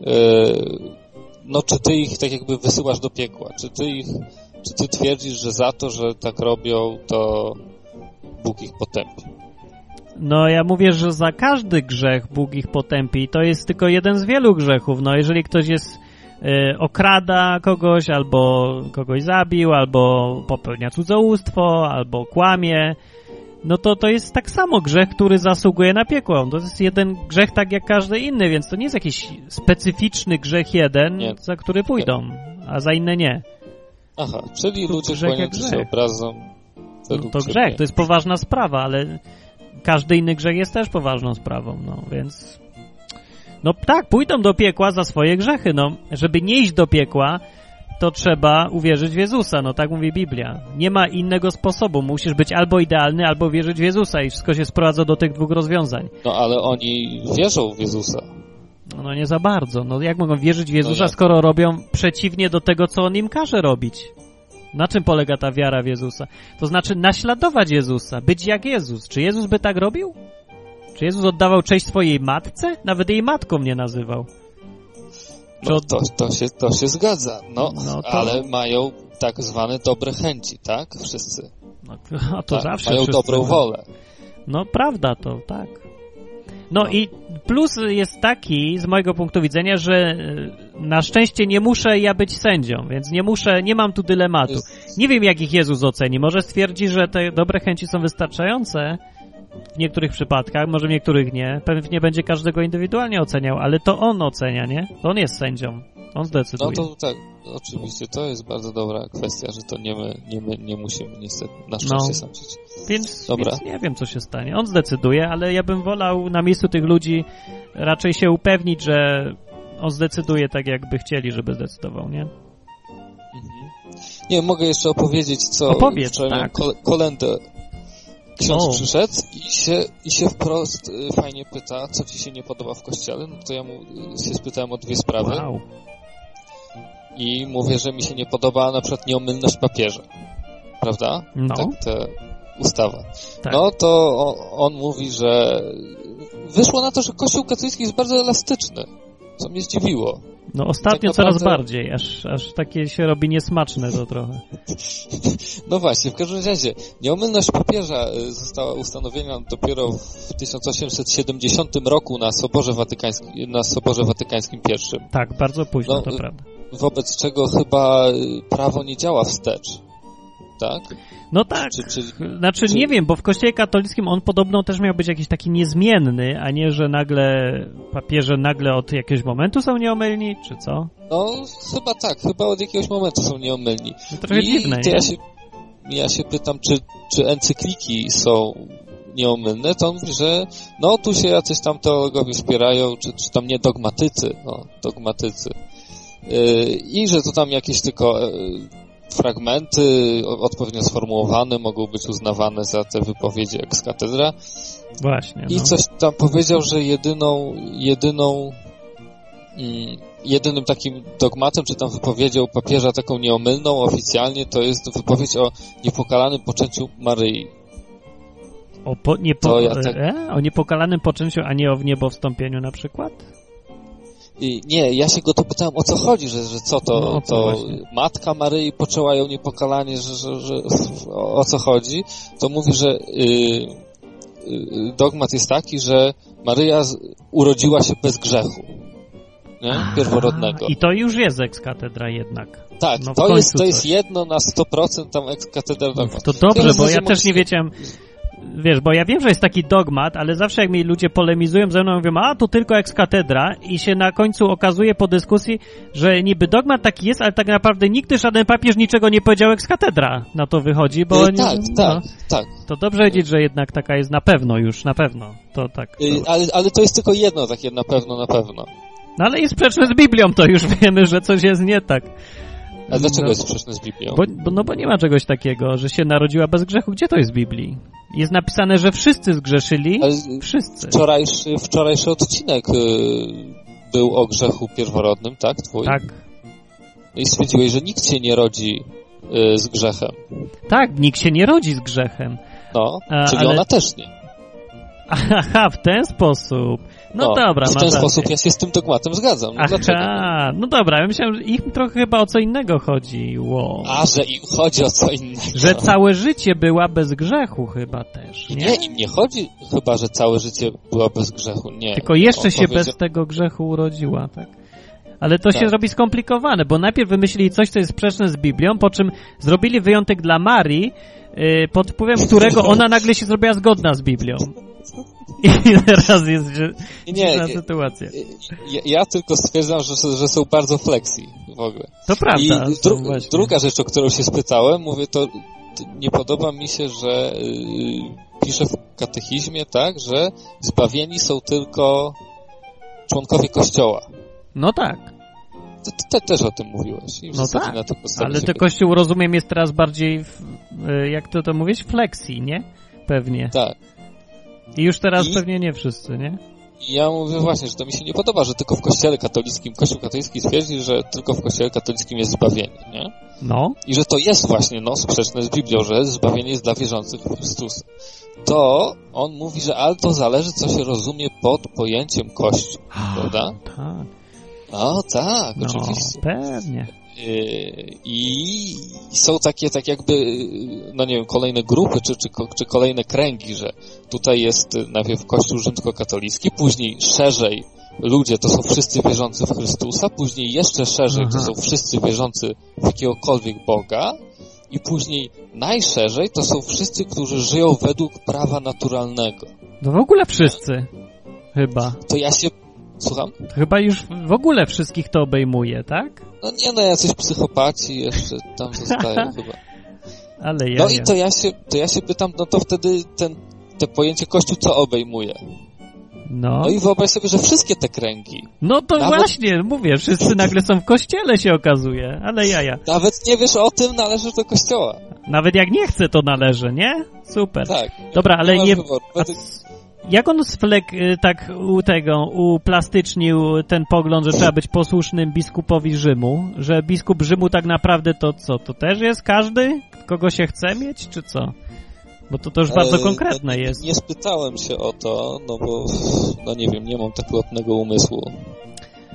yy, no czy ty ich tak jakby wysyłasz do piekła? Czy ty ich, czy ty twierdzisz, że za to, że tak robią, to Bóg ich potępi? No ja mówię, że za każdy grzech Bóg ich potępi. To jest tylko jeden z wielu grzechów. No jeżeli ktoś jest e, okrada kogoś, albo kogoś zabił, albo popełnia cudzołóstwo, albo kłamie, no to to jest tak samo grzech, który zasługuje na piekło. To jest jeden grzech tak jak każdy inny, więc to nie jest jakiś specyficzny grzech jeden, Nie. za który pójdą, a za inne nie. Aha, czyli To ludzie grzech jak kłaniający się grzech. obrazom No to grzech, to jest poważna sprawa, ale każdy inny grzech jest też poważną sprawą, no więc... No tak, pójdą do piekła za swoje grzechy, no. Żeby nie iść do piekła, to trzeba uwierzyć w Jezusa, no tak mówi Biblia. Nie ma innego sposobu, musisz być albo idealny, albo wierzyć w Jezusa i wszystko się sprowadza do tych dwóch rozwiązań. No ale oni wierzą w Jezusa. No nie za bardzo, no jak mogą wierzyć w Jezusa, jak? skoro robią przeciwnie do tego, co On im każe robić? Na czym polega ta wiara w Jezusa? To znaczy naśladować Jezusa, być jak Jezus. Czy Jezus by tak robił? Czy Jezus oddawał cześć swojej matce? Nawet jej matką nie nazywał. No to, to, się, to się zgadza, no, No to- ale mają tak zwane dobre chęci, tak? Wszyscy. no, a to tak, zawsze mają wszyscy, dobrą no. wolę. No prawda to, tak. No i plus jest taki, z mojego punktu widzenia, że e, na szczęście nie muszę ja być sędzią, więc nie muszę, nie mam tu dylematu. Nie wiem, jak ich Jezus oceni. Może stwierdzi, że te dobre chęci są wystarczające w niektórych przypadkach, może w niektórych nie. Pewnie będzie każdego indywidualnie oceniał, ale to on ocenia, nie? To on jest sędzią. On No zdecyduje. to tak, oczywiście, to jest bardzo dobra kwestia, że to nie my, nie my nie musimy niestety na szczęście No. sądzić. Więc, Dobra. więc nie wiem, co się stanie. On zdecyduje, ale ja bym wolał na miejscu tych ludzi raczej się upewnić, że on zdecyduje tak, jakby chcieli, żeby zdecydował, nie? Nie, mogę jeszcze opowiedzieć, co Opowiedz, wczoraj tak. kolendę. Ksiądz O. przyszedł i się, i się wprost y, fajnie pyta, co ci się nie podoba w kościele. No to ja mu y, się spytałem o dwie sprawy. Wow. i mówię, że mi się nie podoba na przykład nieomylność papieża. Prawda? No. Tak, te ustawa. Tak. No to on, on mówi, że wyszło na to, że Kościół katolicki jest bardzo elastyczny. Co mnie zdziwiło. No ostatnio Tak coraz naprawdę- bardziej, aż, aż takie się robi niesmaczne to trochę. No właśnie, w każdym razie nieomylność papieża y, została ustanowiona dopiero w 1870 roku na Soborze Watykańskim, na Soborze Watykańskim I. Tak, bardzo późno, No, to prawda. Wobec czego chyba y, prawo nie działa wstecz. Tak? No tak, Czy, czy, znaczy czy- nie wiem, bo w kościele katolickim on podobno też miał być jakiś taki niezmienny, a nie, że nagle papieże nagle od jakiegoś momentu są nieomylni, czy co? No, chyba tak, chyba od jakiegoś momentu są nieomylni. No trochę I dziwne, ja się, ja się pytam, czy, czy encykliki są nieomylne, to on mówi, że no tu się jacyś tam teologowie spierają, czy, czy tam nie dogmatycy, no, dogmatycy. Yy, I że to tam jakieś tylko yy, fragmenty odpowiednio sformułowane mogą być uznawane za te wypowiedzi ex katedra. Właśnie, I no. coś tam powiedział, że jedyną, jedyną, mm, jedynym takim dogmatem, czy tam wypowiedzią papieża taką nieomylną oficjalnie, to jest wypowiedź o niepokalanym poczęciu Maryi. O, po, nie po, To ja tak- e? o niepokalanym poczęciu, a nie o niebo wstąpieniu na przykład? I nie, ja się go to pytałem, o co chodzi, że, że co to, No, to właśnie. matka Maryi poczęła ją niepokalanie, że, że, że o, o co chodzi, to mówi, że y, y, dogmat jest taki, że Maryja urodziła się bez grzechu. Nie? Pierworodnego. I to już jest ex katedra jednak. Tak, No to, jest, to jest jedno na 100% tam ex katedra dogmat. To dobrze, Teraz bo ja też nie wiedziałem, wiesz, bo ja wiem, że jest taki dogmat, ale zawsze jak mi ludzie polemizują ze mną, mówią, a to tylko ex katedra i się na końcu okazuje po dyskusji, że niby dogmat taki jest, ale tak naprawdę nigdy żaden papież niczego nie powiedział ex katedra. Na to wychodzi, bo... Y, nie- tak, no, tak, tak. To dobrze wiedzieć, że jednak taka jest na pewno już, na pewno. To tak. Y, ale, ale to jest tylko jedno takie na pewno, na pewno. No ale jest sprzeczne z Biblią, to już wiemy, że coś jest nie tak. A dlaczego No. jest sprzeczne z Biblią? Bo, bo, no bo nie ma czegoś takiego, że się narodziła bez grzechu. Gdzie to jest w Biblii? Jest napisane, że wszyscy zgrzeszyli. Ale Wszyscy. Wczorajszy, wczorajszy odcinek y, był o grzechu pierworodnym, tak? Twój? Tak. I stwierdziłeś, że nikt się nie rodzi y, z grzechem. Tak, nikt się nie rodzi z grzechem. No, czyli ale- ona też nie. Aha, w ten sposób. No, dobra, W ten sposób ja się z tym dogmatem zgadzam. No, dlaczego? Aha, no dobra, ja myślałem, że ich trochę chyba o co innego chodziło. A, że im chodzi o co innego. Że całe życie była bez grzechu chyba też, nie? Nie, im nie chodzi chyba, że całe życie była bez grzechu. Nie. Tylko jeszcze się powiedział- bez tego grzechu urodziła, tak? Ale to się Tak. robi skomplikowane, bo najpierw wymyślili coś, co jest sprzeczne z Biblią, po czym zrobili wyjątek dla Marii, yy, pod wpływem którego ona nagle się zrobiła zgodna z Biblią. I teraz jest że, Nie, dziwna nie. sytuacja. Ja, ja tylko stwierdzam, że, że są bardzo flexi w ogóle. To prawda. I dru- właśnie. druga rzecz, o którą się spytałem, mówię, to nie podoba mi się, że yy, pisze w katechizmie, tak, że zbawieni są tylko członkowie Kościoła. No tak, Ty, ty też o tym mówiłeś. No tak. na to podstawie Ale to Kościół, rozumiem, jest teraz bardziej, w, y, jak to to mówisz, flexi, nie? Pewnie. Tak. I już teraz I- pewnie nie wszyscy, nie? Ja mówię właśnie, że to mi się nie podoba, że tylko w kościele katolickim, kościół katolicki twierdzi, że tylko w kościele katolickim jest zbawienie, nie? No. I że to jest właśnie, no, sprzeczne z Biblią, że zbawienie jest dla wierzących w Chrystusa. To on mówi, że ale to zależy, co się rozumie pod pojęciem Kościół, prawda? Tak. No tak, No, oczywiście. pewnie. Yy, I są takie, tak jakby, yy, no nie wiem, kolejne grupy, czy, czy, czy kolejne kręgi, że tutaj jest najpierw Kościół rzymskokatolicki, później szerzej ludzie to są wszyscy wierzący w Chrystusa, później jeszcze szerzej to Aha. są wszyscy wierzący w jakiegokolwiek Boga i później najszerzej to są wszyscy, którzy żyją według prawa naturalnego. No w ogóle wszyscy. Chyba. To ja się... Słucham? Chyba już w ogóle wszystkich to obejmuje, tak? No nie, no jacyś psychopaci jeszcze tam zostają chyba. Ale ja. No i to ja się, to ja się pytam, no to wtedy ten, te pojęcie Kościół co obejmuje? No. No i wyobraź sobie, że wszystkie te kręgi, No to Nawet- właśnie, mówię, wszyscy nagle są w kościele się okazuje, ale jaja. nawet nie wiesz o tym, należysz do Kościoła. Nawet jak nie chce, to należy, nie? Super. Tak. Dobra, ale masz nie... A, jak on sflek y, tak u tego uplastycznił ten pogląd, że trzeba być posłusznym biskupowi Rzymu? Że biskup Rzymu tak naprawdę to co? To też jest każdy? Kogo się chce mieć, czy co? Bo to, to już bardzo E, konkretne nie, jest. Nie spytałem się o to, no bo, no nie wiem, nie mam tak lotnego umysłu.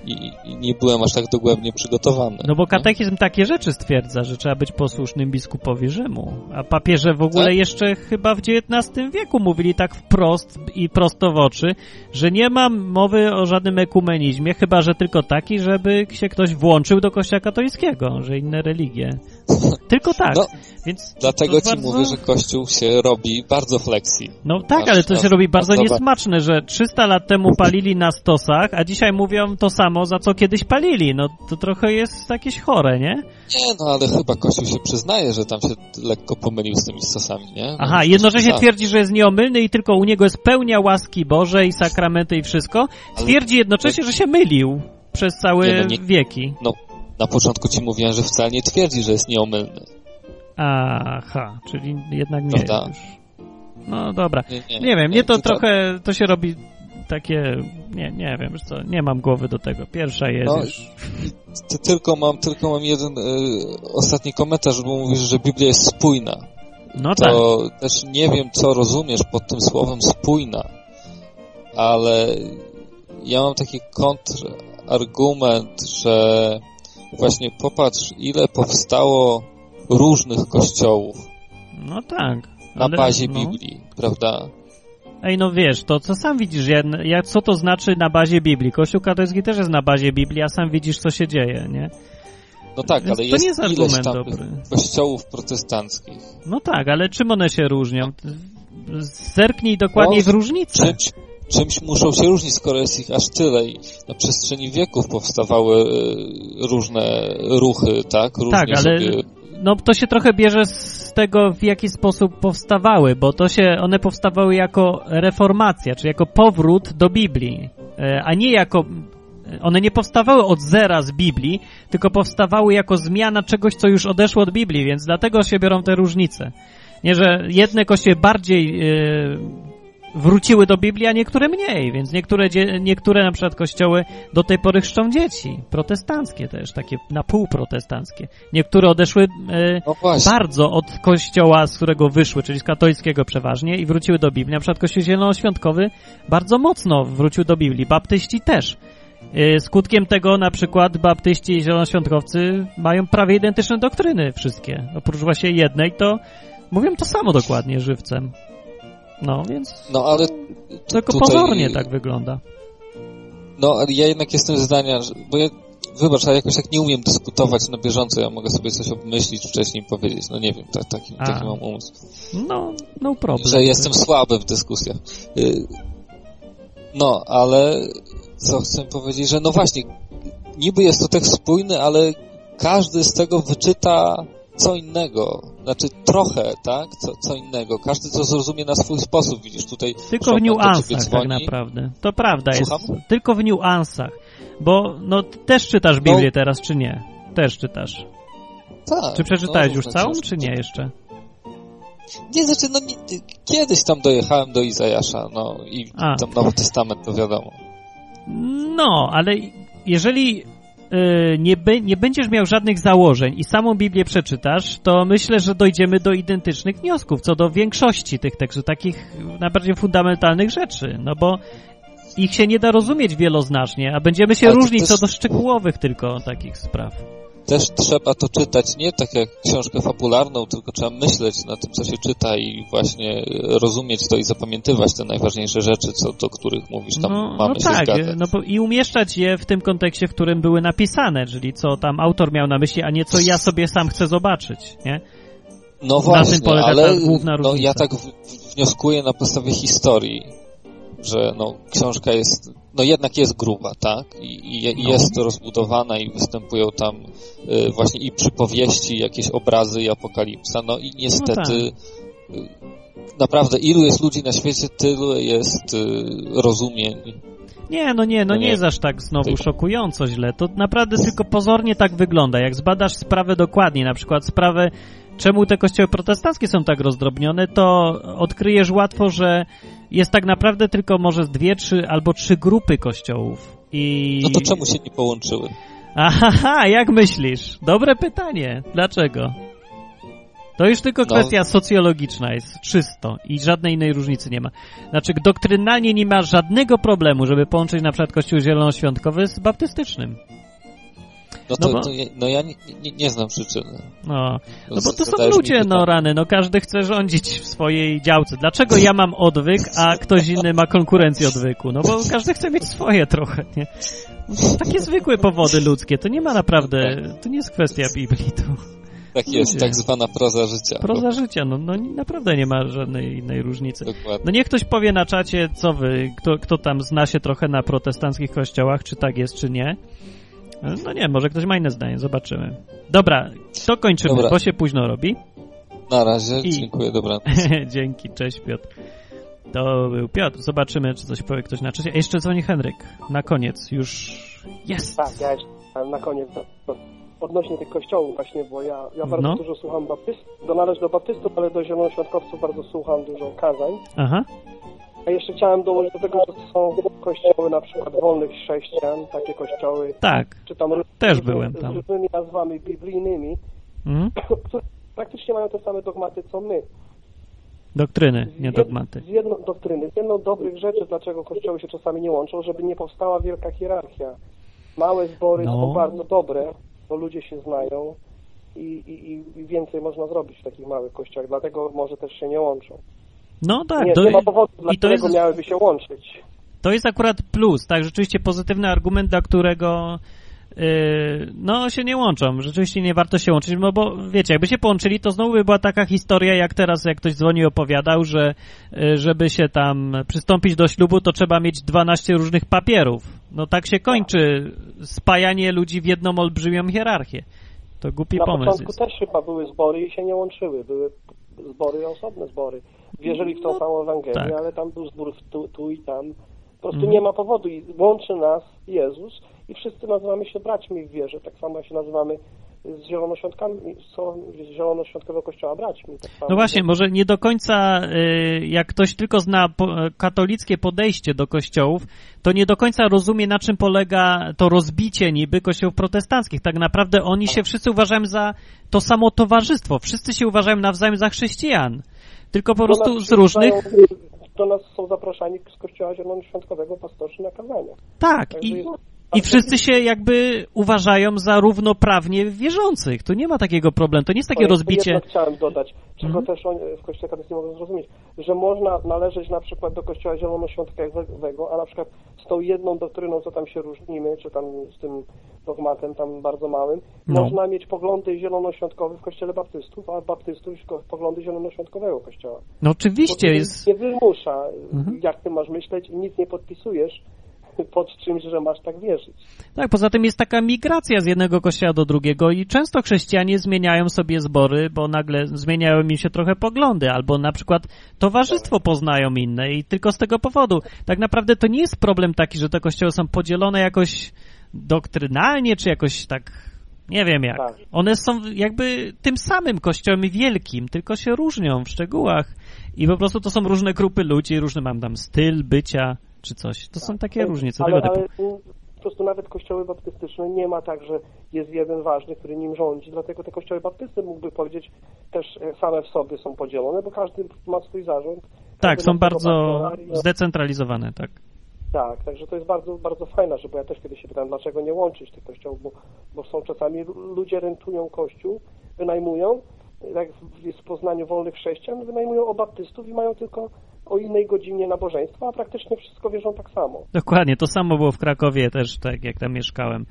I, I nie byłem aż tak dogłębnie przygotowany. No bo katechizm takie rzeczy stwierdza, że trzeba być posłusznym biskupowi Rzymu. A papieże w ogóle Tak? jeszcze chyba w XIX wieku mówili tak wprost i prosto w oczy, że nie ma mowy o żadnym ekumenizmie, chyba że tylko taki, żeby się ktoś włączył do kościoła katolickiego, że inne religie. Tylko tak. No, Więc Dlatego ci bardzo- mówię, że Kościół się robi bardzo flexi. No tak, ale to się robi bardzo niesmaczne, że 300 lat temu palili na stosach, a dzisiaj mówią to samo, za co kiedyś palili. No to trochę jest jakieś chore, nie? Nie, no ale chyba Kościół się przyznaje, że tam się lekko pomylił z tymi stosami, nie? No, Aha, jednocześnie tak. twierdzi, że jest nieomylny i tylko u niego jest pełnia łaski Bożej, sakramenty i wszystko. Twierdzi jednocześnie, że się mylił przez całe Nie, no nie- wieki. No, na początku ci mówiłem, że wcale nie twierdzi, że jest nieomylny. Aha, czyli jednak nie Prawda? już. No dobra. Nie, nie, Nie wiem, nie, to to tak. trochę, to się robi takie, nie, nie wiem, co, nie mam głowy do tego. Pierwsza jest No, już. Ty, tylko mam, tylko mam jeden y, ostatni komentarz, bo mówisz, że Biblia jest spójna. No tak. to też nie wiem, co rozumiesz pod tym słowem spójna, ale ja mam taki kontrargument, że właśnie popatrz, ile powstało różnych kościołów No tak. na ale- bazie no. Biblii, prawda? Ej, no wiesz, to co sam widzisz, ja, ja, co to znaczy na bazie Biblii? Kościół katolicki też jest na bazie Biblii, a sam widzisz, co się dzieje, nie? No tak, Więc ale to jest nie jest argument dobry. kościołów protestanckich. No tak, ale czym one się różnią? Zerknij dokładniej No, w różnicę. Czymś, czymś muszą się różnić, skoro jest ich aż tyle i na przestrzeni wieków powstawały e, różne ruchy, tak? Różnie Tak, ale sobie... no to się trochę bierze z tego, w jaki sposób powstawały, bo to się, one powstawały jako reformacja, czyli jako powrót do Biblii, e, a nie jako, one nie powstawały od zera z Biblii, tylko powstawały jako zmiana czegoś, co już odeszło od Biblii, więc dlatego się biorą te różnice. Nie, że jedne kościoły bardziej e, wróciły do Biblii, a niektóre mniej, więc niektóre, niektóre na przykład kościoły do tej pory chrzczą dzieci, protestanckie też, takie na pół protestanckie. Niektóre odeszły e, No bardzo od kościoła, z którego wyszły, czyli z katolickiego przeważnie i wróciły do Biblii. Na przykład kościół zielonoświątkowy bardzo mocno wrócił do Biblii, baptyści też. E, Skutkiem tego na przykład baptyści i zielonoświątkowcy mają prawie identyczne doktryny wszystkie. Oprócz właśnie jednej, to mówią to samo dokładnie żywcem. No, więc No ale tylko tutaj- pozornie tak wygląda. No, ale ja jednak jestem zdania, że, bo ja, wybacz, ale jakoś tak nie umiem dyskutować na bieżąco, ja mogę sobie coś obmyślić wcześniej powiedzieć, no nie wiem, tak, taki, taki mam umysł. No, no problem. Że jestem słaby w dyskusjach. Y, No, ale co chcę powiedzieć, że no właśnie, niby jest to tekst spójny, ale każdy z tego wyczyta co innego, znaczy trochę, tak, co, co innego. Każdy to zrozumie na swój sposób, widzisz, tutaj Tylko w niuansach tak naprawdę. To prawda Słucham? jest. Tylko w niuansach. Bo no też czytasz Biblię teraz, czy nie? Też czytasz. Tak, Czy przeczytałeś no, już całą, książki. czy nie jeszcze? Nie, znaczy, no nie, kiedyś tam dojechałem do Izajasza, no i A. tam Nowy Testament, to wiadomo. No, ale jeżeli nie, be, nie będziesz miał żadnych założeń i samą Biblię przeczytasz, to myślę, że dojdziemy do identycznych wniosków co do większości tych tekstów, takich najbardziej fundamentalnych rzeczy, no bo ich się nie da rozumieć wieloznacznie, a będziemy się różnić też- co do szczegółowych tylko takich spraw. Też trzeba to czytać nie tak jak książkę fabularną, tylko trzeba myśleć na tym, co się czyta i właśnie rozumieć to i zapamiętywać te najważniejsze rzeczy, co do których mówisz, tam No, mamy no się tak, zgadzać. no bo i umieszczać je w tym kontekście, w którym były napisane, czyli co tam autor miał na myśli, a nie co ja sobie sam chcę zobaczyć, nie? No Na właśnie, ale no, ja tak wnioskuję na podstawie historii, że no, książka jest, no jednak jest gruba, tak? I, i, No. jest rozbudowana i występują tam y, właśnie i przypowieści, jakieś obrazy i apokalipsa, no i niestety No y, naprawdę ilu jest ludzi na świecie, tylu jest y, rozumień. Nie, no nie, no nie nie. jest aż tak znowu szokująco źle. To naprawdę tylko pozornie tak wygląda. Jak zbadasz sprawę dokładnie, na przykład sprawę, czemu te kościoły protestanckie są tak rozdrobnione, to odkryjesz łatwo, że jest tak naprawdę tylko może z dwie, trzy albo trzy grupy kościołów. I... No to czemu się nie połączyły? Aha, jak myślisz? Dobre pytanie. Dlaczego? To już tylko No. kwestia socjologiczna jest, czysto i żadnej innej różnicy nie ma. Znaczy, doktrynalnie nie ma żadnego problemu, żeby połączyć na przykład Kościół Zielonoświątkowy z baptystycznym. No No to, bo- to ja, no ja nie, nie, nie znam przyczyny. No, no bo to są ludzie, no rany, no każdy chce rządzić w swojej działce. Dlaczego ja mam odwyk, a ktoś inny ma konkurencję odwyku? No bo każdy chce mieć swoje trochę, nie? No takie zwykłe powody ludzkie, to nie ma naprawdę, to nie jest kwestia Biblii, to Tak jest, Ludzie. tak zwana proza życia. proza życia, no, no naprawdę nie ma żadnej innej różnicy. Dokładnie. No niech ktoś powie na czacie, co wy, kto, kto tam zna się trochę na protestanckich kościołach, czy tak jest, czy nie. No nie, może ktoś ma inne zdanie, zobaczymy. Dobra, to kończymy, Dobra. bo się późno robi. Na razie, I- dziękuję, dobranoc. Dzięki, cześć Piotr. To był Piotr. Zobaczymy, czy coś powie ktoś na czacie. A jeszcze dzwoni Henryk. Na koniec już jest. Tak, ja jeszcze na koniec to, to odnośnie tych kościołów właśnie, bo ja, ja bardzo No. dużo słucham baptystów, do należy do baptystów, ale do zielonoświątkowców bardzo słucham dużo kazań. Aha. A jeszcze chciałem dołożyć do tego, że są kościoły na przykład wolnych chrześcijan, takie kościoły, Tak. czy tam Też byłem tam. z różnymi nazwami biblijnymi, Mhm. które praktycznie mają te same dogmaty co my. Doktryny, nie dogmaty. Z jedną doktryny, z jedną dobrych rzeczy, dlaczego kościoły się czasami nie łączą, żeby nie powstała wielka hierarchia. Małe zbory No. są bardzo dobre, bo ludzie się znają i, i, i- więcej można zrobić w takich małych kościołach, dlatego może też się nie łączą. No tak, nie, to, nie ma powodu, dla i to którego jest, miałyby się łączyć. to jest akurat plus, tak, rzeczywiście pozytywny argument, dla którego yy, no się nie łączą, rzeczywiście nie warto się łączyć, no bo wiecie, jakby się połączyli, to znowu by była taka historia, jak teraz, jak ktoś dzwoni i opowiadał, że yy, żeby się tam przystąpić do ślubu, to trzeba mieć 12 różnych papierów. No tak się kończy spajanie ludzi w jedną olbrzymią hierarchię. To głupi Na pomysł początku jest. też chyba były zbory i się nie łączyły. Były zbory, osobne zbory. Wierzyli w tą samą Ewangelię, tak. ale tam był zbór w tu, tu i tam. Po prostu Mhm. nie ma powodu i łączy nas Jezus i wszyscy nazywamy się braćmi w wierze. Tak samo jak się nazywamy z zielonoświątkami, są z zielonoświątkowego kościoła braćmi. Tak No właśnie, może nie do końca, y, jak ktoś tylko zna katolickie podejście do kościołów, to nie do końca rozumie, na czym polega to rozbicie niby kościołów protestanckich. Tak naprawdę oni się wszyscy uważają za to samo towarzystwo. Wszyscy się uważają nawzajem za chrześcijan. Tylko po Do prostu z różnych... Do nas są zapraszani z kościoła zielonoświątkowego pastorzy na kazania. Tak, Także i, jest- i wszyscy się jakby uważają za równoprawnie wierzących. Tu nie ma takiego problemu. To nie jest takie O, jeszcze rozbicie... Jedno chciałem dodać, czego Mhm. też oni w Kościele katolickim mogą zrozumieć, że można należeć na przykład do Kościoła Zielonoświątkowego, a na przykład z tą jedną doktryną, co tam się różnimy, czy tam z tym dogmatem tam bardzo małym, No. można mieć poglądy zielonoświątkowe w Kościele Baptystów, a Baptystów poglądy zielonoświątkowego Kościoła. No oczywiście to jest... Nie wymusza, Mhm. jak ty masz myśleć i nic nie podpisujesz pod czymś, że masz tak wierzyć. Tak, poza tym jest taka migracja z jednego kościoła do drugiego i często chrześcijanie zmieniają sobie zbory, bo nagle zmieniają im się trochę poglądy, albo na przykład towarzystwo poznają inne i tylko z tego powodu. Tak naprawdę to nie jest problem taki, że te kościoły są podzielone jakoś doktrynalnie, czy jakoś tak, nie wiem jak. Tak. One są jakby tym samym kościołem wielkim, tylko się różnią w szczegółach i po prostu to są różne grupy ludzi, różny mam tam styl bycia, czy coś. To są takie różnice ale, tego typu. ale po prostu nawet kościoły baptystyczne nie ma tak, że jest jeden ważny, który nim rządzi, dlatego te kościoły baptystyczne mógłby powiedzieć też e, same w sobie są podzielone, bo każdy ma swój zarząd. Tak, są bardzo zdecentralizowane, tak. Tak, także to jest bardzo, bardzo fajna rzecz, bo ja też kiedyś się pytałem, dlaczego nie łączyć tych kościołów, bo, bo są czasami lu- ludzie rentują kościół, wynajmują, jak jest w Poznaniu wolnych chrześcijan, wynajmują o baptystów i mają tylko o innej godzinie nabożeństwa, a praktycznie wszystko wierzą tak samo. Dokładnie, to samo było w Krakowie też, tak jak tam mieszkałem.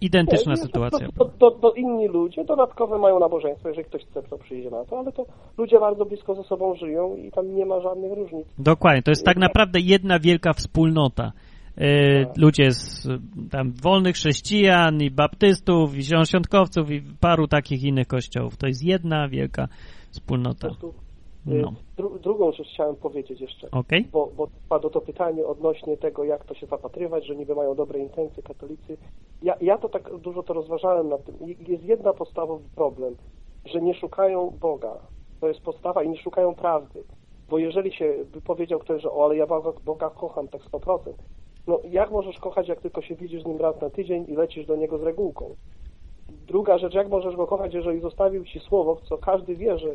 Identyczna Nie, sytuacja. To, to, to, inni ludzie dodatkowe mają nabożeństwo, jeżeli ktoś chce, to przyjdzie na to, ale to ludzie bardzo blisko ze sobą żyją i tam nie ma żadnych różnic. Dokładnie, to jest tak naprawdę jedna wielka wspólnota. E, Tak. ludzie z tam wolnych chrześcijan i baptystów i zielonoświątkowców i paru takich innych kościołów. To jest jedna wielka wspólnota. Po prostu No. Dru drugą rzecz chciałem powiedzieć jeszcze, Okej. bo, bo padło to pytanie odnośnie tego, jak to się zapatrywać, że niby mają dobre intencje katolicy. Ja, ja to tak dużo to rozważałem nad tym. Jest jedna podstawowy problem, że nie szukają Boga. To jest podstawa i nie szukają prawdy. Bo jeżeli się by powiedział ktoś, że o, ale ja Boga, Boga kocham tak 100%, no jak możesz kochać, jak tylko się widzisz z nim raz na tydzień i lecisz do niego z regułką? Druga rzecz, jak możesz go kochać, jeżeli zostawił ci słowo, w co każdy wie, że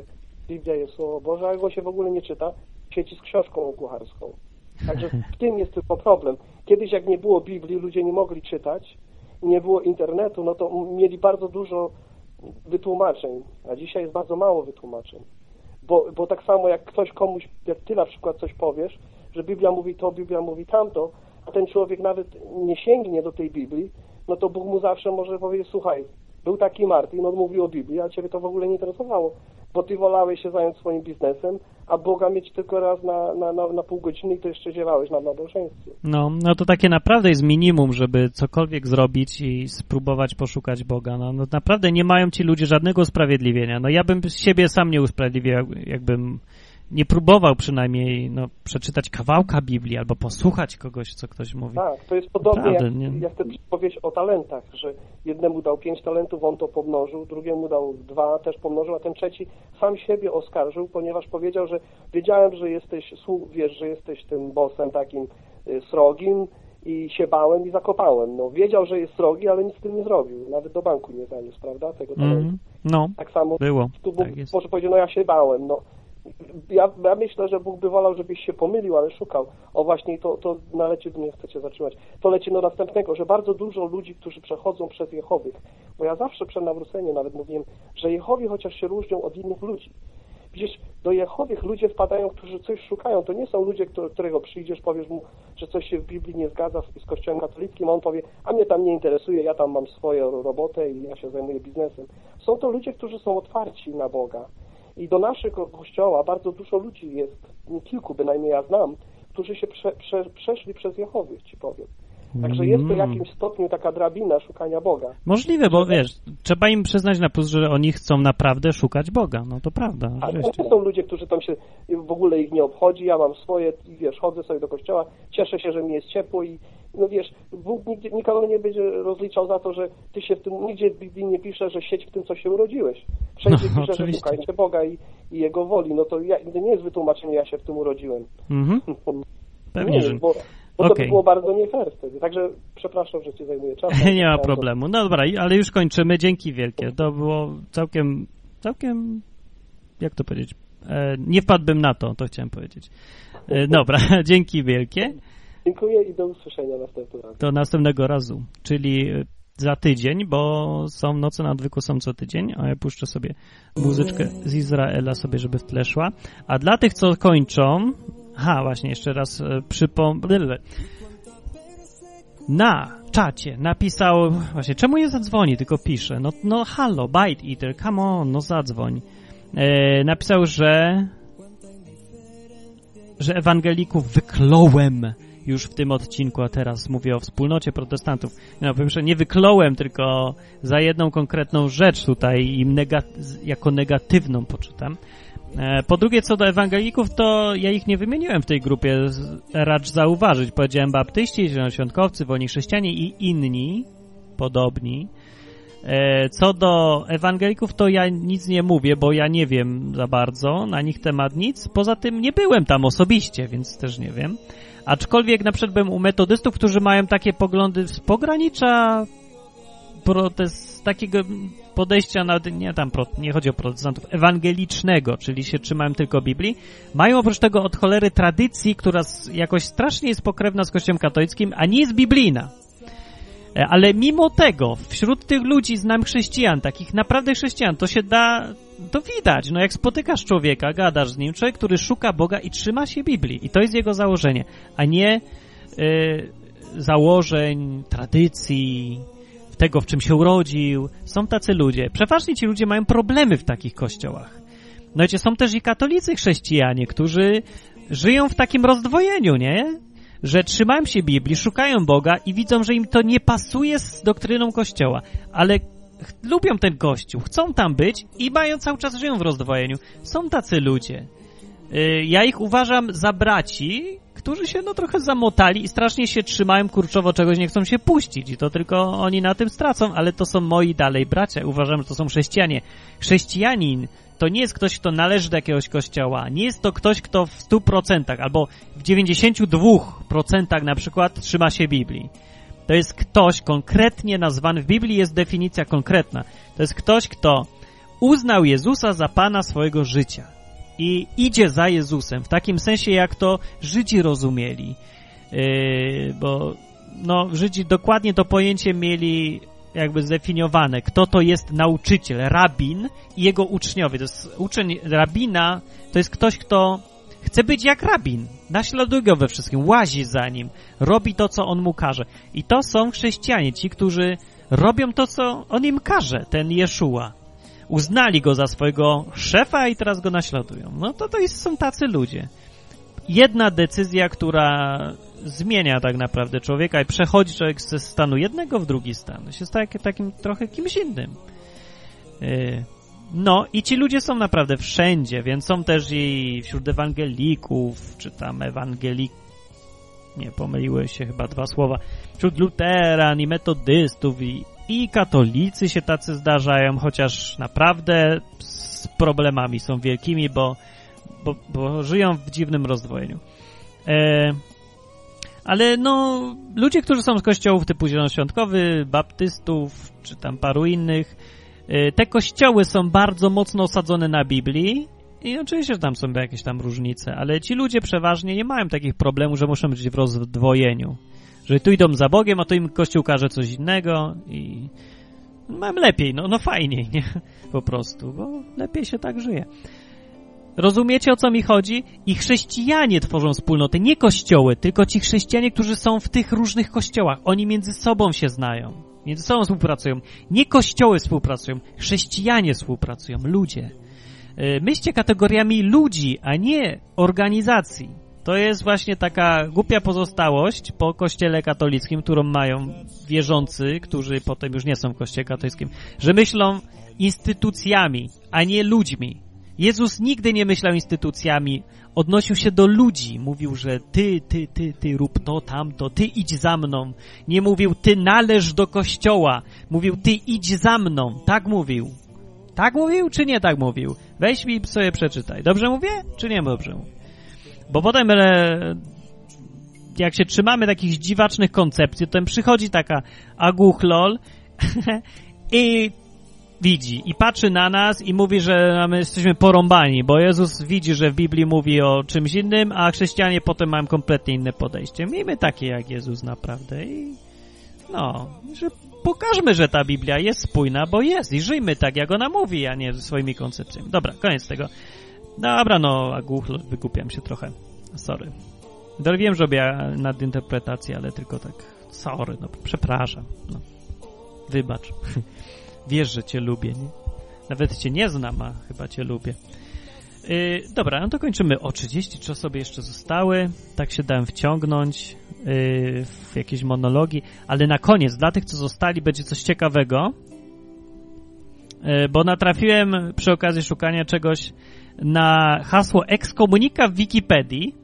Biblia jest Słowo Boże, a go się w ogóle nie czyta, sieci z książką kucharską. Także w tym jest tylko problem. Kiedyś jak nie było Biblii, ludzie nie mogli czytać, nie było internetu, no to mieli bardzo dużo wytłumaczeń, a dzisiaj jest bardzo mało wytłumaczeń. Bo, bo tak samo jak ktoś komuś, jak ty na przykład coś powiesz, że Biblia mówi to, Biblia mówi tamto, a ten człowiek nawet nie sięgnie do tej Biblii, no to Bóg mu zawsze może powiedzieć, słuchaj, był taki Martin, on mówił o Biblii, a ciebie to w ogóle nie interesowało, bo ty wolałeś się zająć swoim biznesem, a Boga mieć tylko raz na, na, na, na pół godziny i to jeszcze ziewałeś na nabożeństwie. No, no to takie naprawdę jest minimum, żeby cokolwiek zrobić i spróbować poszukać Boga. No, no naprawdę nie mają ci ludzie żadnego usprawiedliwienia. No ja bym siebie sam nie usprawiedliwiał, jak- jakbym nie próbował przynajmniej no, przeczytać kawałka Biblii albo posłuchać kogoś, co ktoś mówi. Tak, to jest podobnie Naprawdę, jak, nie? jak przypowieść o talentach, że jednemu dał pięć talentów, on to pomnożył, drugiemu dał dwa, też pomnożył, a ten trzeci sam siebie oskarżył, ponieważ powiedział, że wiedziałem, że jesteś, słu- wiesz, że jesteś tym bossem takim y, srogim i się bałem i zakopałem. No, wiedział, że jest srogi, ale nic z tym nie zrobił. Nawet do banku nie zaniósł, prawda, tego talentu. Mhm. No, Tak samo było. tu Tak może powiedzieć, no ja się bałem, no. Ja, ja myślę, że Bóg by wolał, żebyś się pomylił, ale szukał. O właśnie to, to naleci, nie chcecie zatrzymać. To leci do następnego, że bardzo dużo ludzi, którzy przechodzą przez Jehowych, bo ja zawsze przed nawróceniem nawet mówiłem, że Jehowi chociaż się różnią od innych ludzi. Przecież do Jehowych ludzie wpadają, którzy coś szukają. To nie są ludzie, któ- którego przyjdziesz, powiesz mu, że coś się w Biblii nie zgadza z Kościołem katolickim, a on powie, a mnie tam nie interesuje, ja tam mam swoją robotę i ja się zajmuję biznesem. Są to ludzie, którzy są otwarci na Boga. I do naszego kościoła bardzo dużo ludzi jest, kilku bynajmniej ja znam, którzy się prze, prze, przeszli przez Jehowych, ci powiem. Także jest to w jakimś stopniu taka drabina szukania Boga. Możliwe, bo wiesz, trzeba im przyznać na plus, że oni chcą naprawdę szukać Boga. No to prawda. A to rzeczywiście. nie są ludzie, którzy tam się w ogóle ich nie obchodzi, ja mam swoje, i wiesz, chodzę sobie do kościoła, cieszę się, że mi jest ciepło i no wiesz, Bóg nigdzie, nikogo nie będzie rozliczał za to, że ty się w tym, nigdzie w Biblii nie pisze, że siedź w tym, co się urodziłeś. Wszędzie No, pisze, że oczywiście. szukajcie Boga i, i Jego woli. No to, ja, to nie jest wytłumaczenie, ja się w tym urodziłem. Mhm. nie Pewnie, jest, że... bo, bo to Okej. by było bardzo nie fair wtedy. Także przepraszam, że ci zajmuję czas. Nie ma problemu. No dobra, ale już kończymy. Dzięki wielkie. To było całkiem, całkiem, jak to powiedzieć? E, nie wpadłbym na to, to chciałem powiedzieć. E, dobra, dzięki wielkie. Dziękuję i do usłyszenia następnym razem. Do następnego razu, czyli e, za tydzień, bo są noce na odwyku są co tydzień, a ja puszczę sobie muzyczkę z Izraela sobie, żeby w tle szła. A dla tych, co kończą, ha, właśnie jeszcze raz e, przypomnę, na czacie napisał, właśnie, czemu nie zadzwoni, tylko pisze, no, no halo, Bite Eater, come on, no zadzwoń. E, napisał, że że ewangelików wykląłem już w tym odcinku, a teraz mówię o wspólnocie protestantów. No, po pierwsze, nie wykląłem, tylko za jedną konkretną rzecz tutaj im jako negatywną poczytam. E, Po drugie, co do ewangelików, to ja ich nie wymieniłem w tej grupie, racz zauważyć. Powiedziałem baptyści, zielonoświątkowcy, wolni chrześcijanie i inni, podobni. E, Co do ewangelików, to ja nic nie mówię, bo ja nie wiem za bardzo na nich temat nic. Poza tym nie byłem tam osobiście, więc też nie wiem. Aczkolwiek na przykład byłem u metodystów, którzy mają takie poglądy z pogranicza protest, takiego podejścia nawet nie tam, nie chodzi o protestantów, ewangelicznego, czyli się trzymają tylko Biblii. Mają oprócz tego od cholery tradycji, która jakoś strasznie jest pokrewna z Kościołem katolickim, a nie jest biblijna. E, Ale mimo tego, wśród tych ludzi znam chrześcijan, takich naprawdę chrześcijan, to się da, to widać, no jak spotykasz człowieka, gadasz z nim, człowiek, który szuka Boga i trzyma się Biblii. I to jest jego założenie, a nie y, założeń, tradycji, tego, w czym się urodził. Są tacy ludzie. Przeważnie ci ludzie mają problemy w takich kościołach. No wiecie, są też i katolicy chrześcijanie, którzy żyją w takim rozdwojeniu, nie? Że trzymają się Biblii, szukają Boga i widzą, że im to nie pasuje z doktryną Kościoła, ale lubią ten Kościół, chcą tam być i mają cały czas żyją w rozdwojeniu. Są tacy ludzie. Y, ja ich uważam za braci, którzy się no trochę zamotali i strasznie się trzymają kurczowo czegoś, nie chcą się puścić i to tylko oni na tym stracą, ale to są moi dalej bracia. Uważam, że to są chrześcijanie. Chrześcijanin to nie jest ktoś, kto należy do jakiegoś kościoła. Nie jest to ktoś, kto w 100% albo w 92% na przykład trzyma się Biblii. To jest ktoś konkretnie nazwany, w Biblii jest definicja konkretna. To jest ktoś, kto uznał Jezusa za Pana swojego życia i idzie za Jezusem, w takim sensie, jak to Żydzi rozumieli. Yy, bo no, Żydzi dokładnie to pojęcie mieli jakby zdefiniowane, kto to jest nauczyciel, rabin i jego uczniowie. To jest uczeń rabina, to jest ktoś, kto chce być jak rabin, naśladuje go we wszystkim, łazi za nim, robi to, co on mu każe. I to są chrześcijanie, ci, którzy robią to, co on im każe, ten Jeszua. Uznali go za swojego szefa i teraz go naśladują. No to to jest, są tacy ludzie. Jedna decyzja, która zmienia tak naprawdę człowieka i przechodzi człowiek ze stanu jednego w drugi stan. Się staje takim trochę kimś innym. Yy. No i ci ludzie są naprawdę wszędzie, więc są też i wśród ewangelików, czy tam ewangelik... Nie, pomyliły się chyba dwa słowa. Wśród luteran i metodystów i, i katolicy się tacy zdarzają, chociaż naprawdę z problemami są wielkimi, bo, bo, bo żyją w dziwnym rozdwojeniu. E, ale no, ludzie, którzy są z kościołów typu zielonoświątkowy, baptystów, czy tam paru innych, te kościoły są bardzo mocno osadzone na Biblii i oczywiście, że tam są jakieś tam różnice, ale ci ludzie przeważnie nie mają takich problemów, że muszą być w rozdwojeniu. Że tu idą za Bogiem, a to im Kościół każe coś innego i mam lepiej, no, no fajniej, nie? Po prostu, bo lepiej się tak żyje. Rozumiecie o co mi chodzi? I chrześcijanie tworzą wspólnotę, nie kościoły, tylko ci chrześcijanie, którzy są w tych różnych kościołach. Oni między sobą się znają, między sobą współpracują. Nie kościoły współpracują, chrześcijanie współpracują, ludzie. Myślcie kategoriami ludzi, a nie organizacji. To jest właśnie taka głupia pozostałość po kościele katolickim, którą mają wierzący, którzy potem już nie są w kościele katolickim, że myślą instytucjami, a nie ludźmi. Jezus nigdy nie myślał instytucjami, odnosił się do ludzi, mówił, że ty, ty, ty, ty rób to, tamto, ty idź za mną. Nie mówił, ty należ do kościoła, mówił, ty idź za mną. Tak mówił. Tak mówił, czy nie tak mówił? Weź mi sobie przeczytaj. Dobrze mówię, czy nie dobrze mówię? Bo potem, e, jak się trzymamy takich dziwacznych koncepcji, to przychodzi taka aguchlol i widzi i patrzy na nas i mówi, że my jesteśmy porąbani, bo Jezus widzi, że w Biblii mówi o czymś innym, a chrześcijanie potem mają kompletnie inne podejście. Miejmy takie jak Jezus naprawdę i no, że pokażmy, że ta Biblia jest spójna, bo jest i żyjmy tak, jak ona mówi, a nie swoimi koncepcjami. Dobra, koniec tego. Dobra, no, a głuchl, wykupiam się trochę. Sorry. Dobra, wiem, że robię nadinterpretację, ale tylko tak, sorry, no, przepraszam. No. Wybacz. Wiesz, że cię lubię, nie? Nawet cię nie znam, a chyba cię lubię. Yy, dobra, no to kończymy. O 33 osoby jeszcze zostały. Tak się dałem wciągnąć yy, w jakieś monologi. Ale na koniec, dla tych, co zostali, będzie coś ciekawego. Yy, bo natrafiłem przy okazji szukania czegoś na hasło ekskomunika w Wikipedii.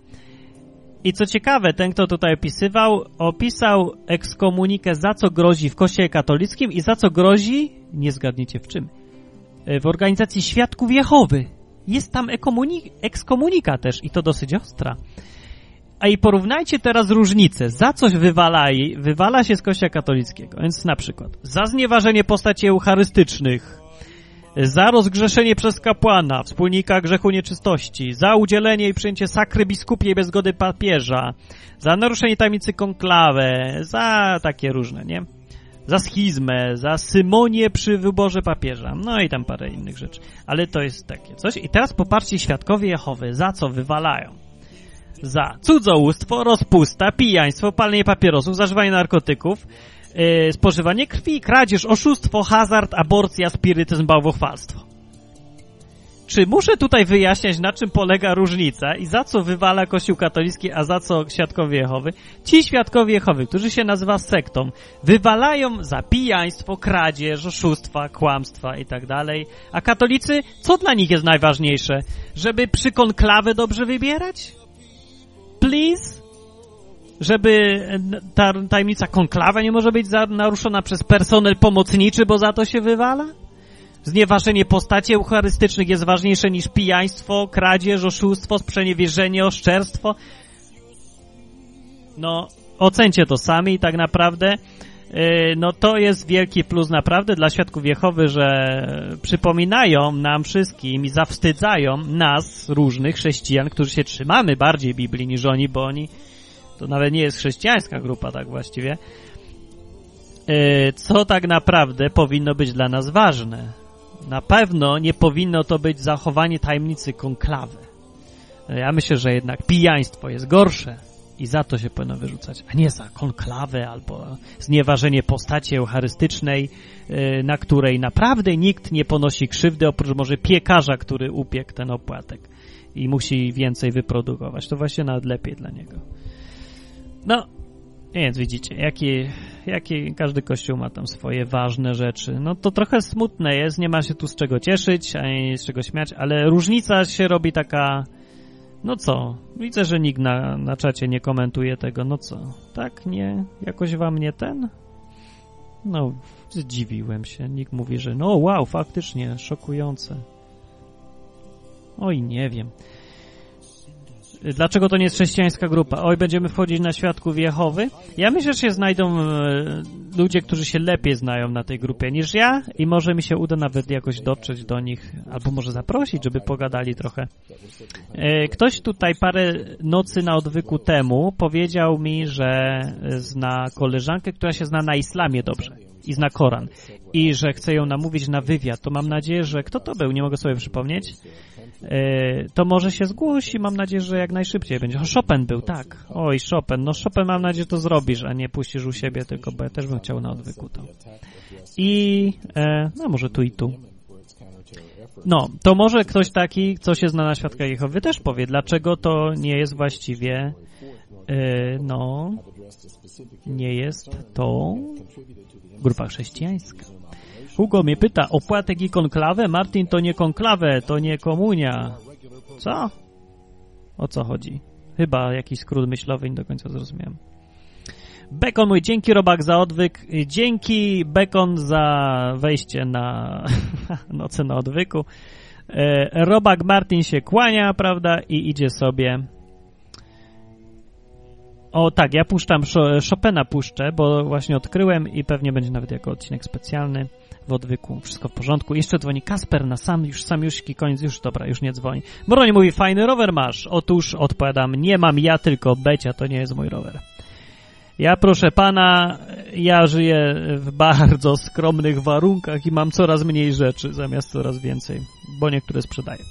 I co ciekawe, ten, kto tutaj opisywał, opisał ekskomunikę, za co grozi w Kościele katolickim i za co grozi, nie zgadniecie w czym, w organizacji Świadków Jehowy. Jest tam ekskomunika też i to dosyć ostra. A i porównajcie teraz różnice. Za coś wywala, wywala się z Kościoła katolickiego. Więc na przykład za znieważenie postaci eucharystycznych, za rozgrzeszenie przez kapłana, wspólnika grzechu nieczystości, za udzielenie i przyjęcie sakry biskupiej bez zgody papieża, za naruszenie tajemnicy konklawę, za takie różne, nie? Za schizmę, za symonię przy wyborze papieża, no i tam parę innych rzeczy. Ale to jest takie coś. I teraz popatrzcie świadkowie Jehowy, za co wywalają. Za cudzołóstwo, rozpusta, pijaństwo, palenie papierosów, zażywanie narkotyków, Yy, spożywanie krwi, kradzież, oszustwo, hazard, aborcja, spirytyzm, bałwochwalstwo. czy muszę tutaj wyjaśniać, na czym polega różnica i za co wywala Kościół katolicki, a za co Świadkowie Jehowy? Ci Świadkowie Jehowy, którzy się nazywa sektą, wywalają za pijaństwo, kradzież, oszustwa, kłamstwa i tak dalej. A katolicy, co dla nich jest najważniejsze? Żeby przy konklawę dobrze wybierać? Please? Żeby ta tajemnica konklawa nie może być naruszona przez personel pomocniczy, bo za to się wywala? Znieważenie postaci eucharystycznych jest ważniejsze niż pijaństwo, kradzież, oszustwo, sprzeniewierzenie, oszczerstwo. No, ocencie to sami tak naprawdę. No to jest wielki plus naprawdę dla świadków Jehowy, że przypominają nam wszystkim i zawstydzają nas, różnych chrześcijan, którzy się trzymamy bardziej Biblii niż oni, bo oni to nawet nie jest chrześcijańska grupa tak właściwie, co tak naprawdę powinno być dla nas ważne. Na pewno nie powinno to być zachowanie tajemnicy konklawy. Ja myślę, że jednak pijaństwo jest gorsze i za to się powinno wyrzucać, a nie za konklawę albo znieważenie postaci eucharystycznej, na której naprawdę nikt nie ponosi krzywdy, oprócz może piekarza, który upiekł ten opłatek i musi więcej wyprodukować. To właśnie nawet lepiej dla niego. No, więc widzicie, jakie, jakie każdy kościół ma tam swoje ważne rzeczy. No to trochę smutne jest, nie ma się tu z czego cieszyć, ani z czego śmiać, ale różnica się robi taka, no co, widzę, że nikt na, na czacie nie komentuje tego, no co, tak, nie, jakoś wam nie ten? No, zdziwiłem się, nikt mówi, że no wow, faktycznie, szokujące. Oj, nie wiem. Dlaczego to nie jest chrześcijańska grupa? Oj, będziemy wchodzić na świadków Jehowy? Ja myślę, że się znajdą e, ludzie, którzy się lepiej znają na tej grupie niż ja i może mi się uda nawet jakoś dotrzeć do nich, albo może zaprosić, żeby pogadali trochę. E, ktoś tutaj parę nocy na odwyku temu powiedział mi, że zna koleżankę, która się zna na islamie dobrze i zna Koran i że chce ją namówić na wywiad. To mam nadzieję, że kto to był? Nie mogę sobie przypomnieć to może się zgłosi, mam nadzieję, że jak najszybciej będzie. O, Chopin był, tak. Oj, Chopin. No Chopin mam nadzieję, że to zrobisz, a nie puścisz u siebie tylko, bo ja też bym chciał na odwyku to. I, e, no może tu i tu. No, to może ktoś taki, co się zna na Świadka Jehowy też powie, dlaczego to nie jest właściwie, e, no, nie jest to grupa chrześcijańska. Hugo mnie pyta, opłatek i konklawę? Martin, to nie konklawę, to nie komunia. Co? O co chodzi? Chyba jakiś skrót myślowy, nie do końca zrozumiałem. Bekon mój, dzięki Robak za odwyk, dzięki Bekon za wejście na noce na odwyku. E, Robak Martin się kłania, prawda, i idzie sobie. O tak, ja puszczam, Chopina puszczę, bo właśnie odkryłem i pewnie będzie nawet jako odcinek specjalny w odwyku, wszystko w porządku. Jeszcze dzwoni Kasper na sam, już samiuśki, koniec, już dobra, już nie dzwoni. Moroni mówi, fajny rower masz. Otóż odpowiadam, nie mam ja, tylko Becia, to nie jest mój rower. Ja proszę pana, ja żyję w bardzo skromnych warunkach i mam coraz mniej rzeczy zamiast coraz więcej, bo niektóre sprzedaję.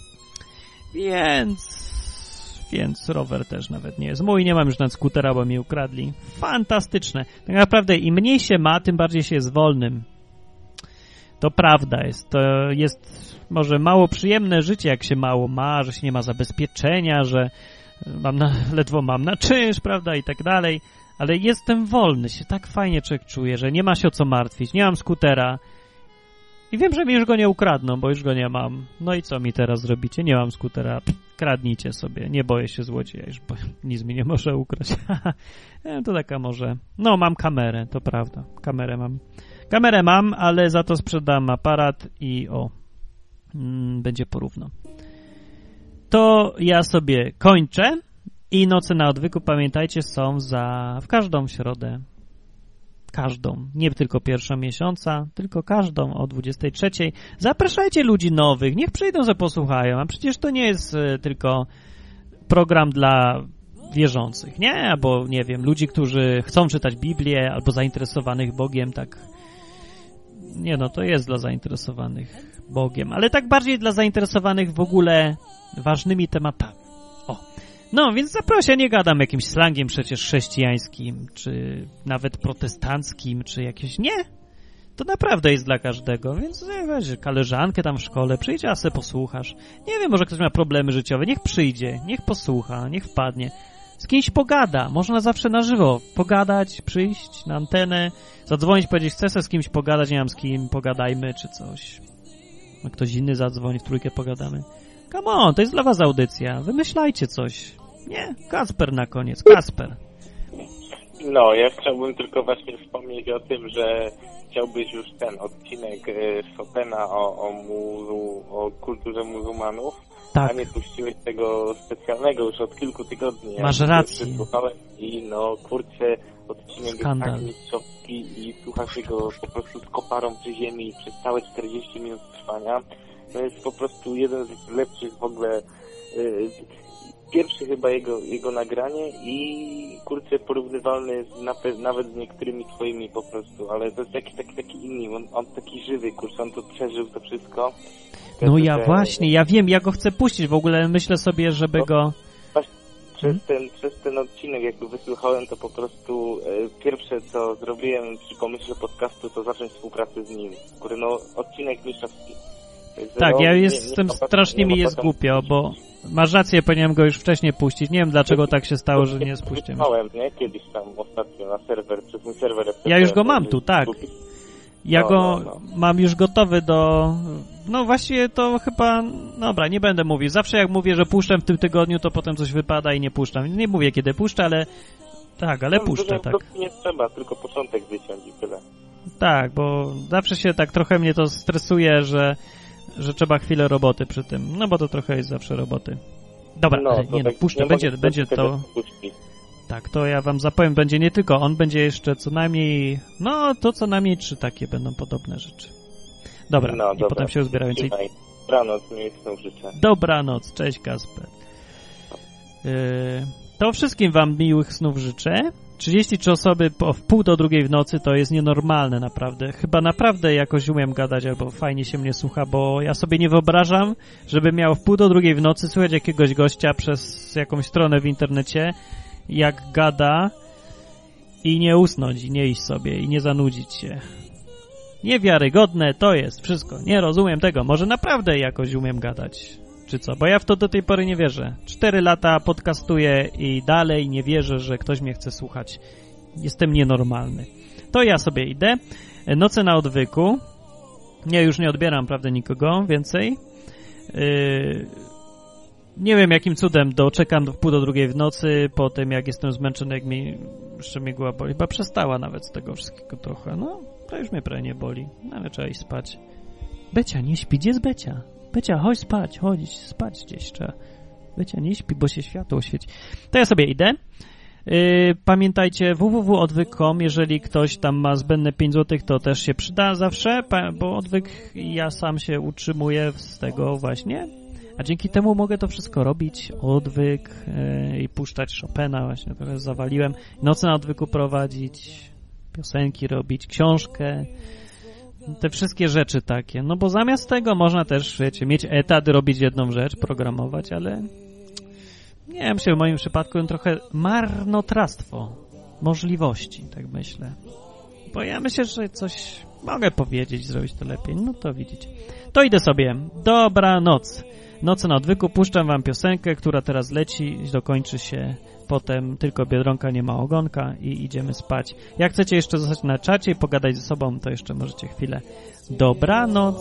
Więc więc rower też nawet nie jest mój, nie mam już na skutera, bo mi ukradli. Fantastyczne. Tak naprawdę im mniej się ma, tym bardziej się jest wolnym. To prawda jest. To jest może mało przyjemne życie, jak się mało ma, że się nie ma zabezpieczenia, że mam na, ledwo mam na czynsz, prawda, i tak dalej. Ale jestem wolny, się tak fajnie człowiek czuje, że nie ma się o co martwić, nie mam skutera. I wiem, że mi już go nie ukradną, bo już go nie mam. No i co mi teraz zrobicie? Nie mam skutera. Pff, kradnijcie sobie. Nie boję się złodzieja już, bo nic mi nie może ukraść. to taka może... No, mam kamerę, to prawda. Kamerę mam. Kamerę mam, ale za to sprzedam aparat i o, mm, będzie porówno. To ja sobie kończę i noce na odwyku, pamiętajcie, są za w każdą środę. Każdą, nie tylko pierwszą miesiąca, tylko każdą o 23. Zapraszajcie ludzi nowych, niech przyjdą, że posłuchają, a przecież to nie jest y, tylko program dla wierzących, nie? Albo, nie wiem, ludzi, którzy chcą czytać Biblię, albo zainteresowanych Bogiem, tak nie no, to jest dla zainteresowanych Bogiem, ale tak bardziej dla zainteresowanych w ogóle ważnymi tematami. O. No, więc zaproszę, nie gadam jakimś slangiem przecież chrześcijańskim, czy nawet protestanckim, czy jakieś... Nie! To naprawdę jest dla każdego, więc nie, weź koleżankę tam w szkole, przyjdź, a se posłuchasz. Nie wiem, może ktoś ma problemy życiowe, niech przyjdzie, niech posłucha, niech wpadnie. Z kimś pogada, można zawsze na żywo pogadać, przyjść na antenę, zadzwonić, powiedzieć, chcę se z kimś pogadać, nie mam z kim, pogadajmy, czy coś. A ktoś inny zadzwoni, w trójkę pogadamy. Come on, to jest dla was audycja, wymyślajcie coś. Nie, Kasper na koniec, Kasper. No, ja chciałbym tylko właśnie wspomnieć o tym, że chciałbyś już ten odcinek e, Chopina o, o, muzu, o kulturze muzułmanów, Tak. a nie puściłeś tego specjalnego już od kilku tygodni. Ja Masz się rację. I no, kurczę, odcinek Skandal. jest tak mistrzowski i słuchasz jego po prostu z koparą przy ziemi przez całe 40 minut trwania. To jest po prostu jeden z lepszych w ogóle y, pierwszy chyba jego, jego nagranie i kurczę porównywalny z, nape- nawet z niektórymi twoimi po prostu, ale to jest taki, taki, taki inny, on, on taki żywy, kurczę, on to przeżył to wszystko. No ja właśnie, ja wiem, ja go chcę puścić, w ogóle myślę sobie, żeby go... Właśnie przez Mhm. ten, przez ten odcinek, jak go wysłuchałem, to po prostu e, pierwsze, co zrobiłem przy pomyśle podcastu, to zacząć współpracę z nim. Który, no, odcinek mistrzowski. Tak, no, ja jestem strasznie mi jest głupio, bo masz rację, powinienem go już wcześniej puścić. Nie wiem dlaczego tak się stało, że nie spuściłem. Nie? Kiedyś tam ostatnio na serwer, przez mój serwer. Ja już go mam tu, tak. Ja No, go no, no. mam już gotowy do... No właściwie to chyba... Dobra, nie będę mówił. Zawsze jak mówię, że puszczam w tym tygodniu, to potem coś wypada i nie puszczam. Nie mówię kiedy puszczę, ale... Tak, ale No, puszczę, dużo tak. kroku Nie trzeba, tylko początek wyciąć i tyle. Tak, bo zawsze się tak trochę mnie to stresuje, że, że trzeba chwilę roboty przy tym. No bo to trochę jest zawsze roboty. Dobra, No, nie no, tak puszczę, nie będzie, będzie to... Tak, to ja wam zapowiem, będzie nie tylko on, będzie jeszcze co najmniej, no to co najmniej trzy takie będą podobne rzeczy. Dobra, no, i dobra. potem się więcej. Trzymaj. Dobranoc, miłych snów życzę. Dobranoc, cześć Kasper. Yy, to wszystkim wam miłych snów życzę. 33 osoby po, w pół do drugiej w nocy to jest nienormalne naprawdę. Chyba naprawdę jakoś umiem gadać albo fajnie się mnie słucha, bo ja sobie nie wyobrażam, żeby miał w pół do drugiej w nocy słuchać jakiegoś gościa przez jakąś stronę w internecie, jak gada i nie usnąć, i nie iść sobie, i nie zanudzić się. Niewiarygodne to jest wszystko. Nie rozumiem tego. Może naprawdę jakoś umiem gadać. Czy co? Bo ja w to do tej pory nie wierzę. Cztery lata podcastuję i dalej nie wierzę, że ktoś mnie chce słuchać. Jestem nienormalny. To ja sobie idę. Noce na odwyku. Ja już nie odbieram, prawda, nikogo więcej. Yy... Nie wiem, jakim cudem doczekam do pół do drugiej w nocy, po tym jak jestem zmęczony, jak mi jeszcze mnie głowa boli. Chyba przestała nawet z tego wszystkiego trochę. No, to już mnie prawie nie boli. Ale trzeba iść spać. Becia, nie śpi. Gdzie jest Becia? Becia, chodź spać, chodź spać gdzieś trzeba. Becia, nie śpi, bo się światło świeci. To ja sobie idę. Yy, pamiętajcie www.odwyk.com, jeżeli ktoś tam ma zbędne 5 zł, to też się przyda zawsze, bo odwyk ja sam się utrzymuję z tego właśnie, a dzięki temu mogę to wszystko robić, odwyk yy, i puszczać Chopina, właśnie trochę zawaliłem, noce na odwyku prowadzić, piosenki robić, książkę, te wszystkie rzeczy takie. No bo zamiast tego można też, wiecie, mieć etat, robić jedną rzecz, programować, ale nie wiem, się w moim przypadku trochę marnotrawstwo możliwości, tak myślę. Bo ja myślę, że coś mogę powiedzieć, zrobić to lepiej. No to widzicie. To idę sobie. Dobranoc. Noce na odwyku. Puszczam wam piosenkę, która teraz leci. Dokończy się potem tylko Biedronka nie ma ogonka i idziemy spać. Jak chcecie jeszcze zostać na czacie i pogadać ze sobą, to jeszcze możecie chwilę. Dobranoc!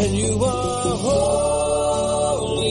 And you are holy.